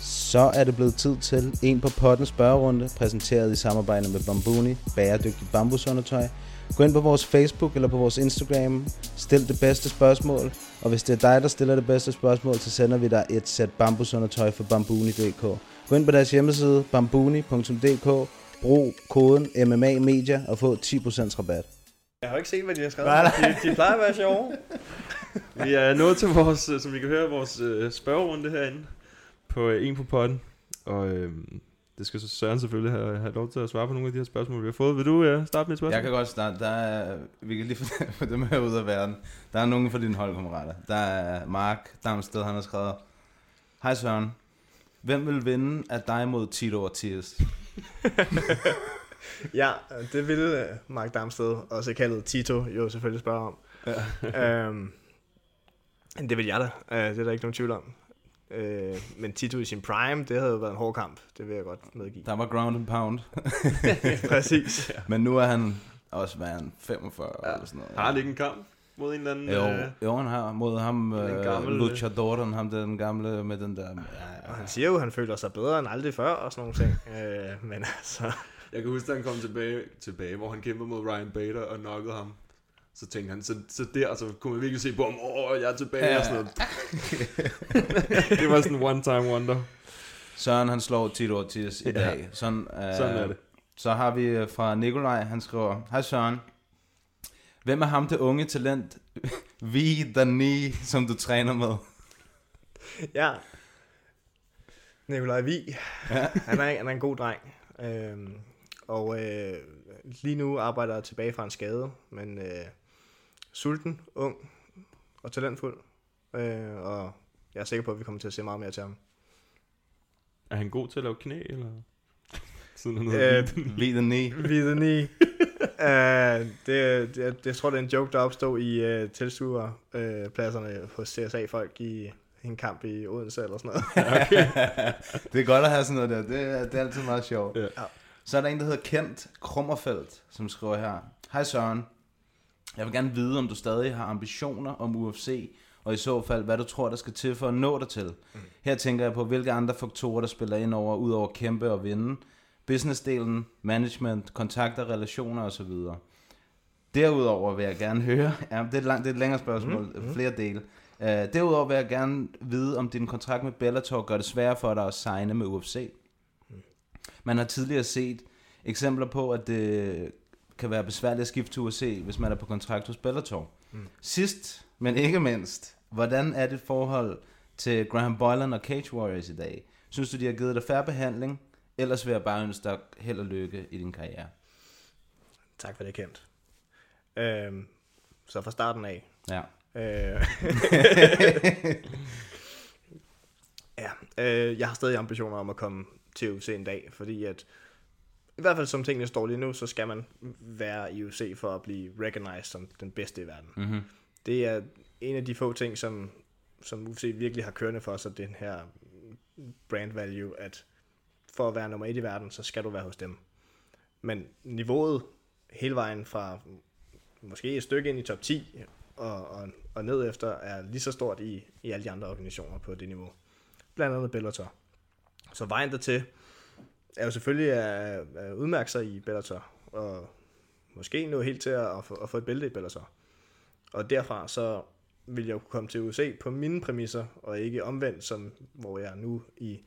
Så er det blevet tid til en på potten spørgerunde, præsenteret i samarbejde med Bambuni, bæredygtigt bambusundertøj. Gå ind på vores Facebook eller på vores Instagram, stil det bedste spørgsmål, og hvis det er dig, der stiller det bedste spørgsmål, så sender vi dig et sæt bambusundertøj fra bambuni.dk. Gå ind på deres hjemmeside, bambuni.dk, brug koden MMA Media og få 10% rabat. Jeg har ikke set, hvad de har skrevet. Nej, nej. De, de plejer at være sjove. Vi er nået til vores, øh, som vi kan høre, vores øh, spørgerunde herinde på øh, en på potten. Og øh, det skal så Søren selvfølgelig have, have lov til at svare på nogle af de her spørgsmål, vi har fået. Vil du øh, starte med et spørgsmål? Jeg kan godt starte. Der er, vi kan lige få, dem her ud af verden. Der er nogen fra dine holdkammerater. Der er Mark Damsted, han har skrevet, Hej Søren, hvem vil vinde af dig mod Tito Ortiz? ja, det ville øh, Mark Damsted, også kaldet Tito, jo selvfølgelig spørge om. Ja. øhm, det vil jeg da. Øh, det er der ikke nogen tvivl om. Øh, men Tito i sin prime, det havde jo været en hård kamp. Det vil jeg godt medgive. Der var ground and pound. Præcis. Men nu er han også, hvad er han, 45 ja. eller sådan noget. Har han ikke en kamp mod en eller anden... Jo, øh, jo han har mod ham, Den øh, gamle- Luchadoren, ham den gamle med den der... Ja, Og han siger jo, at han føler sig bedre end aldrig før og sådan nogle ting. Øh, men altså... Jeg kan huske, at han kom tilbage, tilbage, hvor han kæmpede mod Ryan Bader og knockede ham. Så tænkte han, så, så der så kunne man virkelig se på ham, åh, jeg er tilbage Ja. og sådan noget. det var sådan en one-time wonder. Søren han slår Tito Ortiz i Ja. dag. Sådan, øh, Sådan er det. Så har vi øh, fra Nikolaj, han skriver, Hej Søren, hvem er ham det unge talent, vi Dani, som du træner med? Ja. Nikolaj Vi. Ja. han, er, han er en god dreng. Øhm, og øh, lige nu arbejder jeg tilbage fra en skade, men øh, sulten, ung og talentfuld. Øh, og jeg er sikker på, at vi kommer til at se meget mere til ham. Er han god til at lave knæ, eller? Siden han hedder Vi Dani. Vi the knee. Uh, det, det, jeg tror, det er en joke, der opstod i uh, tilskuerpladserne uh, hos CSA-folk i en kamp i Odense eller sådan noget. det er godt at have sådan noget der. Det er, det er altid meget sjovt. Ja. Så er der en, der hedder Kent Krummerfeldt, som skriver her. Hej Søren. Jeg vil gerne vide, om du stadig har ambitioner om UFC, og i så fald, hvad du tror, der skal til for at nå dig til. Mm. Her tænker jeg på, hvilke andre faktorer, der spiller ind over, ud over kæmpe og vinde. Businessdelen, management, kontakter, relationer osv. Derudover vil jeg gerne høre, ja, det er et, langt, det er et længere spørgsmål, Mhm, mm, flere dele. Uh, derudover vil jeg gerne vide, om din kontrakt med Bellator gør det sværere for dig at signe med UFC. Man har tidligere set eksempler på, at det kan være besværligt at skifte til UFC, hvis man er på kontrakt hos Bellator. Mm. Sidst, men ikke mindst, hvordan er dit forhold til Graham Boylan og Cage Warriors i dag? Synes du, de har givet dig færre behandling? Ellers vil jeg bare ønske dig held og lykke i din karriere. Tak for det, Kent. Øhm, så fra starten af. Ja. Øh, ja, Øh, jeg har stadig ambitioner om at komme til UFC en dag, fordi at i hvert fald som tingene står lige nu, så skal man være i UFC for at blive recognized som den bedste i verden. Mhm. Det er en af de få ting, som, som UFC virkelig har kørende for sig, den her brand value, at for at være nummer et i verden, så skal du være hos dem. Men niveauet hele vejen fra måske et stykke ind i top 10 og, og, og ned efter er lige så stort i, i alle de andre organisationer på det niveau. Blandt andet Bellator. Så vejen dertil er jo selvfølgelig at, at udmærke sig i Bellator, og måske nå helt til at, at, få, at få et bælte i Bellator. Og derfra så vil jeg kunne komme til USA på mine præmisser, og ikke omvendt, som, hvor jeg nu i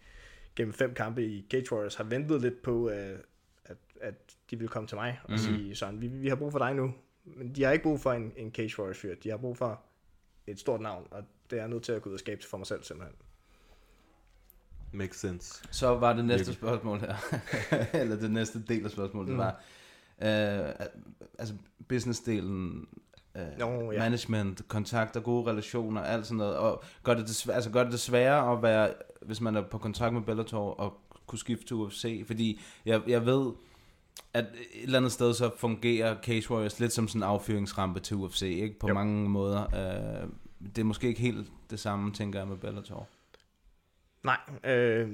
gennem fem kampe i Cage Warriors har ventet lidt på, øh, at, at de vil komme til mig og Mhm. mm-hmm. sige sådan, vi, vi har brug for dig nu. Men de har ikke brug for en, en Cage Warriors fyr, de har brug for et stort navn, og det er jeg nødt til at gå ud og skabe for mig selv simpelthen. Makes sense. Så var det næste Virkelig. spørgsmål her, eller det næste del af spørgsmålet, det Mm. var, øh, altså businessdelen, øh, Nå, ja. management, kontakter, gode relationer, alt sådan noget, og gør det, det, altså gør det det sværere at være, hvis man er på kontrakt med Bellator, og kunne skifte til UFC, fordi jeg, jeg ved, at et eller andet sted så fungerer Cage Warriors lidt som sådan en affyringsrampe til UFC, ikke? På Jo. mange måder. Øh, det er måske ikke helt det samme, tænker jeg, med Bellator. Nej, øh,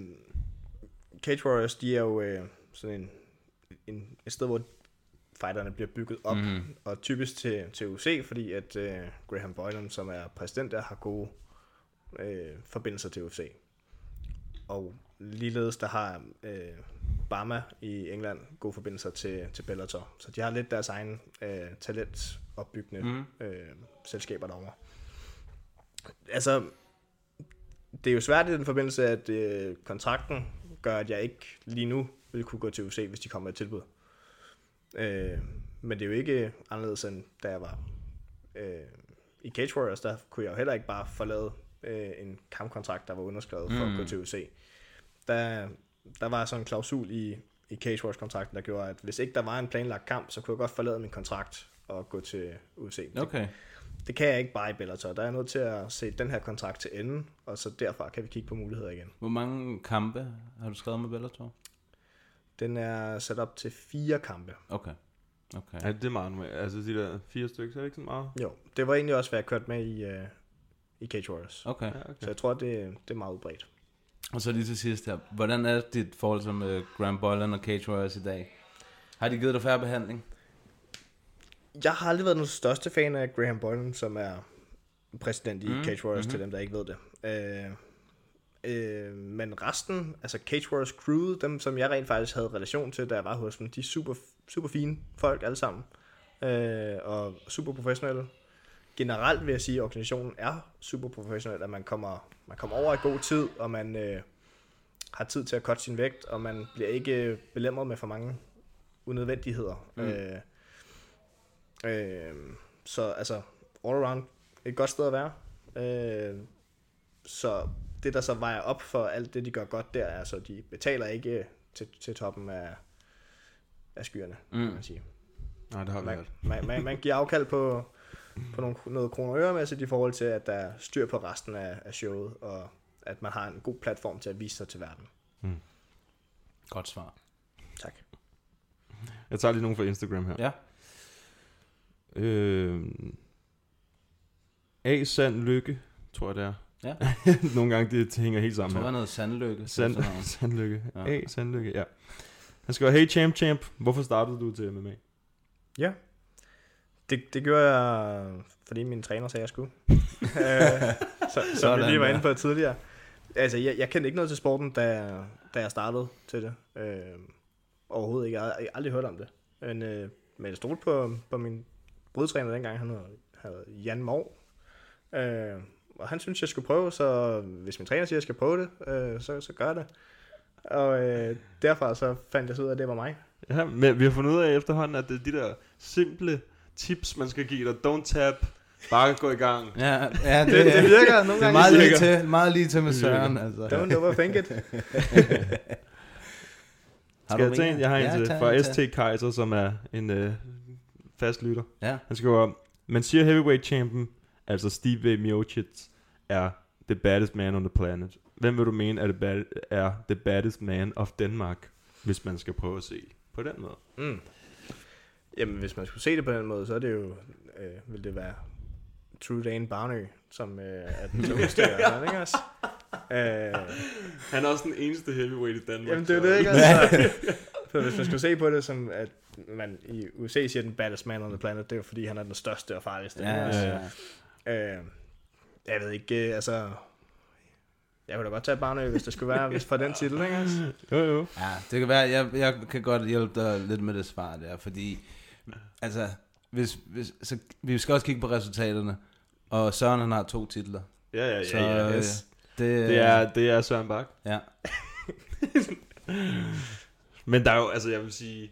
Cage Warriors, de er jo øh, sådan en, en, et sted, hvor fighterne bliver bygget op, mm-hmm. og typisk til, til UFC, fordi at øh, Graham Boylan, som er præsident der, har gode øh, forbindelser til UFC. Og ligeledes, der har øh, Bama i England gode forbindelser til, til Bellator. Så de har lidt deres egen øh, talentopbyggende mm. øh, selskaber derovre. Altså, det er jo svært i den forbindelse, at øh, kontrakten gør, at jeg ikke lige nu vil kunne gå til UFC, hvis de kommer med et tilbud. Øh, men det er jo ikke anderledes end da jeg var øh, i Cage Warriors, der kunne jeg jo heller ikke bare forlade øh, en kampkontrakt, der var underskrevet for Mm. at gå til UFC. Der, der var sådan en klausul i, i Cage Warriors-kontrakten, der gjorde, at hvis ikke der var en planlagt kamp, så kunne jeg godt forlade min kontrakt og gå til. Det- Okay. det kan jeg ikke bare i Bellator. Der er jeg nødt til at se den her kontrakt til enden, og så derfra kan vi kigge på muligheder igen. Hvor mange kampe har du skrevet med Bellator? Den er sat op til fire kampe. Okay. okay. Ja, det er meget normalt. Altså de der fire stykker, så er det ikke så meget. Jo, det var egentlig også, hvad jeg kørte med i, uh, i Cage Warriors. Okay. Ja, okay. Så jeg tror, det, det er meget udbredt. Og så lige til sidst her. Hvordan er dit forhold som uh, Graham Boylan og Cage Warriors i dag? Har de givet dig færre behandling? Jeg har aldrig været den største fan af Graham Boylan, som er præsident i Mm, Cage Warriors, mhm. mm-hmm. til dem, der ikke ved det. Øh, øh, men resten, altså Cage Warriors crew, dem som jeg rent faktisk havde relation til, da jeg var hos dem, de er super, super fine folk alle sammen. Øh, og super professionelle. Generelt vil jeg sige, at organisationen er super professionel, at man kommer, man kommer over i god tid, og man øh, har tid til at cutte sin vægt, og man bliver ikke belemret med for mange unødvendigheder. Mm. Øh, øh, så altså, all around et godt sted at være. Øh, så det, der så vejer op for alt det, de gør godt der, er, så de betaler ikke til, til toppen af, af skyerne, mm. Mm. kan man sige. Nej, det har vi man, man, man, man giver afkald på, på nogle, noget kroner og øremæssigt i forhold til, at der er styr på resten af, af showet, og at man har en god platform til at vise sig til verden. Godt svar. Tak. Jeg tager lige nogle fra Instagram her. Ja. Øh, A. Sand Lykke, tror jeg det er. Ja. nogle gange det, hænger helt sammen Jeg tror, her. det er noget Sandlykke. Sand. Sandlykke. Ja. A. Sandlykke, ja. Han skriver, hey champ champ, hvorfor startede du til MMA? Ja. Det, det gjorde jeg, fordi min træner sagde, at jeg skulle. Øh, så, som Sådan vi lige var inde på tidligere. Altså, jeg, jeg kendte ikke noget til sporten, da, jeg- da jeg startede til det. Øh, overhovedet ikke. Jeg havde aldrig hørt om det. Men, øh, men jeg stod på, på min brudtræner dengang. Han hed, hed Jan Mov. Øh, og han synes, jeg skulle prøve, så hvis min træner siger, at jeg skal prøve det, øh, så, så gør jeg det. Og øh, derfra så fandt jeg så ud af, at det var mig. Ja, men vi har fundet ud af efterhånden, at det er de der simple tips, man skal give dig. Don't tap, bare gå i gang. Ja, ja det, Det- det virker nogle det er gange. meget Det lige virker. til, meget lige til med. Søren. Altså. Don't overthink it. Har Skal du jeg tage en? Jeg har en Ja, til fra ST. Kaiser, som er en øh, fast lytter. Ja. Han skriver, man siger heavyweight champion, altså Steve Miocic, er the baddest man on the planet. hvem vil du mene er, det bad, er the baddest man of Denmark, hvis man skal prøve at se på den måde? Mm. Jamen, hvis man skulle se det på den måde, så er det jo, øh, vil det være True Dane Barnø, som øh, er den tungeste dem, ikke også? Øh, Han er også den eneste heavyweight i Danmark. Jamen, det er så- det, ikke? Altså, for hvis man skulle se på det som, at man i USA siger den baddest man on the planet, det er jo fordi, han er den største og farligste. Ja, også? ja, Øh, jeg ved ikke, øh, altså... Jeg kunne da godt tage Barnø, hvis det skulle være hvis for den titel, ikke? Altså? Jo, jo. Ja, det kan være, jeg, jeg kan godt hjælpe dig lidt med det svar der, fordi, altså, hvis, hvis, så, vi skal også kigge på resultaterne, og Søren han har to titler. Ja, ja, ja, Så, ja, øh, yes. det, Det er, det er Søren Bak. Ja. Men der er jo, altså jeg vil sige,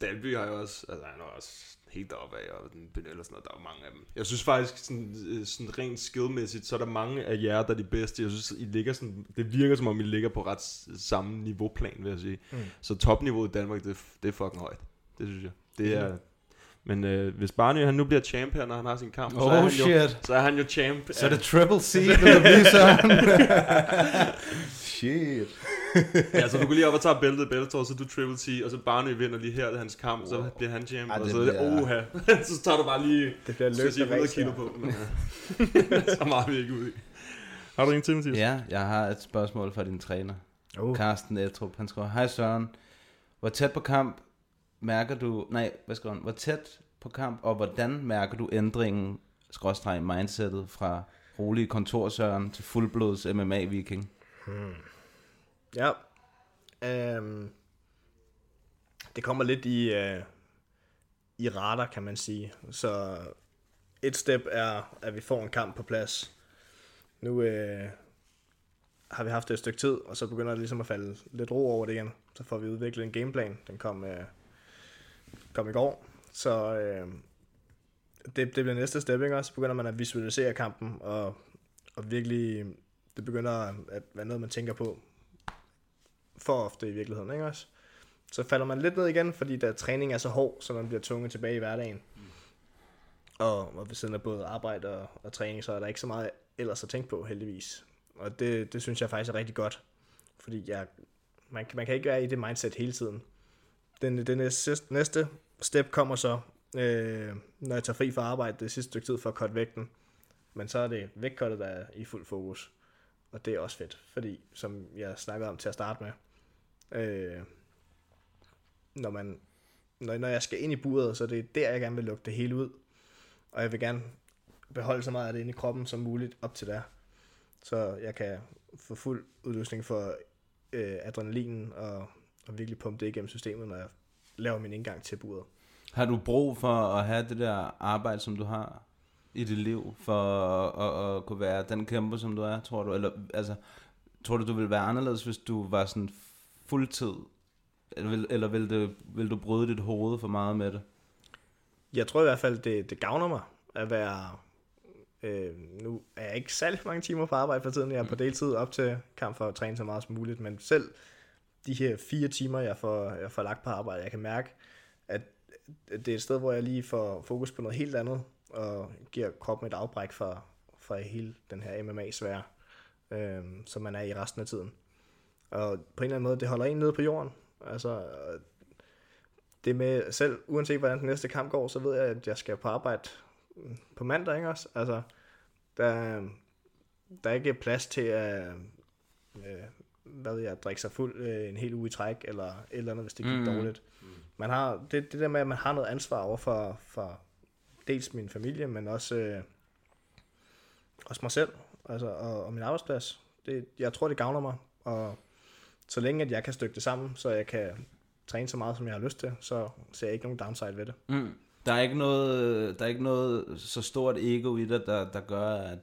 Dalby har jo også, altså han er også helt deroppe af, og den benytter sådan noget, der er jo mange af dem. Jeg synes faktisk, sådan, øh, sådan rent skillmæssigt, så er der mange af jer, der er de bedste. Jeg synes, I ligger sådan, det virker som om, I ligger på ret samme niveauplan, vil jeg sige. Mm. Så topniveauet i Danmark, det, er det er fucking højt. Det synes jeg. Det er, Mm. men øh, hvis Barney han nu bliver champ her, når han har sin kamp, så, Oh, er han jo, shit. så er han jo champ. Så er det triple C, vil blive Søren. Shit. ja, så du går lige op og tager bæltet i Bellator, så er du Triple T, og så Barney vinder lige her, det er hans kamp, så bliver han champ, Ej, og så er det, bliver- oha, så tager du bare lige, Det bliver skal sige, løbende 100 race kilo på. Men, ja. så meget vi ikke ude i. Har du en til, Mathias? Ja, jeg har et spørgsmål fra din træner. Uh. Carsten Etrup. Han skriver, Hej Søren, hvor tæt på kamp mærker du... Nej, hvad skriver han? Hvor tæt på kamp, og hvordan mærker du ændringen, skråstreg mindsetet, fra rolig kontorsøren til fuldblods MMA-viking? Hmm. Ja. Øhm, det kommer lidt i, øh, i radar, kan man sige. Så et step er, at vi får en kamp på plads. Nu øh, har vi haft det et stykke tid, og så begynder det ligesom at falde lidt ro over det igen. Så får vi udviklet en gameplan. Den kom, øh, kom i går. Så øh, det, det bliver næste step, ikke? Så begynder man at visualisere kampen, og, og virkelig, det begynder at være noget, man tænker på for ofte i virkeligheden, ikke også? Så falder man lidt ned igen, fordi der træning er så hård, så man bliver tvunget tilbage i hverdagen. Og, og ved siden af både arbejde og, og træning, så er der ikke så meget ellers at tænke på, heldigvis. Og det, det synes jeg faktisk er rigtig godt, fordi jeg, man, kan- man kan ikke være i det mindset hele tiden. Den, den næste, næste step kommer så, øh, når jeg tager fri fra arbejde det sidste stykke tid for at cutte vægten. Men så er det vægtkottet, der er i fuld fokus. Og det er også fedt, fordi som jeg snakkede om til at starte med, øh, når, man, når, når jeg skal ind i buret, så er det der, jeg gerne vil lukke det hele ud. Og jeg vil gerne beholde så meget af det inde i kroppen som muligt op til der. Så jeg kan få fuld udløsning for øh, adrenalinen og, og virkelig pumpe det igennem systemet, når jeg laver min indgang til buret. Har du brug for at have det der arbejde, som du har i dit liv, for at, at, at kunne være den kæmper, som du er, tror du? Eller, altså, tror du, du ville være anderledes, hvis du var sådan fuldtid? Eller vil, eller vil, det, vil du bryde dit hoved for meget med det? Jeg tror i hvert fald, det, det gavner mig at være... Øh, nu er jeg ikke særlig mange timer på arbejde for tiden. Jeg er på deltid op til kamp for at træne så meget som muligt. Men selv de her fire timer, jeg får, jeg får lagt på arbejde, jeg kan mærke, at det er et sted, hvor jeg lige får fokus på noget helt andet, og giver kroppen et afbræk fra, fra hele den her MMA-sfære, øh, som man er i resten af tiden. Og på en eller anden måde, det holder en nede på jorden. Altså, det med selv, uanset hvordan den næste kamp går, så ved jeg, at jeg skal på arbejde på mandag, ikke også? Altså, der, der er ikke plads til at, øh, hvad ved jeg, drikke sig fuld øh, en hel uge i træk, eller et eller andet, hvis det gik Mm. mm. dårligt. Man har, det, det der med, at man har noget ansvar over for, for dels min familie, men også, øh, også mig selv, altså, og, og min arbejdsplads. Det, jeg tror, det gavner mig, og så længe at jeg kan stykke det sammen, så jeg kan træne så meget, som jeg har lyst til, så ser jeg ikke nogen downside ved det. Mm. Der er ikke noget, der er ikke noget så stort ego i dig, der, der gør, at,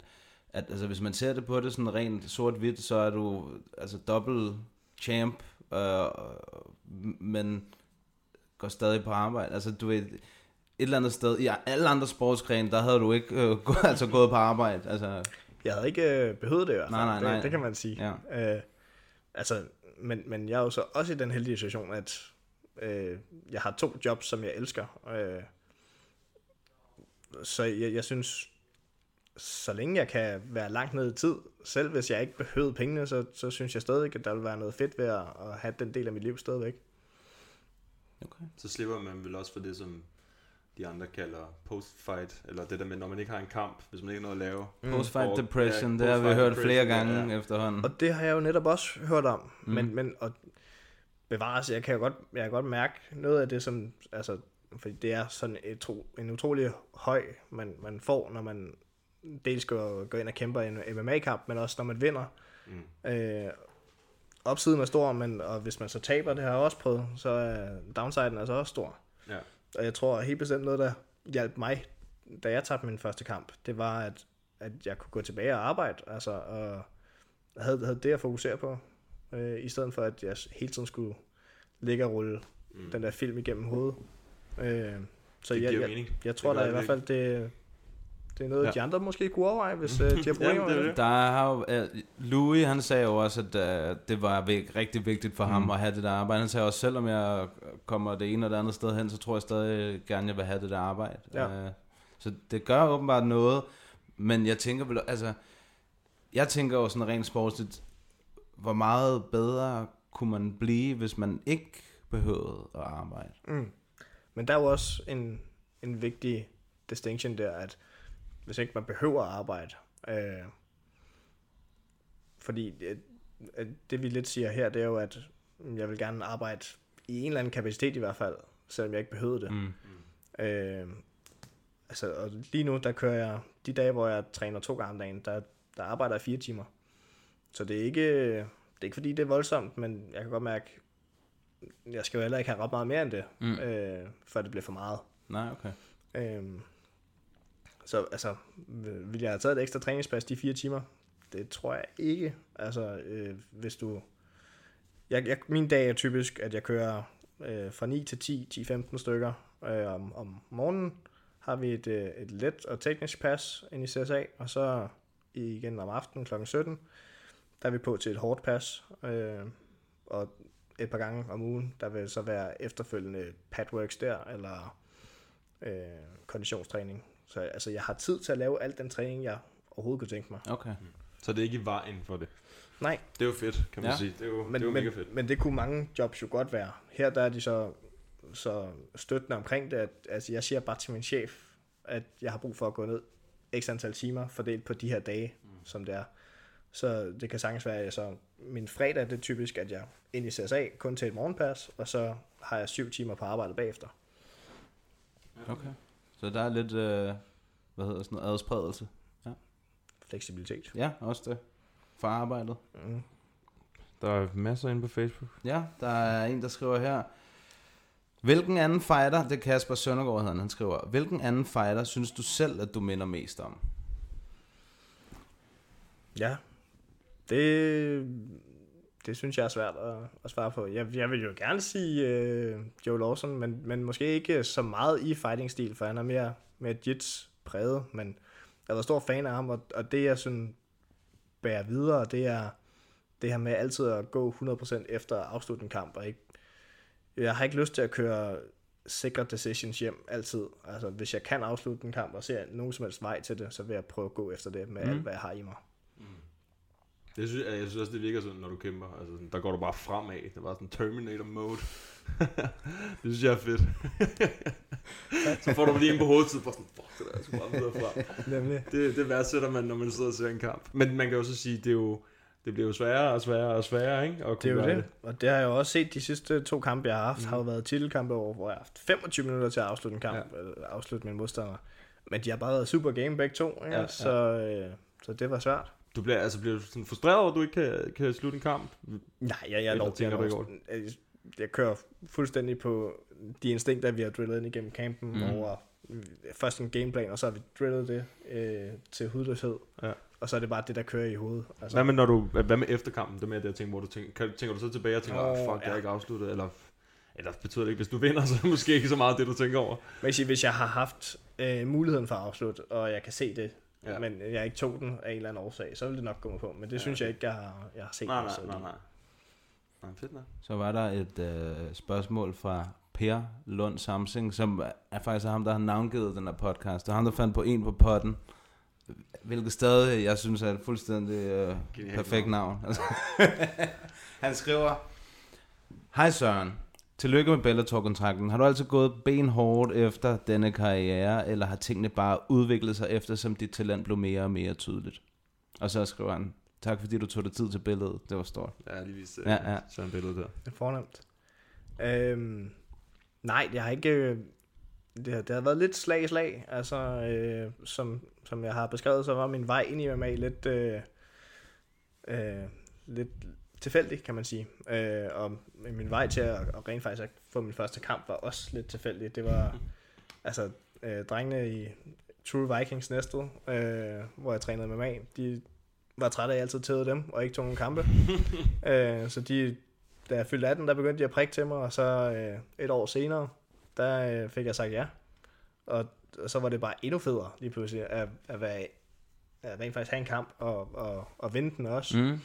at altså, hvis man ser det på det sådan rent sort-hvidt, så er du altså dobbelt champ, øh, men går stadig på arbejde. Altså du ved, eller andet sted, i alle andre sportsgrene, der havde du ikke øh, gå, altså, gået på arbejde. Altså, Jeg havde ikke øh, behøvet det i hvert fald. Nej, nej, nej. Det, det kan man sige. Ja. Øh, altså, men, men jeg er jo så også i den heldige situation, at øh, jeg har to jobs, som jeg elsker. Øh, så jeg, jeg synes, så længe jeg kan være langt ned i tid, selv hvis jeg ikke behøvede pengene, så, så synes jeg stadig, at der vil være noget fedt ved at, at have den del af mit liv stadigvæk. Okay. Så slipper man vel også for det, som de andre kalder post-fight, eller det der med, når man ikke har en kamp, hvis man ikke har noget at lave. Mm. Post-fight depression, det har vi hørt flere gange ja. efterhånden. Og det har jeg jo netop også hørt om. Mm. Men, men og bevares, jeg kan jo godt, jeg kan godt mærke noget af det, som, altså, fordi det er sådan et, tro, en utrolig høj, man, man får, når man dels går, går ind og kæmper i en MMA-kamp, men også når man vinder. Mm. Øh, opsiden er stor, men og hvis man så taber, det har jeg også prøvet, så er downsiden altså også stor. Ja. Og jeg tror helt bestemt noget, der hjalp mig, da jeg tabte min første kamp, det var, at, at jeg kunne gå tilbage og arbejde, altså, og havde, havde det at fokusere på, øh, i stedet for, at jeg hele tiden skulle ligge og rulle mm. den der film igennem hovedet. Øh, så Det jeg, jeg, jeg Det tror da i hvert fald, det, det er noget, Ja. de andre måske kunne overveje, hvis øh, de har problemer med det. Der har jo, uh, Louis, han sagde jo også, at uh, det var vig- rigtig vigtigt for ham Mm. at have det der arbejde. Han sagde også, selvom jeg kommer det ene og det andet sted hen, så tror jeg stadig gerne, jeg vil have det der arbejde. Ja. Uh, så det gør åbenbart noget, men jeg tænker vel, altså, jeg tænker jo sådan rent sportsligt, hvor meget bedre kunne man blive, hvis man ikke behøvede at arbejde. Mm. Men der er jo også en, en vigtig distinction der, at hvis ikke man behøver at arbejde, øh, fordi at, at det vi lidt siger her, det er jo, at jeg vil gerne arbejde i en eller anden kapacitet i hvert fald, selvom jeg ikke behøvede det. Mm. Øh, altså, og lige nu, der kører jeg, de dage, hvor jeg træner to gange om dagen, der, der arbejder jeg fire timer. Så det er ikke, det er ikke fordi, det er voldsomt, men jeg kan godt mærke, jeg skal jo heller ikke have ret meget mere end det, Mm. mm. øh, før det bliver for meget. Nej, okay. Øhm, så altså, vil jeg have taget et ekstra træningspas de fire timer? Det tror jeg ikke. Altså, øh, hvis du... Jeg, jeg, min dag er typisk, at jeg kører øh, fra 9 til 10, 10-15 stykker øh, om, om morgenen. Har vi et, øh, et let og teknisk pas ind i CSA, og så igen om aftenen kl. 17, der er vi på til et hårdt pas. Øh, og et par gange om ugen, der vil så være efterfølgende padworks der, eller øh, konditionstræning. Så altså, jeg har tid til at lave al den træning, jeg overhovedet kunne tænke mig. Okay. Så det er ikke i vejen for det. Nej. Det er jo fedt, kan man Ja. sige. Det er jo, men, det er jo men, mega fedt. Men det kunne mange jobs jo godt være. Her der er de så, så støttende omkring det, at altså, jeg siger bare til min chef, at jeg har brug for at gå ned x antal timer fordelt på de her dage, mm. som det er. Så det kan sagtens være, at så min fredag det er typisk, at jeg ind i CSA kun til et morgenpas, og så har jeg syv timer på arbejde bagefter. Okay. Så der er lidt, øh, hvad hedder sådan noget, adspredelse. Ja. Fleksibilitet. Ja, også det. For arbejdet. Mm. Der er masser inde på Facebook. Ja, der er en, der skriver her. Hvilken anden fighter, det er Kasper Søndergaard hedder han, han skriver, hvilken anden fighter synes du selv, at du minder mest om? Ja, det, det synes jeg er svært at, at svare på. Jeg, jeg vil jo gerne sige øh, Joe Lawson, men, men måske ikke så meget i fighting-stil, for han er mere, mere jits præget, men jeg var stor fan af ham, og, og det jeg sådan bærer videre, det er det her med altid at gå 100% efter at afslutte en kamp, og ikke, jeg har ikke lyst til at køre sikre decisions hjem altid. Altså, hvis jeg kan afslutte en kamp og ser nogen som helst vej til det, så vil jeg prøve at gå efter det med mm. alt, hvad jeg har i mig. Det synes, jeg, jeg synes også, det virker sådan, når du kæmper. Altså, sådan, der går du bare fremad. Det var sådan Terminator mode. det synes jeg er fedt. så får du lige en på hovedet, og sådan, fuck det der, jeg skal bare videre frem. Nemlig. Det, det værdsætter man, når man sidder og ser en kamp. Men man kan jo så sige, det er jo, det bliver jo sværere og sværere og sværere, ikke? At Det er jo gøre det. Og det har jeg jo også set de sidste to kampe, jeg har haft, mm. har jo været titelkampe hvor jeg har haft 25 minutter til at afslutte en kamp, ja. eller afslutte min modstander. Men de har bare været super game begge to, ikke? Ja, ja. Så, øh, så det var svært. Du bliver, altså, bliver du sådan frustreret over, at du ikke kan, kan slutte en kamp? Nej, jeg, jeg, Eller lov, jeg, ikke over lov, jeg, jeg kører fuldstændig på de instinkter, vi har drillet ind igennem campen, Mm. over øh, først en gameplan, og så har vi drillet det øh, til hudløshed. Ja. Og så er det bare det, der kører i hovedet. Altså. Hvad med, når du, hvad med efterkampen? Det med det, jeg tænker, hvor du tænker, kan, tænker du så tilbage og tænker, oh, fuck, jeg ja. er ikke afsluttet, eller, eller betyder det ikke, hvis du vinder, så er det måske ikke så meget det, du tænker over. Men jeg siger, hvis jeg har haft øh, muligheden for at afslutte, og jeg kan se det, Ja. men jeg ikke tog den af en eller anden årsag, så vil det nok gå mig på. Men det Ja, synes okay. jeg ikke, jeg har, jeg har set. Nej, nej, nej, nej. Nej, fedt nok. Så var der et øh, spørgsmål fra Per Lund Samsing, som er faktisk ham, der har navngivet den her podcast. Det er ham, der fandt på en på potten. hvilket stadig, jeg synes er et fuldstændig øh, perfekt navn. navn. Han skriver, Hej Søren, tillykke med Bellator-kontrakten. Har du altid gået benhårdt efter denne karriere, eller har tingene bare udviklet sig efter, som dit talent blev mere og mere tydeligt? Og så skriver han, tak fordi du tog dig tid til billedet. Det var stort. Ja, lige vist Ja, ja. sådan et billede der. Det er fornemt. Øhm, nej, jeg har ikke... øh, Det har, det har været lidt slag i slag. Altså, øh, som, som jeg har beskrevet, så var min vej ind i MMA lidt... Øh, øh, lidt tilfældig, kan man sige. Øh, og min vej til at, at rent faktisk at få min første kamp var også lidt tilfældig. Det var altså øh, drengene i True Vikings Næstved, øh, hvor jeg trænede MMA, de var trætte af, at jeg altid tævede dem, og ikke tog nogen kampe. øh, så de, da jeg fyldte 18, der begyndte de at prikke til mig, og så øh, et år senere, der øh, fik jeg sagt ja. Og, og så var det bare endnu federe lige pludselig, at, at, være, at rent faktisk have en kamp, og, og, og vinde den også. Mm.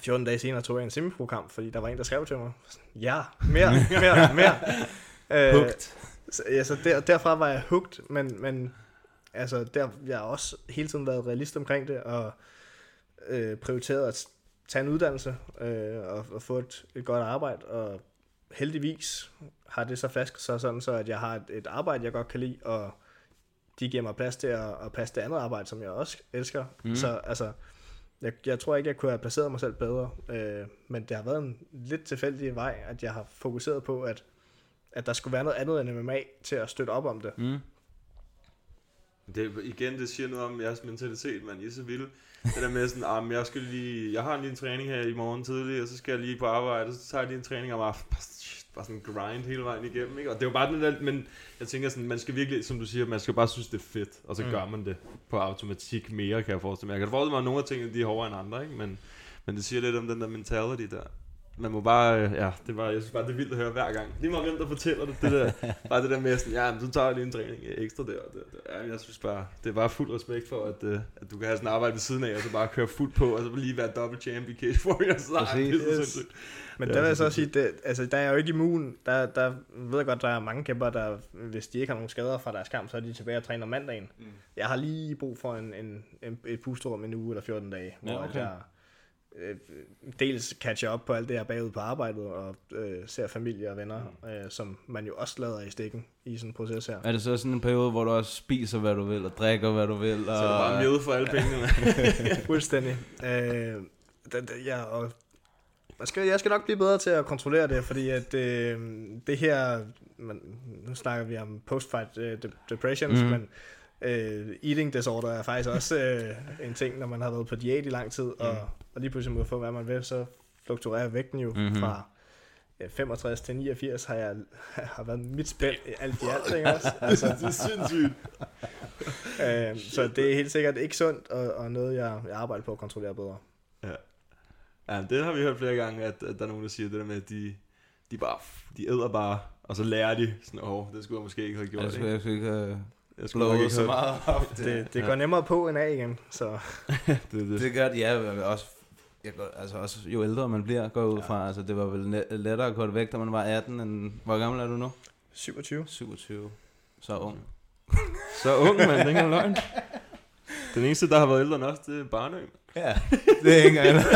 14 dage senere tog jeg en semiprokamp, fordi der var en, der skrev til mig, ja, mere, mere, mere. Øh, Hooked. Så, ja, så der, derfra var jeg hooked, men, men altså, der, jeg har også hele tiden været realist omkring det, og øh, prioriteret at tage en uddannelse, øh, og, og få et, et godt arbejde, og heldigvis har det så flasket sig sådan, så at jeg har et, et arbejde, jeg godt kan lide, og de giver mig plads til at, at passe det andet arbejde, som jeg også elsker. Mm. Så altså, jeg, jeg tror ikke, jeg kunne have placeret mig selv bedre, øh, men det har været en lidt tilfældig vej, at jeg har fokuseret på, at, at der skulle være noget andet end MMA til at støtte op om det. Mm. Det, er- igen, det siger noget om jeres mentalitet, man. I er så vilde. Det der med sådan, ah, jeg, skal lige, jeg har lige en træning her i morgen tidlig, og så skal jeg lige på arbejde, og så tager jeg lige en træning om aftenen. Bare, sådan grind hele vejen igennem, ikke? Og det jo bare den der, men jeg tænker sådan, man skal virkelig, som du siger, man skal bare synes, det er fedt, og så Mm. gør man det på automatik mere, kan jeg forestille mig. Jeg kan forestille mig, at nogle af tingene, de er hårdere end andre, ikke? Men, men det siger lidt om den der mentality der. Man må bare, øh, ja, det var, jeg synes bare, det er vildt at høre hver gang. Lige meget hvem, der fortæller det, det der, bare det der med sådan, ja, men så tager jeg lige en træning ekstra der, og der, der. Ja, jeg synes bare, det er bare fuld respekt for, at, øh, at du kan have sådan arbejde ved siden af, og så bare køre fuldt på, og så lige være double champ i Cage Warriors. Ej, det er så Yes. sindssygt. Men Det der er vil jeg så så sige, det, altså, der er jeg jo ikke immun. Der, der ved jeg godt, der er mange kæmper, der, hvis de ikke har nogen skader fra deres kamp, så er de tilbage og træner mandagen. Mm. Jeg har lige brug for en, en, en, et pusterum en uge eller 14 dage, hvor Ja, okay. jeg øh, dels catcher op på alt det her bagud på arbejdet, og øh, ser familie og venner, mm. øh, som man jo også lader i stikken i sådan en proces her. Er det så sådan en periode, hvor du også spiser, hvad du vil, og drikker, hvad du vil? Og... Så er du bare mjøde for alle pengene. Fuldstændig. Øh, ja, og jeg skal, jeg skal nok blive bedre til at kontrollere det, fordi at øh, det her, man, nu snakker vi om post-fight øh, de- depressions, Mhm. mm. men øh, eating disorder er faktisk også øh, en ting, når man har været på diæt i lang tid, og, Mm. og lige pludselig må få, hvad man vil, så fluktuerer vægten jo Mhm. mm-hmm. fra ja, 65 til 89 har jeg har været mit spænd i alt i alt, ikke også? Altså, Det er sindssygt. øh, så det er helt sikkert ikke sundt, og, og noget, jeg, jeg arbejder på at kontrollere bedre. Ja. ja, det har vi hørt flere gange, at, at der er nogen, der siger det der med, at de, de bare, de æder bare, og så lærer de sådan, åh, det skulle jeg måske ikke have gjort. Jeg skulle, jeg skulle ikke have Jeg skulle blået ikke så meget op. Det, det går nemmere på end af igen, så... det, det. Det gør det, ja. Også, jeg går, altså også jo ældre man bliver, går ud fra. Altså, det var vel lettere at gå det væk, da man var 18, end... Hvor gammel er du nu? 27. 27. Så ung. Så ung, mand, det er ikke løgn. Den eneste, der har været ældre end os, det er Barnø. Ja, det er ikke engang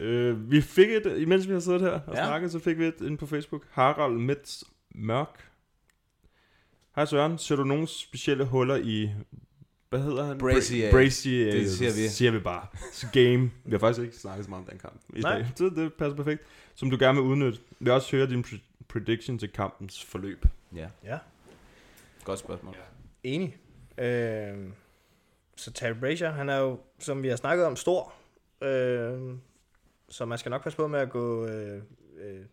øh, vi fik et, imens vi har siddet her og Ja. ja. snakket, så fik vi et ind på Facebook. Harald Metz Mørk. Hej Søren, ser du nogle specielle huller i, hvad hedder han? Brazier. Bra- Brazier. Det siger vi. Siger vi bare. Så game. Vi har faktisk ikke snakket så meget om den kamp i Nej. dag. Så det passer perfekt. Som du gerne vil udnytte. Vi vil også høre din pre- prediction til kampens forløb. Ja, Ja. godt spørgsmål. Enig. Øh, så Terry Brazier, han er jo, som vi har snakket om, stor. Øh, så man skal nok passe på med at gå øh, øh,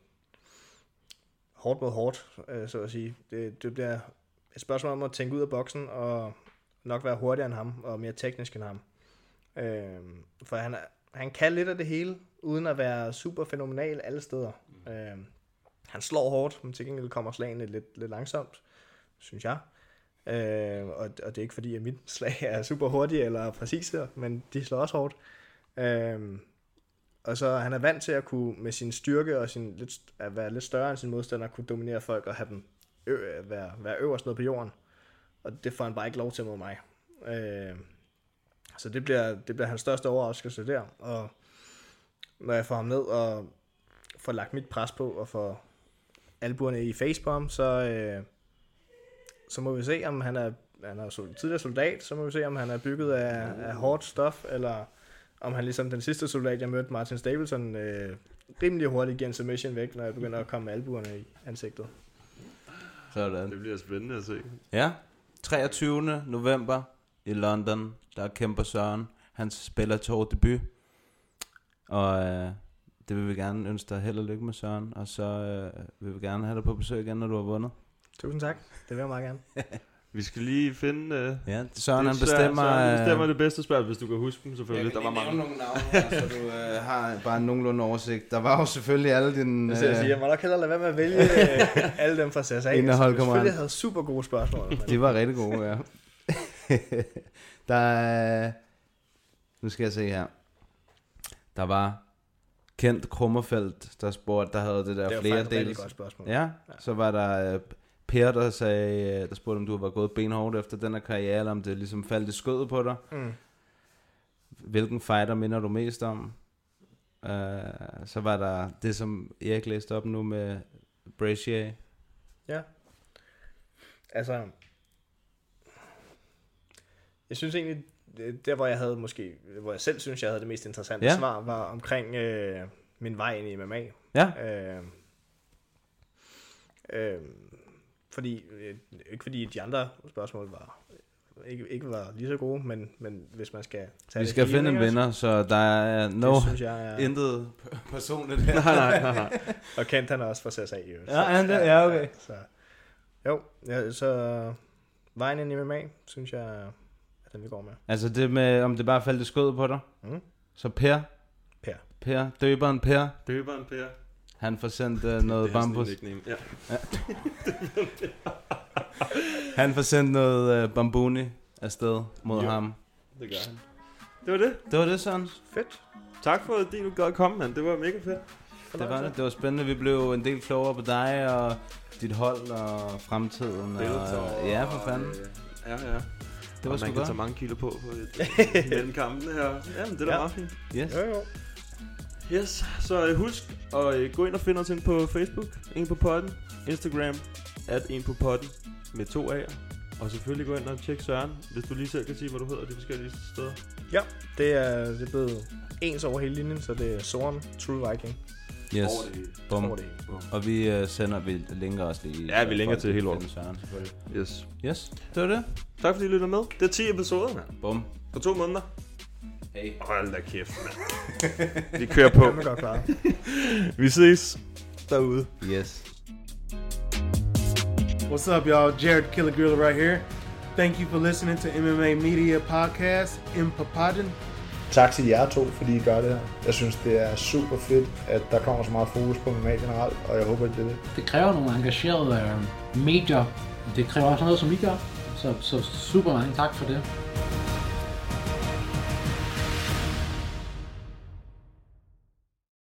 hårdt mod hårdt, øh, så at sige. Det, det bliver et spørgsmål om at tænke ud af boksen, og nok være hurtigere end ham, og mere teknisk end ham. Øh, for han, han kan lidt af det hele, uden at være super fænomenal alle steder. Mm. Øh, han slår hårdt, men til gengæld kommer slagene lidt, lidt langsomt, synes jeg. Øh, og, og det er ikke fordi, at mit slag er super hurtigt eller præcise, men de slår også hårdt. Øh, og så han er vant til at kunne med sin styrke og sin lidt, at være lidt større end sin modstander, kunne dominere folk og have dem ø- øh, være, være øverst nede på jorden. og det får han bare ikke lov til mod mig. Øh, så det bliver, det bliver hans største overraskelse der, og når jeg får ham ned og får lagt mit pres på, og får albuerne i face på ham, så, øh, så må vi se, om han er, han er tidligere soldat, så må vi se, om han er bygget af, af hårdt stof, eller om han ligesom den sidste soldat, jeg mødte, Martin Stapleton, øh, rimelig hurtigt giver en submission væk, når jeg begynder at komme med albuerne i ansigtet. Sådan. Det bliver spændende at se. Ja, 23. november i London, der kæmper Søren. Han spiller to debut. Og øh, det vil vi gerne ønske dig held og lykke med Søren. Og så øh, vil vi gerne have dig på besøg igen, når du har vundet. Tusind tak. Det vil jeg meget gerne. Vi skal lige finde... Uh, Ja, Søren, han bestemmer, Søren, øh, bestemmer det bedste spørgsmål, hvis du kan huske dem selvfølgelig. Jeg Der kan var lige mange. nogle navne, her, så du øh, har bare nogenlunde oversigt. Der var jo selvfølgelig alle dine... Jeg, siger, jeg må nok hellere lade være med at vælge øh, alle dem fra CSA. Som holdkammeraterne. Selvfølgelig havde super gode spørgsmål. Men De var rigtig gode, ja. der er... Nu skal jeg se her. Der var Kent Krummerfeldt, der spurgte, der havde det der Det var flere faktisk et rigtig dels. godt spørgsmål. Ja, så var der øh, Per, der sagde, øh, der spurgte, om du var gået benhårdt efter den her karriere, eller om det ligesom faldt i skødet på dig. Mm. Hvilken fighter minder du mest om? Uh, så var der det, som Erik læste op nu med Brazier. Ja. Altså, jeg synes egentlig, der hvor jeg havde måske, hvor jeg selv synes, jeg havde det mest interessante ja. svar, var omkring øh, min vej ind i MMA. Ja. Øh, øh, fordi, øh, ikke fordi de andre spørgsmål var ikke, ikke var lige så gode, men, men hvis man skal tage Vi skal finde en vinder, så der er no, Det synes jeg er- intet personligt her. nej, nej, nej, nej. Og Kent han er også fra CSA øvrigt. Ja, han det? Ja, okay. Så, jo, ja, så vejen ind i MMA, synes jeg, er den vi går med. Altså det med, om det bare faldt i skødet på dig. Mm. Så Per. Per. Per. Døberen Per. Døberen Per. Han får sendt uh, noget Det bambus. nickname, ja. han får sendt noget uh, bambuni afsted mod Jo, ham. Det gør han. Det var det. Det var det, sådan. Fedt. Tak for, at du gad komme, mand. Det var mega fedt. Det var det. Det var spændende. Vi blev en del klogere på dig og dit hold og fremtiden. Bellator Og, ja, for fanden. og, øh, Ja, ja. Det var og sgu man kan godt. tage mange kilo på, på et, mellem kampene her. Jamen, det er da Ja. meget fint. Yes. Jo, jo. Yes, så øh, husk at øh, gå ind og finde os ind på Facebook, en på podden, Instagram, at en på podden med to A'er. Og selvfølgelig gå ind og tjek Søren, hvis du lige selv kan sige, hvad du hedder de forskellige steder. Ja, det er, det er blevet ens over hele linjen, så det er Soren True Viking. Yes. Over det hele. Bum. Over det hele. Bum. Og vi uh, sender, vi linker også lige. Ja, vi linker til hele finde Søren, selvfølgelig. Yes. Yes, det var det. Tak fordi I lytter med. Det er 10 episoder, mand. Bum. På to måneder. Hey. Hold da kæft, mand. vi kører på. Det godt klare. vi ses derude. Yes. What's up, y'all? Jared Killer Gorilla right here. Thank you for listening to MMA Media Podcast in Papadon. Tak til jer to, fordi I gør det her. Jeg synes, det er super fedt, at der kommer så meget fokus på MMA generelt, og jeg håber, at det er det. Det kræver nogle engagerede øh, medier. Det kræver også noget, som I gør. Så, så super mange tak for det.